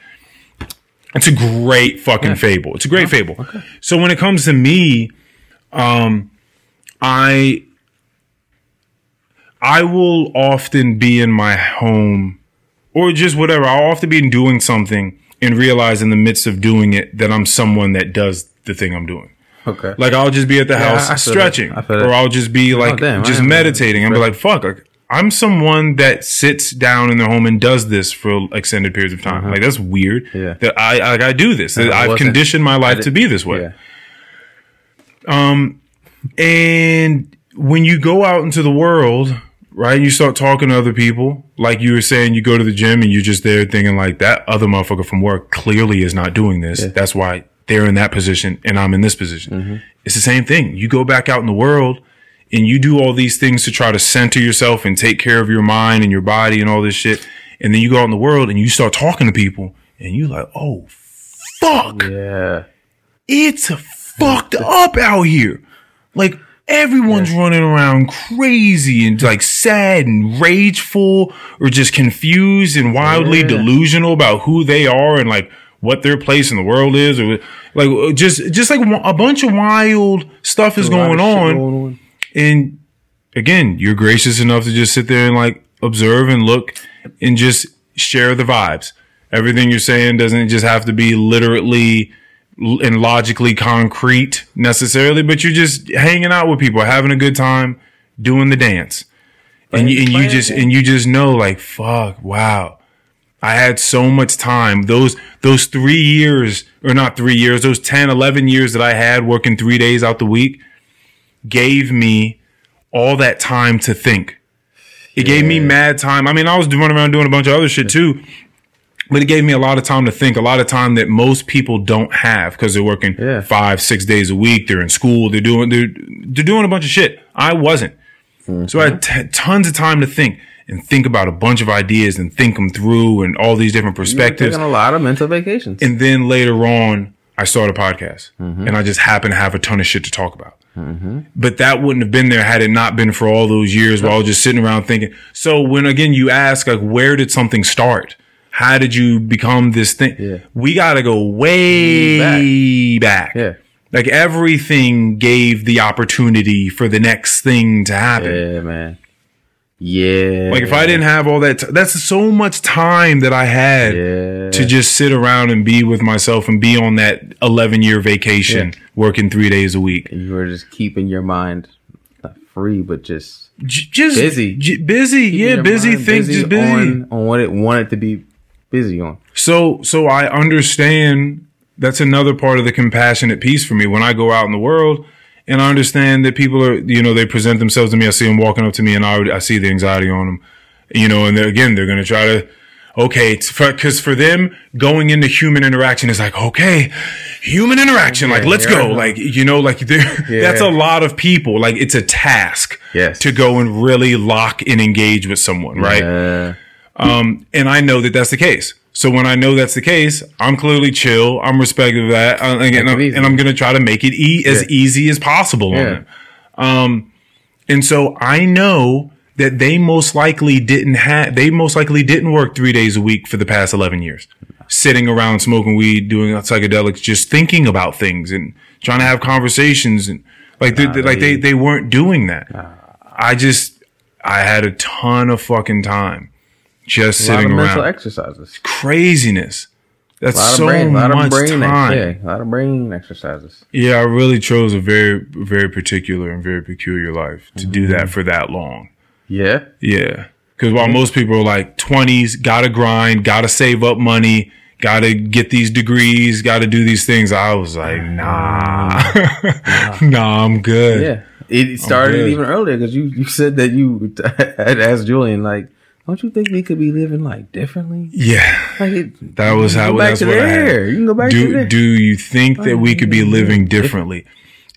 It's a great fucking fable. It's a great fable. So when it comes to me, um, I I will often be in my home or just whatever. I'll often be doing something and realize in the midst of doing it that I'm someone that does the thing I'm doing. Okay. Like I'll just be at the Yeah, house I stretching. I that. or I'll just be like damn, just meditating. and be like, fuck, like I'm someone that sits down in their home and does this for extended periods of time. Like that's weird. Uh-huh. Yeah. That I like I do this. I I've conditioned my life to be this way. yeah. Um, and when you go out into the world, right, you start talking to other people, like you were saying, you go to the gym and you're just there thinking like that other motherfucker from work clearly is not doing this. That's why they're in that position and I'm in this position. It's the same thing. You go back out in the world and you do all these things to try to center yourself and take care of your mind and your body and all this shit. And then you go out in the world and you start talking to people and you like, oh, fuck Yeah. it's fucked up out here. Like everyone's running around crazy and like sad and rageful or just confused and wildly Yeah. delusional about who they are and like what their place in the world is or like just just like a bunch of wild stuff is going on going on. And again, you're gracious enough to just sit there and like observe and look and just share the vibes. Everything you're saying doesn't just have to be literally and logically concrete necessarily, but you're just hanging out with people, having a good time, doing the dance. And you, and you just, and you just know like, fuck, wow. I had so much time. Those, those three years, or not three years, those 10, 11 years that I had working three days out the week gave me all that time to think. It gave me mad time. I mean, I was running around doing a bunch of other shit too, but it gave me a lot of time to think, a lot of time that most people don't have because they're working Yeah. five, six days a week. They're in school. They're doing, they're, they're doing a bunch of shit. I wasn't. So I had mm-hmm. t- tons of time to think and think about a bunch of ideas and think them through and all these different perspectives. Taking a lot of mental vacations. And then later on, I started a podcast mm-hmm. and I just happened to have a ton of shit to talk about. Mm-hmm. But that wouldn't have been there had it not been for all those years while I was just sitting around thinking. So when again you ask like, where did something start? How did you become this thing? Yeah. We got to go way back. Yeah. Like everything gave the opportunity for the next thing to happen. Yeah, man. Yeah. Like if I didn't have all that, t- that's so much time that I had Yeah. to just sit around and be with myself and be on that 11 year vacation working three days a week. And you were just keeping your mind not free, but just J- just Busy. j- busy. keeping Yeah. Busy. mind Think just busy. on, on what it wanted to be busy on. So, so I understand that's another part of the compassionate piece for me when I go out in the world and I understand that people are, you know, they present themselves to me. I see them walking up to me and I, I see the anxiety on them, you know, and they're, again, they're going to try to, okay, because for them, going into human interaction is like, okay, human interaction, like, let's go. Like, you know, like they're- <laughs> that's a lot of people. Like, it's a task Yes. to go and really lock and engage with someone, right? Uh, Um, and I know that that's the case. So when I know that's the case, I'm clearly chill. I'm respectful of that. Uh, again, I'm- and I'm going to try to make it e- as Yeah. easy as possible on them. Um, and so I know that they most likely didn't have, they most likely didn't work three days a week for the past 11 years, sitting around smoking weed, doing psychedelics, just thinking about things and trying to have conversations. And like, they, like they, they weren't doing that. I just, I had a ton of fucking time just sitting of mental exercises. Craziness. That's so brain, a lot of much brain, time. yeah, a lot of brain exercises. Yeah, I really chose a very, very particular and very peculiar life to do Mm-hmm. that for that long. Yeah, Yeah. Because while most people are like 20s, gotta grind, gotta save up money, gotta get these degrees, gotta do these things, I was like, nah, nah, <laughs> I'm good. yeah. It started even earlier because you you said that you <laughs> had asked Julian like, don't you think we could be living like differently? Yeah. Like it, That was how back that's to what I there. had. You can go back to do there. do you think that we could be living differently?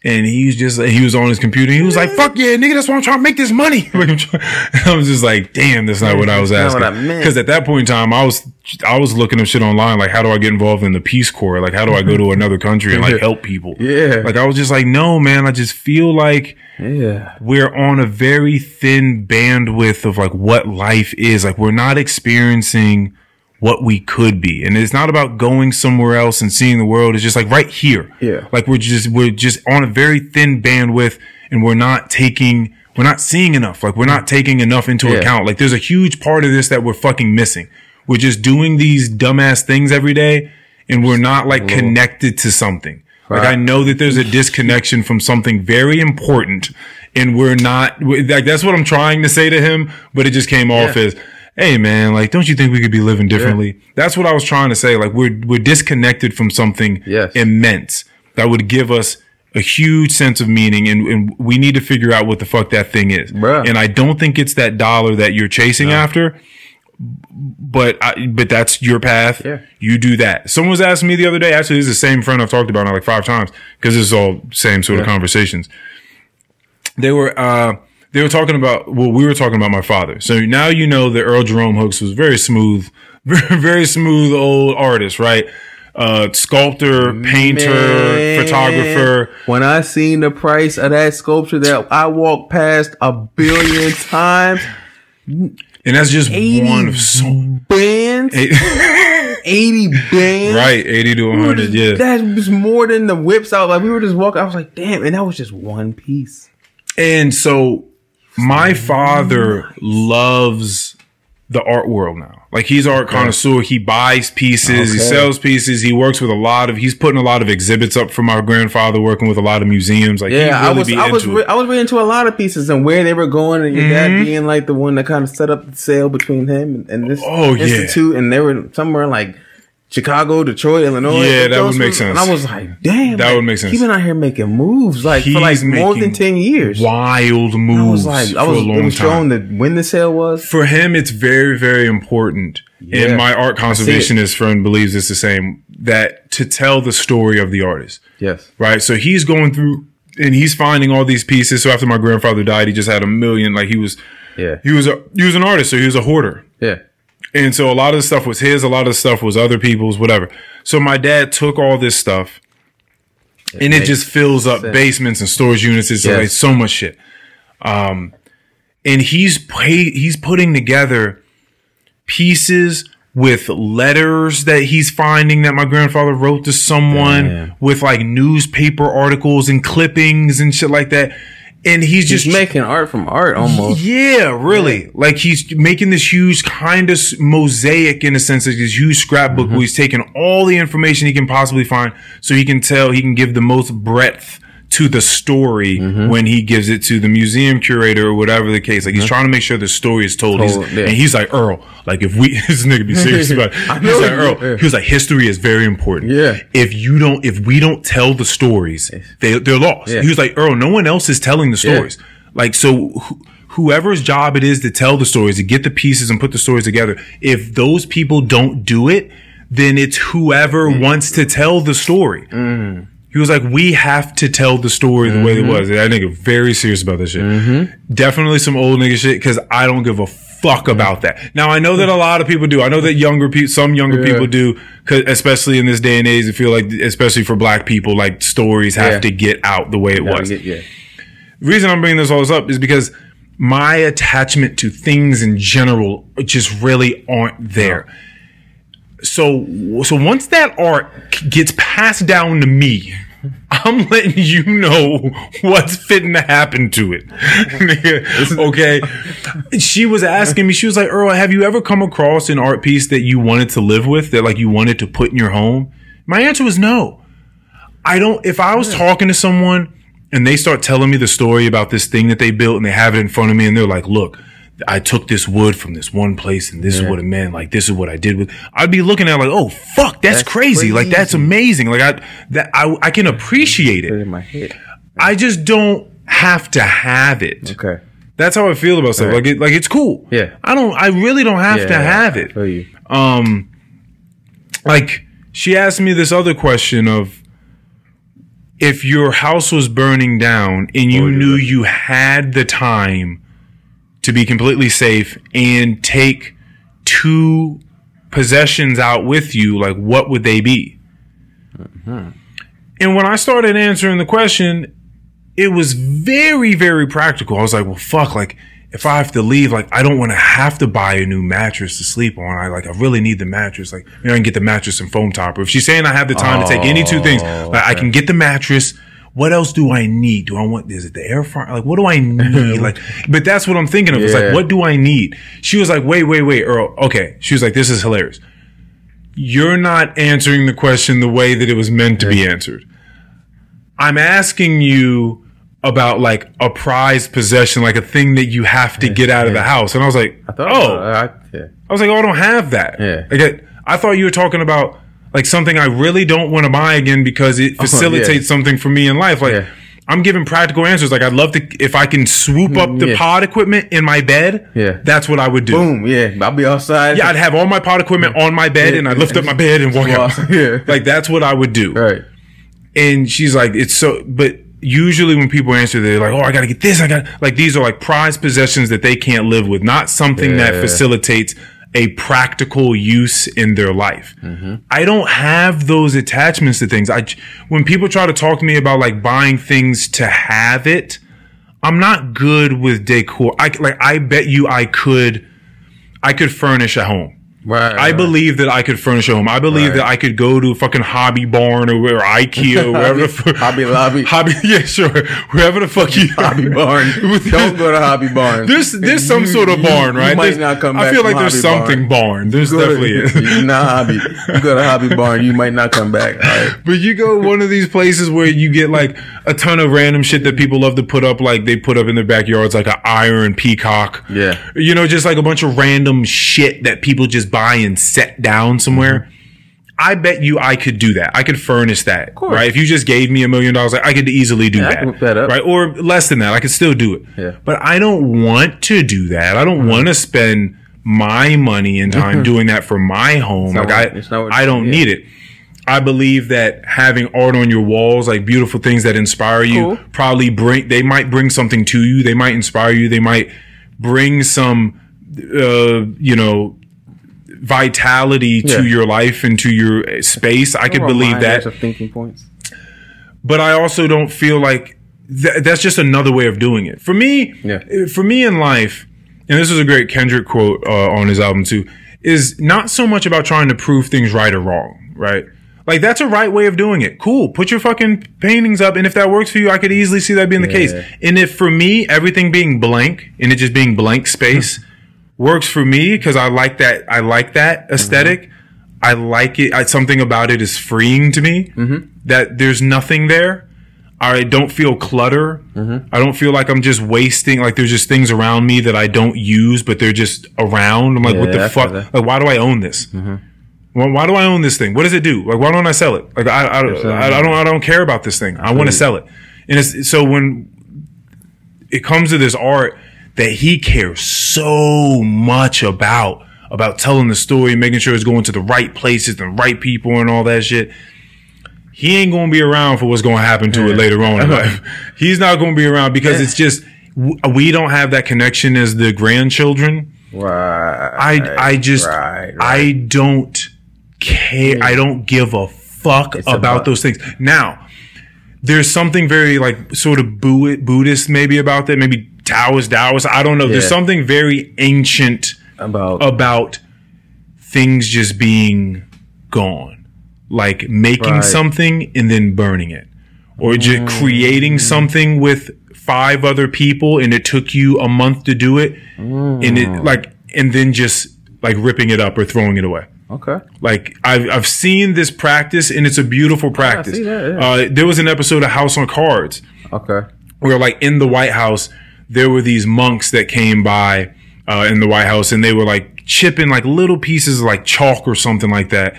And he's just he was on his computer. He was like, "Fuck yeah, nigga! That's why I'm trying to make this money." <laughs> Like, I'm try- I was just like, "Damn, that's not what I was asking." not what I meant. Because at that point in time, I was I was looking up shit online, like how do I get involved in the Peace Corps? Like how do I go to mm-hmm. another country and like <laughs> help people? Yeah. Like I was just like, no, man. I just feel like yeah, we're on a very thin bandwidth of like what life is. Like we're not experiencing what we could be. And it's not about going somewhere else and seeing the world. It's just like right here. Yeah. Like we're just, we're just on a very thin bandwidth and we're not taking, we're not seeing enough. Like we're not taking enough into Yeah. account. Like there's a huge part of this that we're fucking missing. We're just doing these dumbass things every day and we're not like connected to something. Like I know that there's a disconnection from something very important and we're not like that's what I'm trying to say to him, but it just came off Yeah. as Hey man, like don't you think we could be living differently? That's what I was trying to say. Like we're we're disconnected from something Yes. immense that would give us a huge sense of meaning, and, and we need to figure out what the fuck that thing is. Bruh. And I don't think it's that dollar that you're chasing after. But I, but that's your path. Yeah. You do that. Someone was asking me the other day. Actually, this is the same friend I've talked about now like five times because it's all same sort of conversations. They were uh they were talking about well we were talking about my father. So now you know that Earl Jerome Hooks was very smooth, <laughs> very very smooth old artist, right? Uh, sculptor, painter, Man, photographer. When I seen the price of that sculpture that I walked past a billion <laughs> times, And that's just 80 one of so bands, <laughs> eighty bands, right, eighty to one hundred. Yeah, That was more than the whips out. Like we were just walking. I was like, damn, and that was just one piece. And so my father loves the art world now. Like he's art connoisseur. He buys pieces, he sells pieces. He works with a lot of. He's putting a lot of exhibits up for my grandfather. Working with a lot of museums. Like Yeah, he I was, I was, re- I was really into a lot of pieces and where they were going, and your dad mm-hmm. being like the one that kind of set up the sale between him and, and this Oh, yeah. institute, and they were somewhere like Chicago, Detroit, Illinois. Yeah, that would make sense. And I was like, damn, That like, would make sense. He's been out here making moves like for like more than ten years. Wild moves. I was like, I was, a it long was showing that when the sale was. for him, it's very, very important. Yeah. And my art conservationist friend believes it's the same. That to tell the story of the artist. Yes, right? So he's going through and he's finding all these pieces. So after my grandfather died, he just had a million. Like he was, yeah, he was a he was an artist, so he was a hoarder. yeah, And so a lot of the stuff was his, a lot of the stuff was other people's, whatever. So my dad took all this stuff, and it just fills up sense. basements and storage units. It's Yes. like so much shit. Um, and he's pay, he's putting together pieces with letters that he's finding that my grandfather wrote to someone Damn. with like newspaper articles and clippings and shit like that. And he's just just making art from art almost. yeah, really. Like he's making this huge kind of mosaic in a sense, like this huge scrapbook Mm-hmm. where he's taking all the information he can possibly find so he can tell, he can give the most breadth to the story Mm-hmm. when he gives it to the museum curator or whatever the case. Like he's trying to make sure the story is told. He's- yeah. And he's like, Earl, like if we, <laughs> this nigga be serious <laughs> about it. He's like, Earl, yeah. he was like, history is very important. Yeah. If you don't, if we don't tell the stories, they, they're lost. Yeah. He was like, Earl, no one else is telling the stories. Like, so wh- whoever's job it is to tell the stories, to get the pieces and put the stories together, if those people don't do it, then it's whoever Mm. wants to tell the story. He was like, we have to tell the story the way Mm-hmm. it was. And I nigga very serious about this shit. Definitely some old nigga shit because I don't give a fuck about that. Now I know that a lot of people do. I know that younger people, some younger Yeah. people do, 'cause especially in this day and age. I feel like, especially for black people, like stories have Yeah. to get out the way it was. get- yeah. The reason I'm bringing this all this up is because my attachment to things in general just really aren't there. So, so once that art gets passed down to me, I'm <laughs> letting you know what's fitting to happen to it. <laughs> Okay. She was asking me, she was like, Earl, have you ever come across an art piece that you wanted to live with, that like you wanted to put in your home? My answer was no. I don't, if I was talking to someone and they start telling me the story about this thing that they built and they have it in front of me and they're like, look, I took this wood from this one place and this is what it meant. Like, this is what I did with, I'd be looking at it like, oh, fuck, that's, That's crazy. Like, that's amazing. Like, I, that, I, I can appreciate it in my head. I just don't have to have it. Okay. That's how I feel about stuff. Right. Like, it, like, it's cool. Yeah. I don't, I really don't have to Yeah, have it you. um like she asked me this other question of if your house was burning down and you knew you had the time to be completely safe and take two possessions out with you like what would they be? Mm-hmm. And when i started answering the question it was very very practical. I was like well fuck like if i have to leave like i don't want to have to buy a new mattress to sleep on. I like i really need the mattress. Like maybe i can get the mattress and foam topper. If she's saying i have the time to take any two things like i can oh, get the mattress what else do I need? Do I want, is it the air fryer? Like, what do I need? <laughs> like, but that's what I'm thinking of. It's like, what do I need? She was like, wait, wait, wait, Earl. Okay. She was like, this is hilarious. You're not answering the question the way that it was meant to be answered. I'm asking you about like a prized possession, like a thing that you have to get out of the house. And I was like, I thought. oh, I, yeah. I was like, oh, I don't have that. Yeah. Like, I, I thought you were talking about like something I really don't want to buy again because it uh-huh, facilitates something for me in life. Like Yeah. I'm giving practical answers. Like I'd love to if I can swoop up the yeah. pod equipment in my bed. Yeah. that's what I would do. Boom. Yeah. I'll be outside. Yeah, I'd have all my pod equipment on my bed, and I'd lift up my bed and walk out. <laughs> Yeah. Like that's what I would do. Right. And she's like, it's so, but usually when people answer, they're like, oh, I gotta get this. I got like these are like prized possessions that they can't live with, not something that facilitates a practical use in their life. Mm-hmm. I don't have those attachments to things. I when people try to talk to me about like buying things to have it, I'm not good with decor. I like I bet you I could I could furnish a home. Right. I believe that I could furnish a home. I believe Right. that I could go to fucking Hobby Barn or, or IKEA or wherever the fuck. Hobby Lobby. Hobby, <laughs> yeah, sure. Wherever the fuck you Hobby Barn. <laughs> Don't go to Hobby Barn. There's there's some You- sort of you- barn, you right? might There's- not come I feel like there's Hobby something barn. There's Go definitely you not Hobby. You go to Hobby <laughs> Barn, you might not come back. Right. But you go one of these places where you get like a ton of random shit that people love to put up, like they put up in their backyards, like an iron peacock. Yeah. You know, just like a bunch of random shit that people just buy and set down somewhere. I bet you I could do that. I could furnish that. Right. If you just gave me a million dollars, I could easily do Yeah, that. that. Right. Or less than that. I could still do it. Yeah. But I don't want to do that. I don't want to spend my money and time doing that for my home. Like what- I, what- I don't yeah. need it. I believe that having art on your walls, like beautiful things that inspire you, Cool. probably bring, they might bring something to you. They might inspire you. They might bring some, uh, you know, vitality to your life and to your space. I could believe that. Of thinking points. But I also don't feel like th- that's just another way of doing it. For me, Yeah. uh, for me in life, and this is a great Kendrick quote uh, on his album too, is not so much about trying to prove things right or wrong, right? Like that's a right way of doing it. Cool. Put your fucking paintings up, and if that works for you, I could easily see that being the case. And if for me, everything being blank and it just being blank space <laughs> works for me because I like that. I like that esthetic I like it. I, something about it is freeing to me. That there's nothing there. I don't feel clutter. I don't feel like I'm just wasting. Like there's just things around me that I don't use, but they're just around. I'm like, Yeah, what the fuck? Like, why do I own this? Why, why do I own this thing? What does it do? Like, why don't I sell it? Like, I, I, I, I don't, I don't care about this thing. I want to sell it. And it's so when it comes to this art that he cares so much about about telling the story, making sure it's going to the right places and right people and all that shit. He ain't going to be around for what's going to happen to it later on in life. <laughs> <laughs> He's not going to be around because it's just we don't have that connection as the grandchildren. Right. I I just right, right. I don't care. I don't give a fuck about, about- those things. Now, there's something very like sort of Buddhist maybe about that. Maybe Taoist, Taoist. I don't know. There's something very ancient about about things just being gone, like making Right. something and then burning it, or just creating something with five other people and it took you a month to do it, and it like and then just like ripping it up or throwing it away. okay. Like I've I've seen this practice and it's a beautiful practice. see that, yeah. uh, there was an episode of House of Cards Okay. where like in the White House there were these monks that came by uh, in the White House and they were like chipping like little pieces of like chalk or something like that,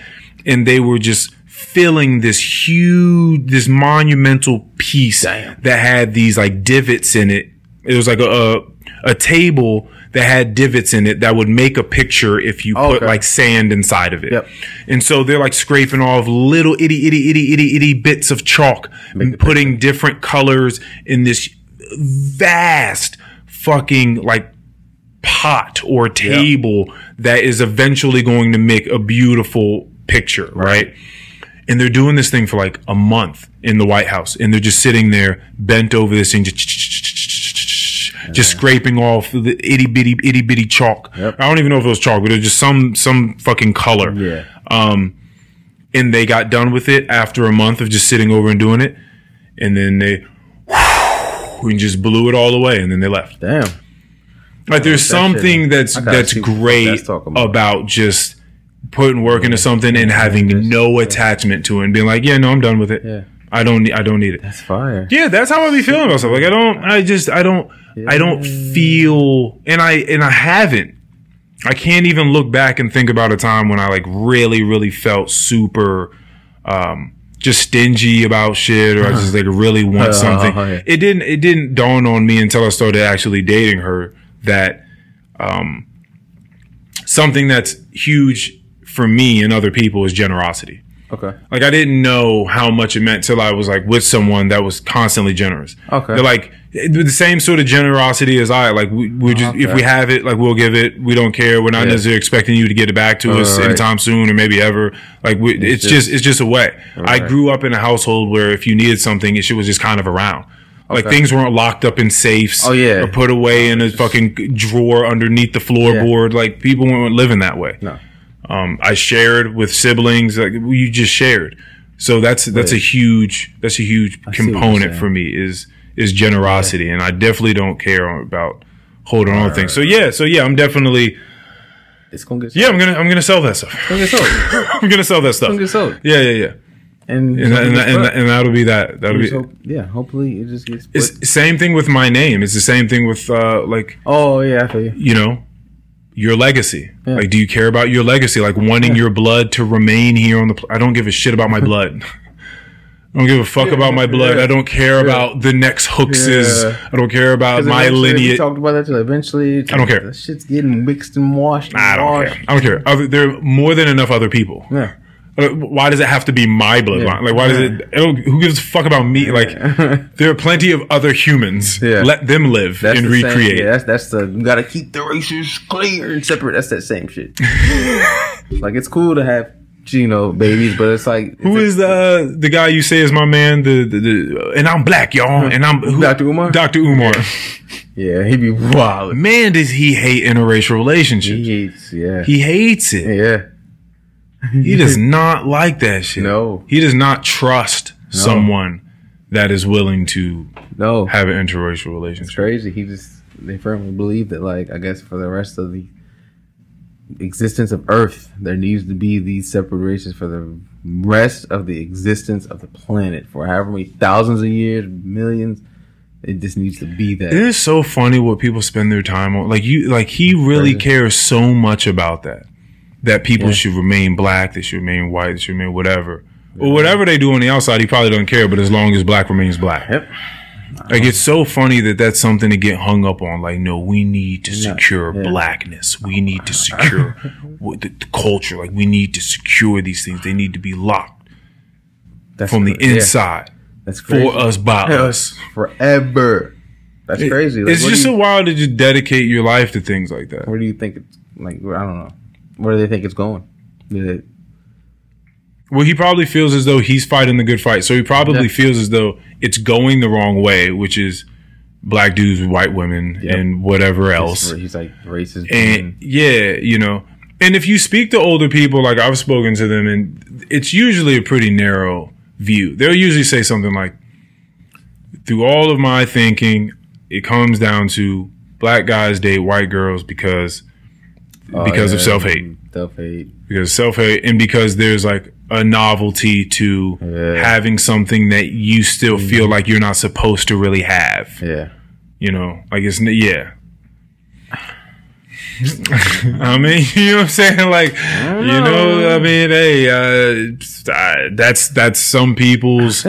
and they were just filling this huge, this monumental piece Damn. that had these like divots in it. It was like a a, a table that had divots in it that would make a picture if you put Okay. like sand inside of it. Yep. And so they're like scraping off little itty itty itty itty itty bits of chalk and putting different colors in this vast fucking like pot or table that is eventually going to make a beautiful picture, right? And they're doing this thing for like a month in the White House, and they're just sitting there bent over this thing, just, just scraping off the itty bitty itty bitty chalk. Yep. I don't even know if it was chalk, but it was just some some fucking color. Yeah. Um, and they got done with it after a month of just sitting over and doing it, and then they and just blew it all away, and then they left. Damn. Like there's something that's that's great about. just putting work into something and having no attachment to it and being like, yeah, no, I'm done with it. Yeah. I don't need I don't need it. That's fire. Yeah, that's how I be feeling about stuff. Like I don't I just I don't I don't feel and I and I haven't I can't even look back and think about a time when I like really, really felt super, um, just stingy about shit or I just like really want Uh, something. yeah. It didn't, it didn't dawn on me until I started actually dating her that, um, something that's huge for me and other people is generosity. Okay. Like I didn't know how much it meant till I was like with someone that was constantly generous. Okay. They're like with the same sort of generosity as I. Like we, we just if we have it, like we'll give it. We don't care. We're not Yeah. necessarily expecting you to get it back to us Right. anytime soon or maybe ever. Like we, it's, just- just, it's just a way. I Right. grew up in a household where if you needed something, it was just kind of around. Like things weren't locked up in safes. Oh, yeah. Or put away in a fucking drawer underneath the floorboard. Like people weren't living that way. No. Um, I shared with siblings. Like you just shared. So that's that's a huge that's a huge see component for me is is generosity, and I definitely don't care about holding on to things. So yeah, so yeah, I'm definitely It's gonna get yeah, I'm gonna I'm gonna sell that stuff. It's gonna get sold. <laughs> I'm gonna sell that stuff. It's gonna get sold. Yeah, yeah, yeah, And and and, and, and that'll be that. That'll be. So, yeah, hopefully it just gets. Put. It's same thing with my name. It's the same thing with uh, like oh yeah, I feel you. you know your legacy. Yeah. Like, do you care about your legacy? Like wanting your blood to remain here on the. Pl- I don't give a shit about my blood. <laughs> I don't give a fuck about my blood. yeah. I don't care about the next hookses. Yeah. I don't care about my lineage. talked about that till eventually. I don't care. That shit's getting mixed and washed. And I don't washed. care. I don't care. Other, there are more than enough other people. Yeah. Uh, Why does it have to be my bloodline? Yeah. Like, why does it? Who gives a fuck about me? Like, <laughs> there are plenty of other humans. Yeah. Let them live That's and the same- recreate. yeah, that's that's the you gotta keep the races clear and separate. That's that same shit. <laughs> like it's cool to have you know babies, but it's like Who is the the guy you say is my man? The, the, the and I'm black, y'all, and I'm who, Dr. Umar? Dr. Umar. Yeah, he be wild. Man, does he hate interracial relationships? He hates. Yeah. He hates it. yeah. He does not like that shit. No. he does not trust someone that is willing to No. have an interracial relationship. It's crazy. He just they firmly believe that like I guess for the rest of the existence of Earth, there needs to be these separations for the rest of the existence of the planet for however many thousands of years, millions. It just needs to be that. It is so funny what people spend their time on. Like you, like he really cares so much about that. That people Yeah. should remain black, they should remain white, they should remain whatever. Or whatever they do on the outside, he probably doesn't care. But as long as black remains black, Yep. Like it's so funny that that's something to get hung up on. Like, no, we need to secure yeah. blackness. We need to secure <laughs> the, the culture. Like, we need to secure these things. They need to be locked That's from the yeah, inside that's crazy. for us by <laughs> us. forever. That's crazy. Like, it's just do so you, wild to just dedicate your life to things like that. where do you think it's like? I don't know. Where do they think it's going? Do they- Well, he probably feels as though he's fighting the good fight. So he probably Yeah. feels as though it's going the wrong way, which is black dudes with white women Yep. and whatever else. He's like racist. And yeah, you know, and if you speak to older people, like I've spoken to them, and it's usually a pretty narrow view. They'll usually say something like, through all of my thinking, it comes down to black guys date white girls because Oh, because of self hate. Self hate. because self hate and because there's like a novelty to Yeah. having something that you still feel like you're not supposed to really have. Yeah. You know, like it's yeah. <laughs> I mean, <laughs> you know what I'm saying? <laughs> Like, you know, I mean, hey, uh, that's that's some people's.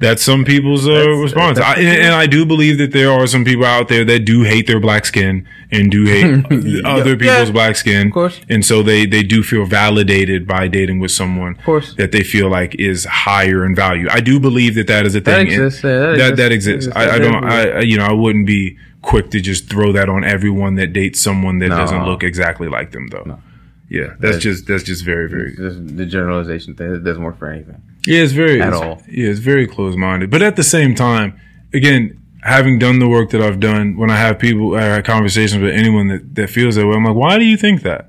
That's some people's uh, That's- response. I, and, and I do believe that there are some people out there that do hate their black skin and do hate <laughs> other Yeah. people's black skin. Of course. And so they, they do feel validated by dating with someone of course. that they feel like is higher in value. I do believe that that is a thing. That exists, yeah, that that, that exists. exists. I, I don't, I, you know, I wouldn't be quick to just throw that on everyone that dates someone that No. doesn't look exactly like them though. Yeah, that's That's- just, that's just very, very, the generalization thing. It doesn't work for anything. Yeah, it's very At it's- all. Yeah, it's very close minded. But at the same time, again, having done the work that I've done, when I have people, I have conversations with anyone that, that feels that way, I'm like, why do you think that?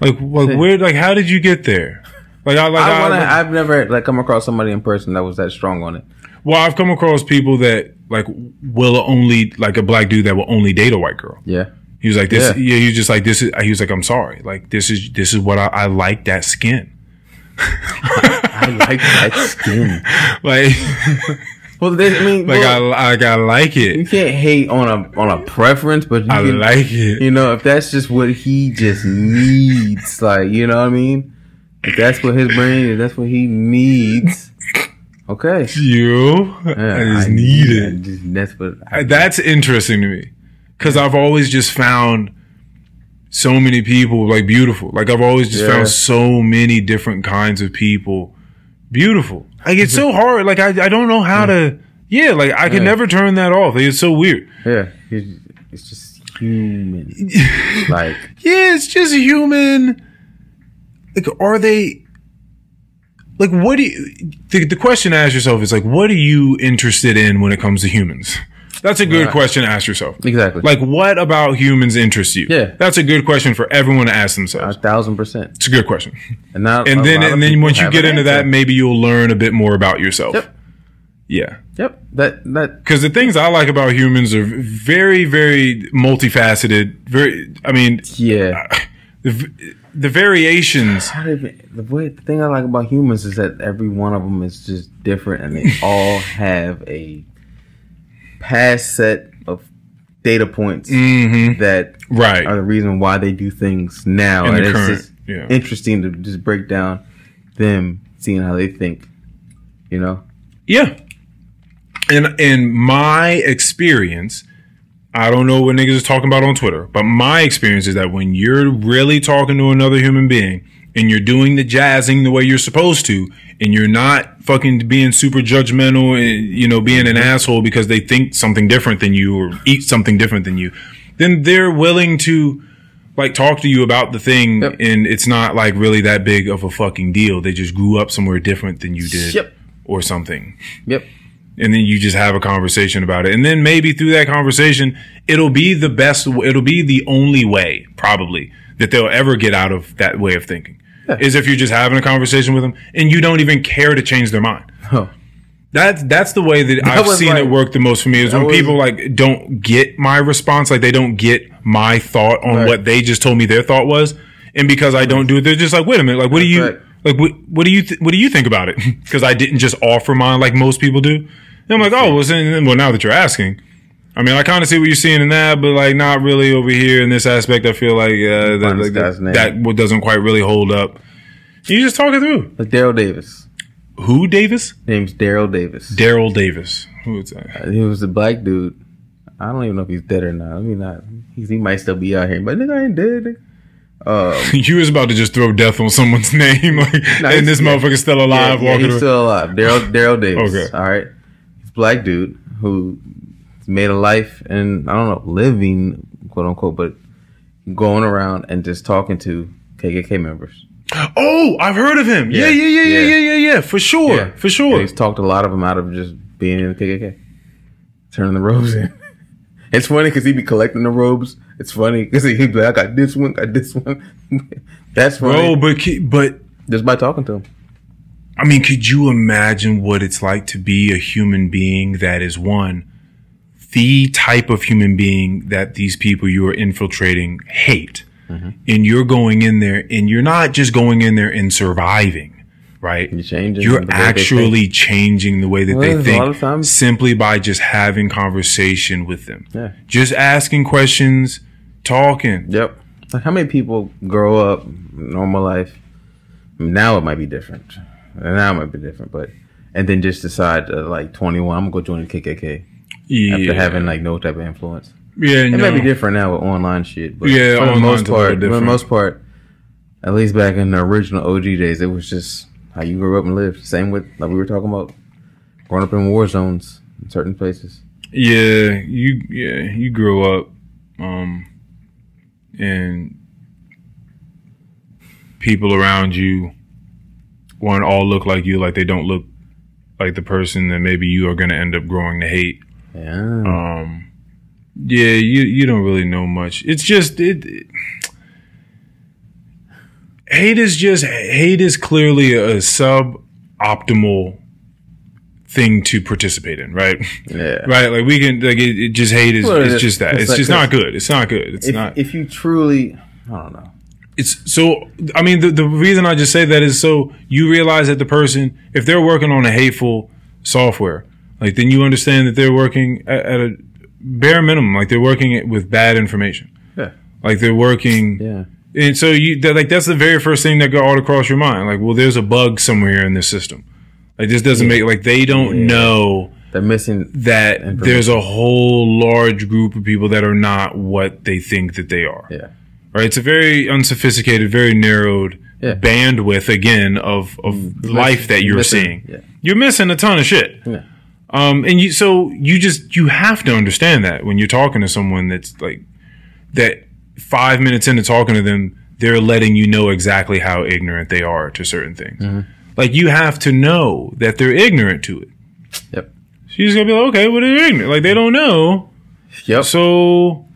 Like, like where, like, how did you get there? Like, I like, I I, wanna, like- I've never like come across somebody in person that was that strong on it. well, I've come across people that like will only like a black dude that will only date a white girl. Yeah. He was like, this, Yeah. yeah, he was just like, this is, he was like, I'm sorry. Like, this is, this is what I, I like that skin. I like that skin. <laughs> Like, <laughs> Well, there's- I mean, Like well, I, like I like it. you can't hate on a on a preference, but you I can, like it. you know, if that's just what he just needs, <laughs> like, you know what I mean? If that's what his brain, if that's what he needs, okay. You, Yeah, I just I- need I it. just- that's what. I- That's interesting to me because I've always just found so many people like beautiful. Like I've always just Yeah. found so many different kinds of people beautiful. Like it's so hard. Like I, I don't know how to. Yeah, like I can Yeah. never turn that off. Like, it's so weird. yeah, it's, it's just human. <laughs> like, Yeah, it's just human. Like, are they? Like, what do you? The, the question to ask yourself is like, what are you interested in when it comes to humans? That's a good Right. question to ask yourself. exactly. Like, what about humans interests you? Yeah. that's a good question for everyone to ask themselves. a thousand percent. It's a good question. And not, And then, and then once you get into that, maybe you'll learn a bit more about yourself. Yep. Yeah. Yep. That that Because the things I like about humans are very, very multifaceted. Very, I mean, yeah. Uh, the, the variations. The way the thing I like about humans is that every one of them is just different, and they <laughs> all have a past set of data points hmm that Right. are the reason why they do things now. In and it's current, just yeah. interesting to just break down them, seeing how they think. You know, Yeah. And in my experience, I don't know what niggas is talking about on Twitter, but my experience is that when you're really talking to another human being and you're doing the jazzing the way you're supposed to, and you're not fucking being super judgmental and you know being an asshole because they think something different than you or eat something different than you, then they're willing to like talk to you about the thing Yep. and it's not like really that big of a fucking deal. They just grew up somewhere different than you did Yep. or something yep, and then you just have a conversation about it and then maybe through that conversation it'll be the best it'll be the only way probably that they'll ever get out of that way of thinking is if you're just having a conversation with them and you don't even care to change their mind Huh. that's that's the way that, I've seen like- it work the most for me is when was- people like don't get my response like they don't get my thought on Right. what they just told me their thought was and because I don't do it they're just like wait a minute like what do you right. like what what do you th- what do you think about it <laughs> because I didn't just offer mine like most people do and I'm like oh well, well now that you're asking I mean I kind of see what you're seeing in that but like not really over here in this aspect I feel like uh, that, like, that doesn't quite really hold up you just talk it through like Daryl Davis. who Davis Name's Daryl Davis. Daryl Davis who is that he was a black dude. I don't even know if he's dead or not. I mean, not he's, he might still be out here, but nigga ain't dead. Um, <laughs> You was about to just throw death on someone's <laughs> name, like, <laughs> Nah, and this motherfucker's still alive yeah, yeah, walking he's around. still alive. Daryl Daryl Davis. Okay. All right, he's black dude who made a life and I don't know living quote unquote, but going around and just talking to KKK members. oh, I've heard of him. Yeah, Yeah, yeah, yeah, yeah, yeah. yeah, yeah, yeah, for sure, for Yeah, sure. he's talked a lot of them out of just being in the KKK, turning the robes in. <laughs> It's funny because he'd be collecting the robes. It's funny because he'd be like, I got this one, got this one. <laughs> That's funny. Bro, but but just by talking to him. I mean, could you imagine what it's like to be a human being that is one, the type of human being that these people you are infiltrating hate, Mm-hmm. and you're going in there, and you're not just going in there and surviving, right? You're changing. You're the way they actually changing the way that Well, they think simply by just having conversation with them. Yeah. Just asking questions, talking. Yep. Like how many people grow up normal life? Now it might be different. Now it might be different, but and then just decide uh, like 21, I'm gonna go join the KKK Yeah. after having like no type of influence. yeah, It no. may be different now with online shit, but Yeah, for the most part, for the most part, at least back in the original OG days, it was just how you grew up and lived. Same with like we were talking about growing up in war zones in certain places. Yeah, you yeah, you grow up um and people around you want to all look like you like they don't look like the person that maybe you are going to end up growing to hate. Yeah. Um yeah, you you don't really know much. It's just it, it- hate is just hate is clearly a suboptimal thing to participate in, right? yeah. <laughs> Right, like we can like it, it just hate is Well, it's it's- just that it's it's, like just not good. It's not good. It's If, not. if you truly, I don't know. it's so. I mean, the the reason I just say that is so you realize that the person, if they're working on a hateful software, like then you understand that they're working at, at a bare minimum, like they're working with bad information. Yeah. Like they're working, Yeah. and so you like that's the very first thing that got all across your mind. Like, well, there's a bug somewhere in this system. Like this doesn't make like they don't Yeah. know They're missing. that there's a whole large group of people that are not what they think that they are. Yeah. Right? It's a very unsophisticated, very narrowed Yeah. bandwidth again of of mm. life that you're missing- seeing. yeah. You're missing a ton of shit. Yeah. Um, and you so you just you have to understand that when you're talking to someone that's like that five minutes into talking to them, they're letting you know exactly how ignorant they are to certain things. Mm-hmm. Like you have to know that they're ignorant to it. Yep. She's gonna be like, okay, what are they ignorant? Like they don't know. Yep. So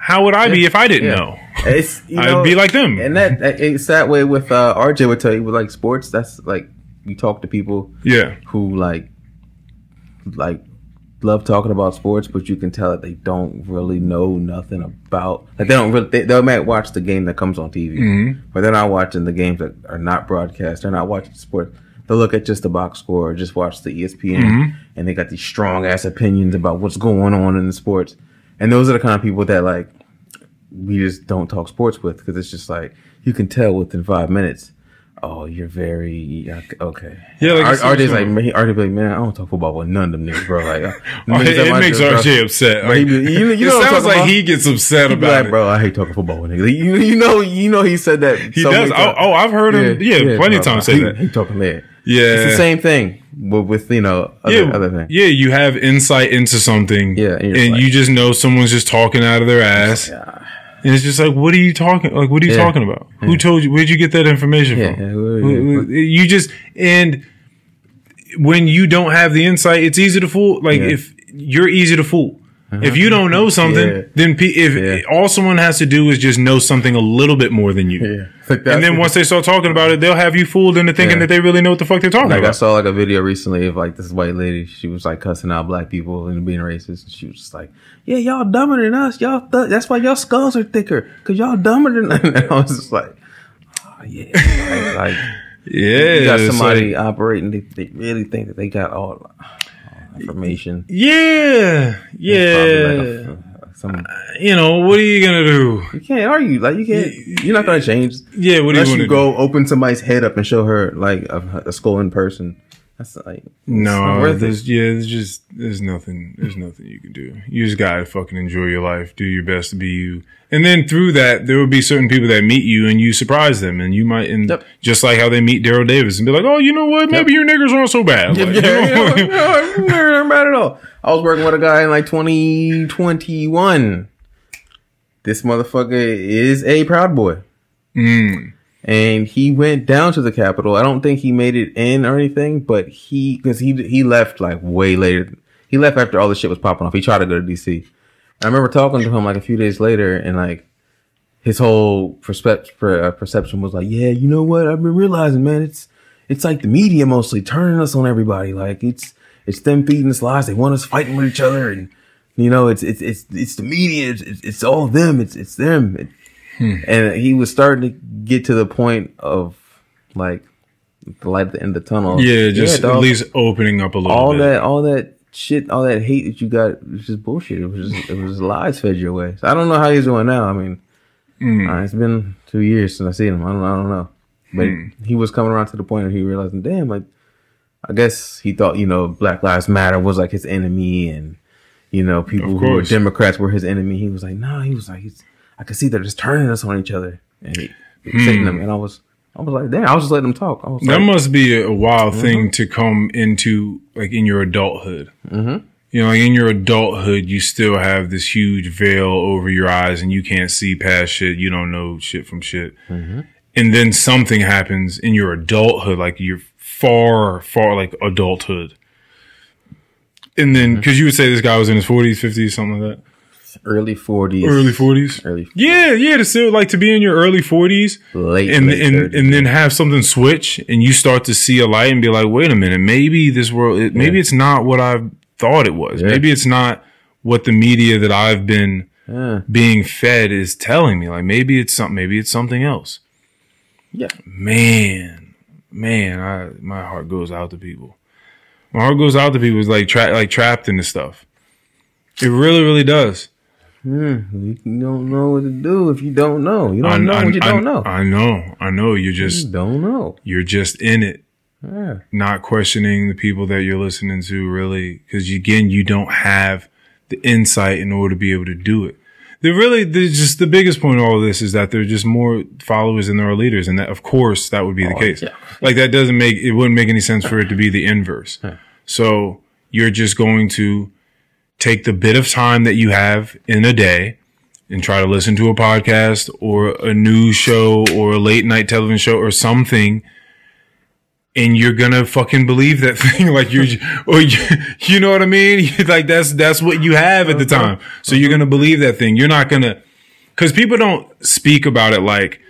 how would I be if I didn't Yeah. know? It's you <laughs> I'd be like them. and that it's that way with uh, RJ would tell you with like sports. That's like you talk to people Yeah. who like like love talking about sports, but you can tell that they don't really know nothing about. Like they don't really. They, they might watch the game that comes on TV, Mm-hmm. but they're not watching the games that are not broadcast. They're not watching sports. They'll look at just the box score or just watch the ESPN, Mm-hmm. and they got these strong ass opinions about what's going on in the sports. And those are the kind of people that like we just don't talk sports with because it's just like you can tell within five minutes. Oh, you're very okay. Yeah, like said, RJ's like man, RJ be like man, I don't talk football with none of them niggas, bro. Like, <laughs> uh, Oh, niggas it, it makes RJ upset. But he be- you know- you it know what sounds like about? he gets upset he about like, it. bro, I hate talking football with niggas. Like, you, you know, you know, he said that. He so does. Oh, oh, I've heard him. Yeah, plenty of times say he, that. He talking there. Yeah, It's the same thing, but with you know other, yeah, other thing. yeah. You have insight into something, Yeah, and and, like- you just know someone's just talking out of their ass, Yeah. And it's just like, what are you talking? Like, what are you Yeah. talking about? Who told you? Where'd you get that information Yeah, from? yeah, who- Who- who- You just and when you don't have the insight, it's easy to fool. Like Yeah. if you're easy to fool. If uh-huh. you don't know something, Yeah. then pe- if Yeah. all someone has to do is just know something a little bit more than you, Yeah. Like and then once they start talking about it, they'll have you fooled into thinking that they really know what the fuck they're talking Like I saw like a video recently of like this white lady. She was like cussing out black people and being racist. And she was just like, "Yeah, y'all dumber than us. Y'all th- that's why y'all skulls are thicker because y'all dumber than." <laughs> And I was just like, oh, "Yeah, like, like <laughs> yeah, you got somebody operating. They, they really think that they got all information. yeah, yeah. like a- uh, some, uh, you know, what are you gonna do? you can't argue. Like you can't. You're not gonna change Yeah, what do unless you want you go open somebody's head up and show her like a, a skull in person. That's like No, worth it. there's yeah, there's just there's nothing there's nothing you can do. You just gotta fucking enjoy your life, do your best to be you, and then through that there will be certain people that meet you and you surprise them, and you might and Yep. just like how they meet Daryl Davis and be like, oh, you know what, maybe your niggers aren't so bad. <laughs> Like, yeah, you know? not bad at all. I was working with a guy in like 2021. This motherfucker is a proud boy. Mm. And he went down to the Capitol. I don't think he made it in or anything, but he, cause he, he left like way later. He left after all the shit was popping off. He tried to go to DC. I remember talking to him like a few days later and like, his whole perspe- per, uh, perception was like, yeah, you know what? I've been realizing, man, it's it's like the media mostly turning us on everybody. Like it's it's them feeding us lies. They want us fighting with each other, and you know, it's it's it's it's the media. It's it's, it's all them. It's it's them. Hmm. And he was starting to get to the point of like the light at the end of the tunnel. Yeah, just dog. at least opening up a little all bit. that all that shit, all that hate that you got was just bullshit. It was just, it was lies fed your way. So I don't know how he's doing now. I mean, hmm. uh, it's been two years since I seen him. I don't I don't know, but hmm. he was coming around to the point where he realizing, damn, like I guess he thought you know Black Lives Matter was like his enemy, and you know people who were. Democrats were his enemy. He was like, no, he was like, he's, I could see they're just turning us on each other, and he, he was hitting them, and I was. I was like, damn, I was just letting them talk. I was That like, must be a wild Mm-hmm. thing to come into, like in your adulthood. Mm-hmm. You know, like in your adulthood, you still have this huge veil over your eyes, and you can't see past shit. You don't know shit from shit. Mm-hmm. And then something happens in your adulthood, like you're far, far like adulthood. And Mm-hmm. then, because you would say this guy was in his forties, fifties, something like that, early forties, early forties. early Yeah, yeah. To still like to be in your early forties, late, and late and 30s. and then have something switch and you start to see a light and be like wait a minute maybe this world it, maybe Yeah. it's not what i thought it was Yeah. maybe it's not what the media that i've been Yeah. being fed is telling me like maybe it's something maybe it's something else Yeah. man man i my heart goes out to people My heart goes out to people like tra- like trapped in this stuff. It really, really does. Hmm, you don't know what to do if you don't know. You don't I, know I- what you I- don't know. I know. I know. You're you just don't know. you're just in it. Yeah. not questioning the people that you're listening to really because again you don't have the insight in order to be able to do it the really the just the biggest point of all of this is that there are just more followers than there are leaders and that of course that would be the oh, case yeah. like that doesn't make it wouldn't make any sense for it to be the inverse so you're just going to take the bit of time that you have in a day and try to listen to a podcast or a news show or a late night television show or something and you're gonna fucking believe that <laughs> thing. Like you're or you, you know what i mean? <laughs> Like that's that's what you have at the uh-huh. time. So you're uh-huh. gonna believe that thing. You're not gonna because people don't speak about it like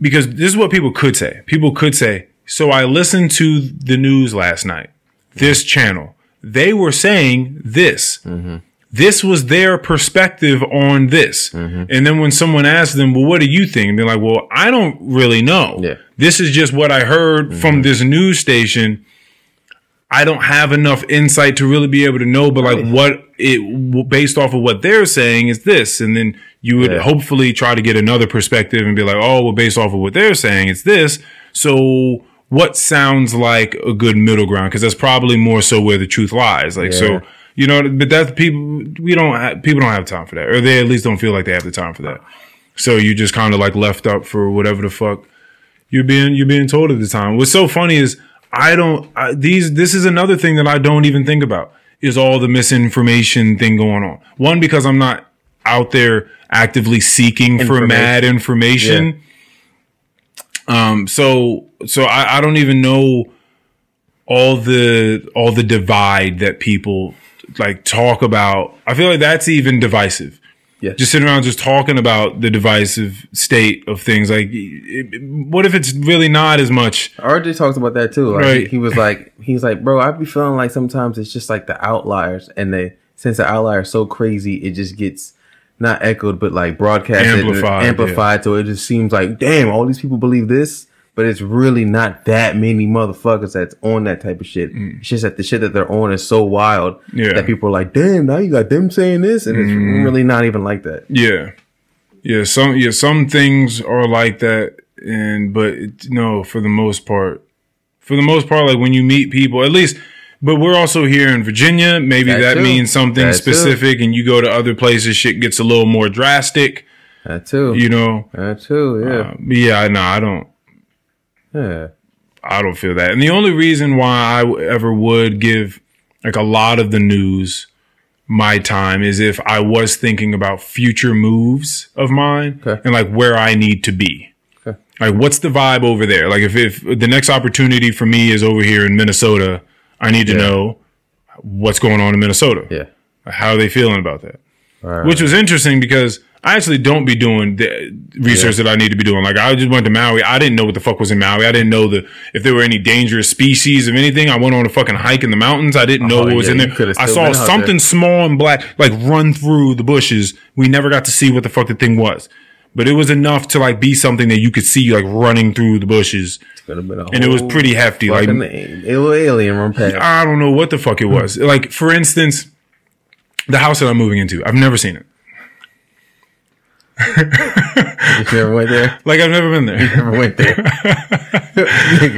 because this is what people could say. People could say so i listened to the news last night this channel they were saying this this was their perspective on this. And then when someone asked them, well, what do you think? And they're like, well, I don't really know. Yeah. This is just what I heard from mm-hmm. this news station. I don't have enough insight to really be able to know, but like what it, based off of what they're saying is this. And then you would Yeah. hopefully try to get another perspective and be like, oh, well, based off of what they're saying, it's this. So what sounds like a good middle ground? Cause that's probably more so where the truth lies. Like, Yeah. so you know, but that's people. We don't. Have, people don't have time for that, or they at least don't feel like they have the time for that. So you just kind of like left up for whatever the fuck you're being you're being told at the time. What's so funny is I don't. I, these. This is another thing that I don't even think about is all the misinformation thing going on. One because I'm not out there actively seeking for mad information. Um. So so I, I don't even know all the all the divide that people like talk about. I feel like that's even divisive. Yeah. Just sitting around just talking about the divisive state of things. Like, it, it- what if it's really not as much? RJ talks about that too. Like Right. he, he was like, he was like, bro, I be feeling like sometimes it's just like the outliers, and they since the outlier is so crazy, it just gets not echoed, but like broadcasted, Amplified, amplified. So it just seems like, damn, all these people believe this, but it's really not that many motherfuckers that's on that type of shit. It's just that the shit that they're on is so wild Mm. Yeah. Mm. that people are like, damn, now you got them saying this, and it's really not even like that. Yeah, yeah. Some yeah, some things are like that, and but it, no, for the most part, for the most part, like when you meet people, at least. But we're also here in Virginia. Maybe That that, means something That too. specific, and you go to other places, shit gets a little more drastic. That too. You know, that too. Yeah. uh, yeah, no, I don't. yeah. I don't feel that. And the only reason why I ever would give like a lot of the news my time is if I was thinking about future moves of mine Okay. and like where I need to be. Okay. Like what's the vibe over there? Like if, if the next opportunity for me is over here in Minnesota, I need to Yeah. know what's going on in Minnesota. Yeah. How are they feeling about that? Right, Which was interesting because I actually don't be doing the research that I need to be doing. Like I just went to Maui. I didn't know what the fuck was in Maui. I didn't know the if there were any dangerous species of anything. I went on a fucking hike in the mountains. I didn't know Oh, what was yeah, in there. I saw something there. small and black like run through the bushes. We never got to see what the fuck the thing was. But it was enough to like be something that you could see like running through the bushes. Could have been a And it was pretty hefty. Like little alien run past. I don't know what the fuck it was. Like for instance, the house that I'm moving into. I've never seen it. <laughs> You never went there. Like I've never been there. Never went there. <laughs>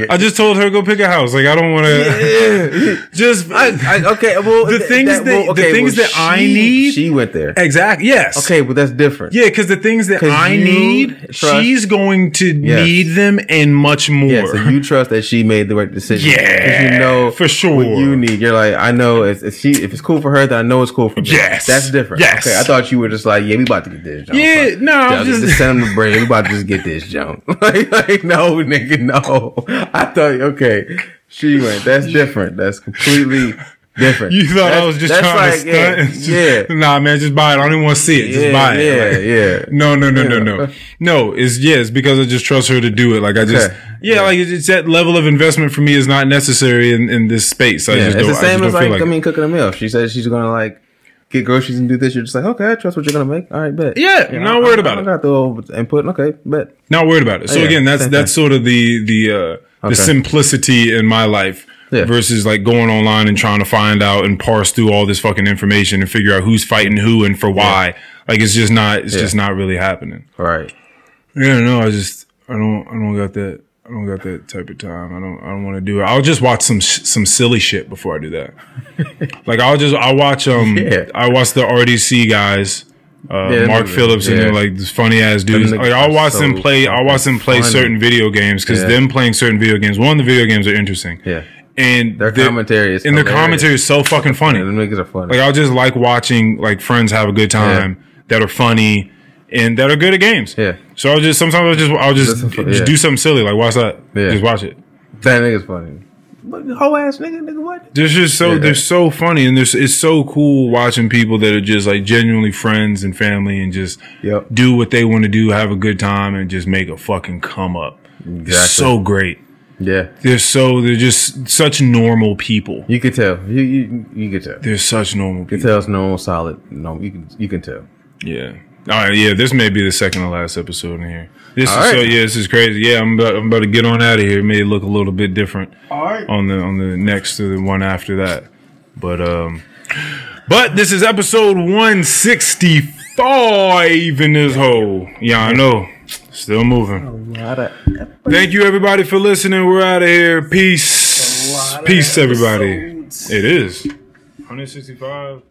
I just told her go pick a house. Like I don't want to. Yeah. Just I, I, okay, well, The things that- the things that I need- She went there. Exactly. Yes. Okay, but that's different. Yeah, because the things that I need, trust- she's going to Yes. need them and much more. Yeah, so you trust that she made the right decision. Yeah, Because you know for sure. what you need. You're like, I know if, if she if it's cool for her, then I know it's cool for me. Yes. that's different. Yes. Okay, I thought you were just like, yeah, we about to get this. Yeah, No, I'm just, just- send them the bread. We about to just get this junk. <laughs> like, like, no, nigga, no. I thought, okay, she went. That's different. That's completely different. You thought I was just that's trying to stunt? Yeah, just- yeah. Nah, man, just buy it. I don't even want to see it. Just yeah, buy it. Yeah, Like, yeah. No, no, no, no, Yeah. no. No, it's yeah, it's because I just trust her to do it. Like I just Okay. yeah, Yeah. like it's, it's that level of investment for me is not necessary in, in this space. I Yeah, just it's the I same as like, like I mean cooking a meal. She says she's gonna like get groceries and do this, you're just like, okay, I trust what you're gonna make. All right, bet. Yeah, You not I- worried I- about I it. got the input. Okay, bet. Not worried about it. So Yeah, again, that's that's sort of the the uh, Okay. the simplicity in my life Yeah. versus like going online and trying to find out and parse through all this fucking information and figure out who's fighting who and for why. Like it's just not it's Yeah. just not really happening. Right. Yeah, no, I just I don't I don't got that I don't got that type of time. I don't I don't want to do it. I'll just watch some sh- some silly shit before I do that. <laughs> like I'll just I'll watch um Yeah. I watch the RDC guys. Uh, Yeah, Mark Phillips and yeah. them, like these funny ass dudes. Like I'll watch them play. I'll watch them play funny. certain video games because them playing certain video games. One, the video games are interesting. Yeah. and Their the- commentary is and their commentary is so fucking funny. Yeah, them niggas are funny. Like I'll just like watching like friends have a good time that are funny and that are good at games. Yeah. So I'll just sometimes I'll just I'll just, Listen for- just yeah. do something silly like watch that. Yeah. Just watch it. that nigga's funny. But whole ass nigga, nigga, what? They're just so Yeah. they're so funny and there's it's so cool watching people that are just like genuinely friends and family and just Yep. do what they want to do, have a good time and just make a fucking come up. It's Exactly. so great. Yeah. They're so they're just such normal people. You could tell. You you you can tell. You They're such normal can people. tell it's normal, solid. No, you can you can tell. Yeah. All right. Yeah. This may be the second to last episode in here. This All is so. Yeah. This is crazy. Yeah. I'm about. I'm about to get on out of here. It may look a little bit different All right. on the on the next to the one after that. But um. But this is episode 165 in this hole. Yeah, I know. Still moving. Thank you everybody for listening. We're out of here. Peace. Peace, everybody. It is 165.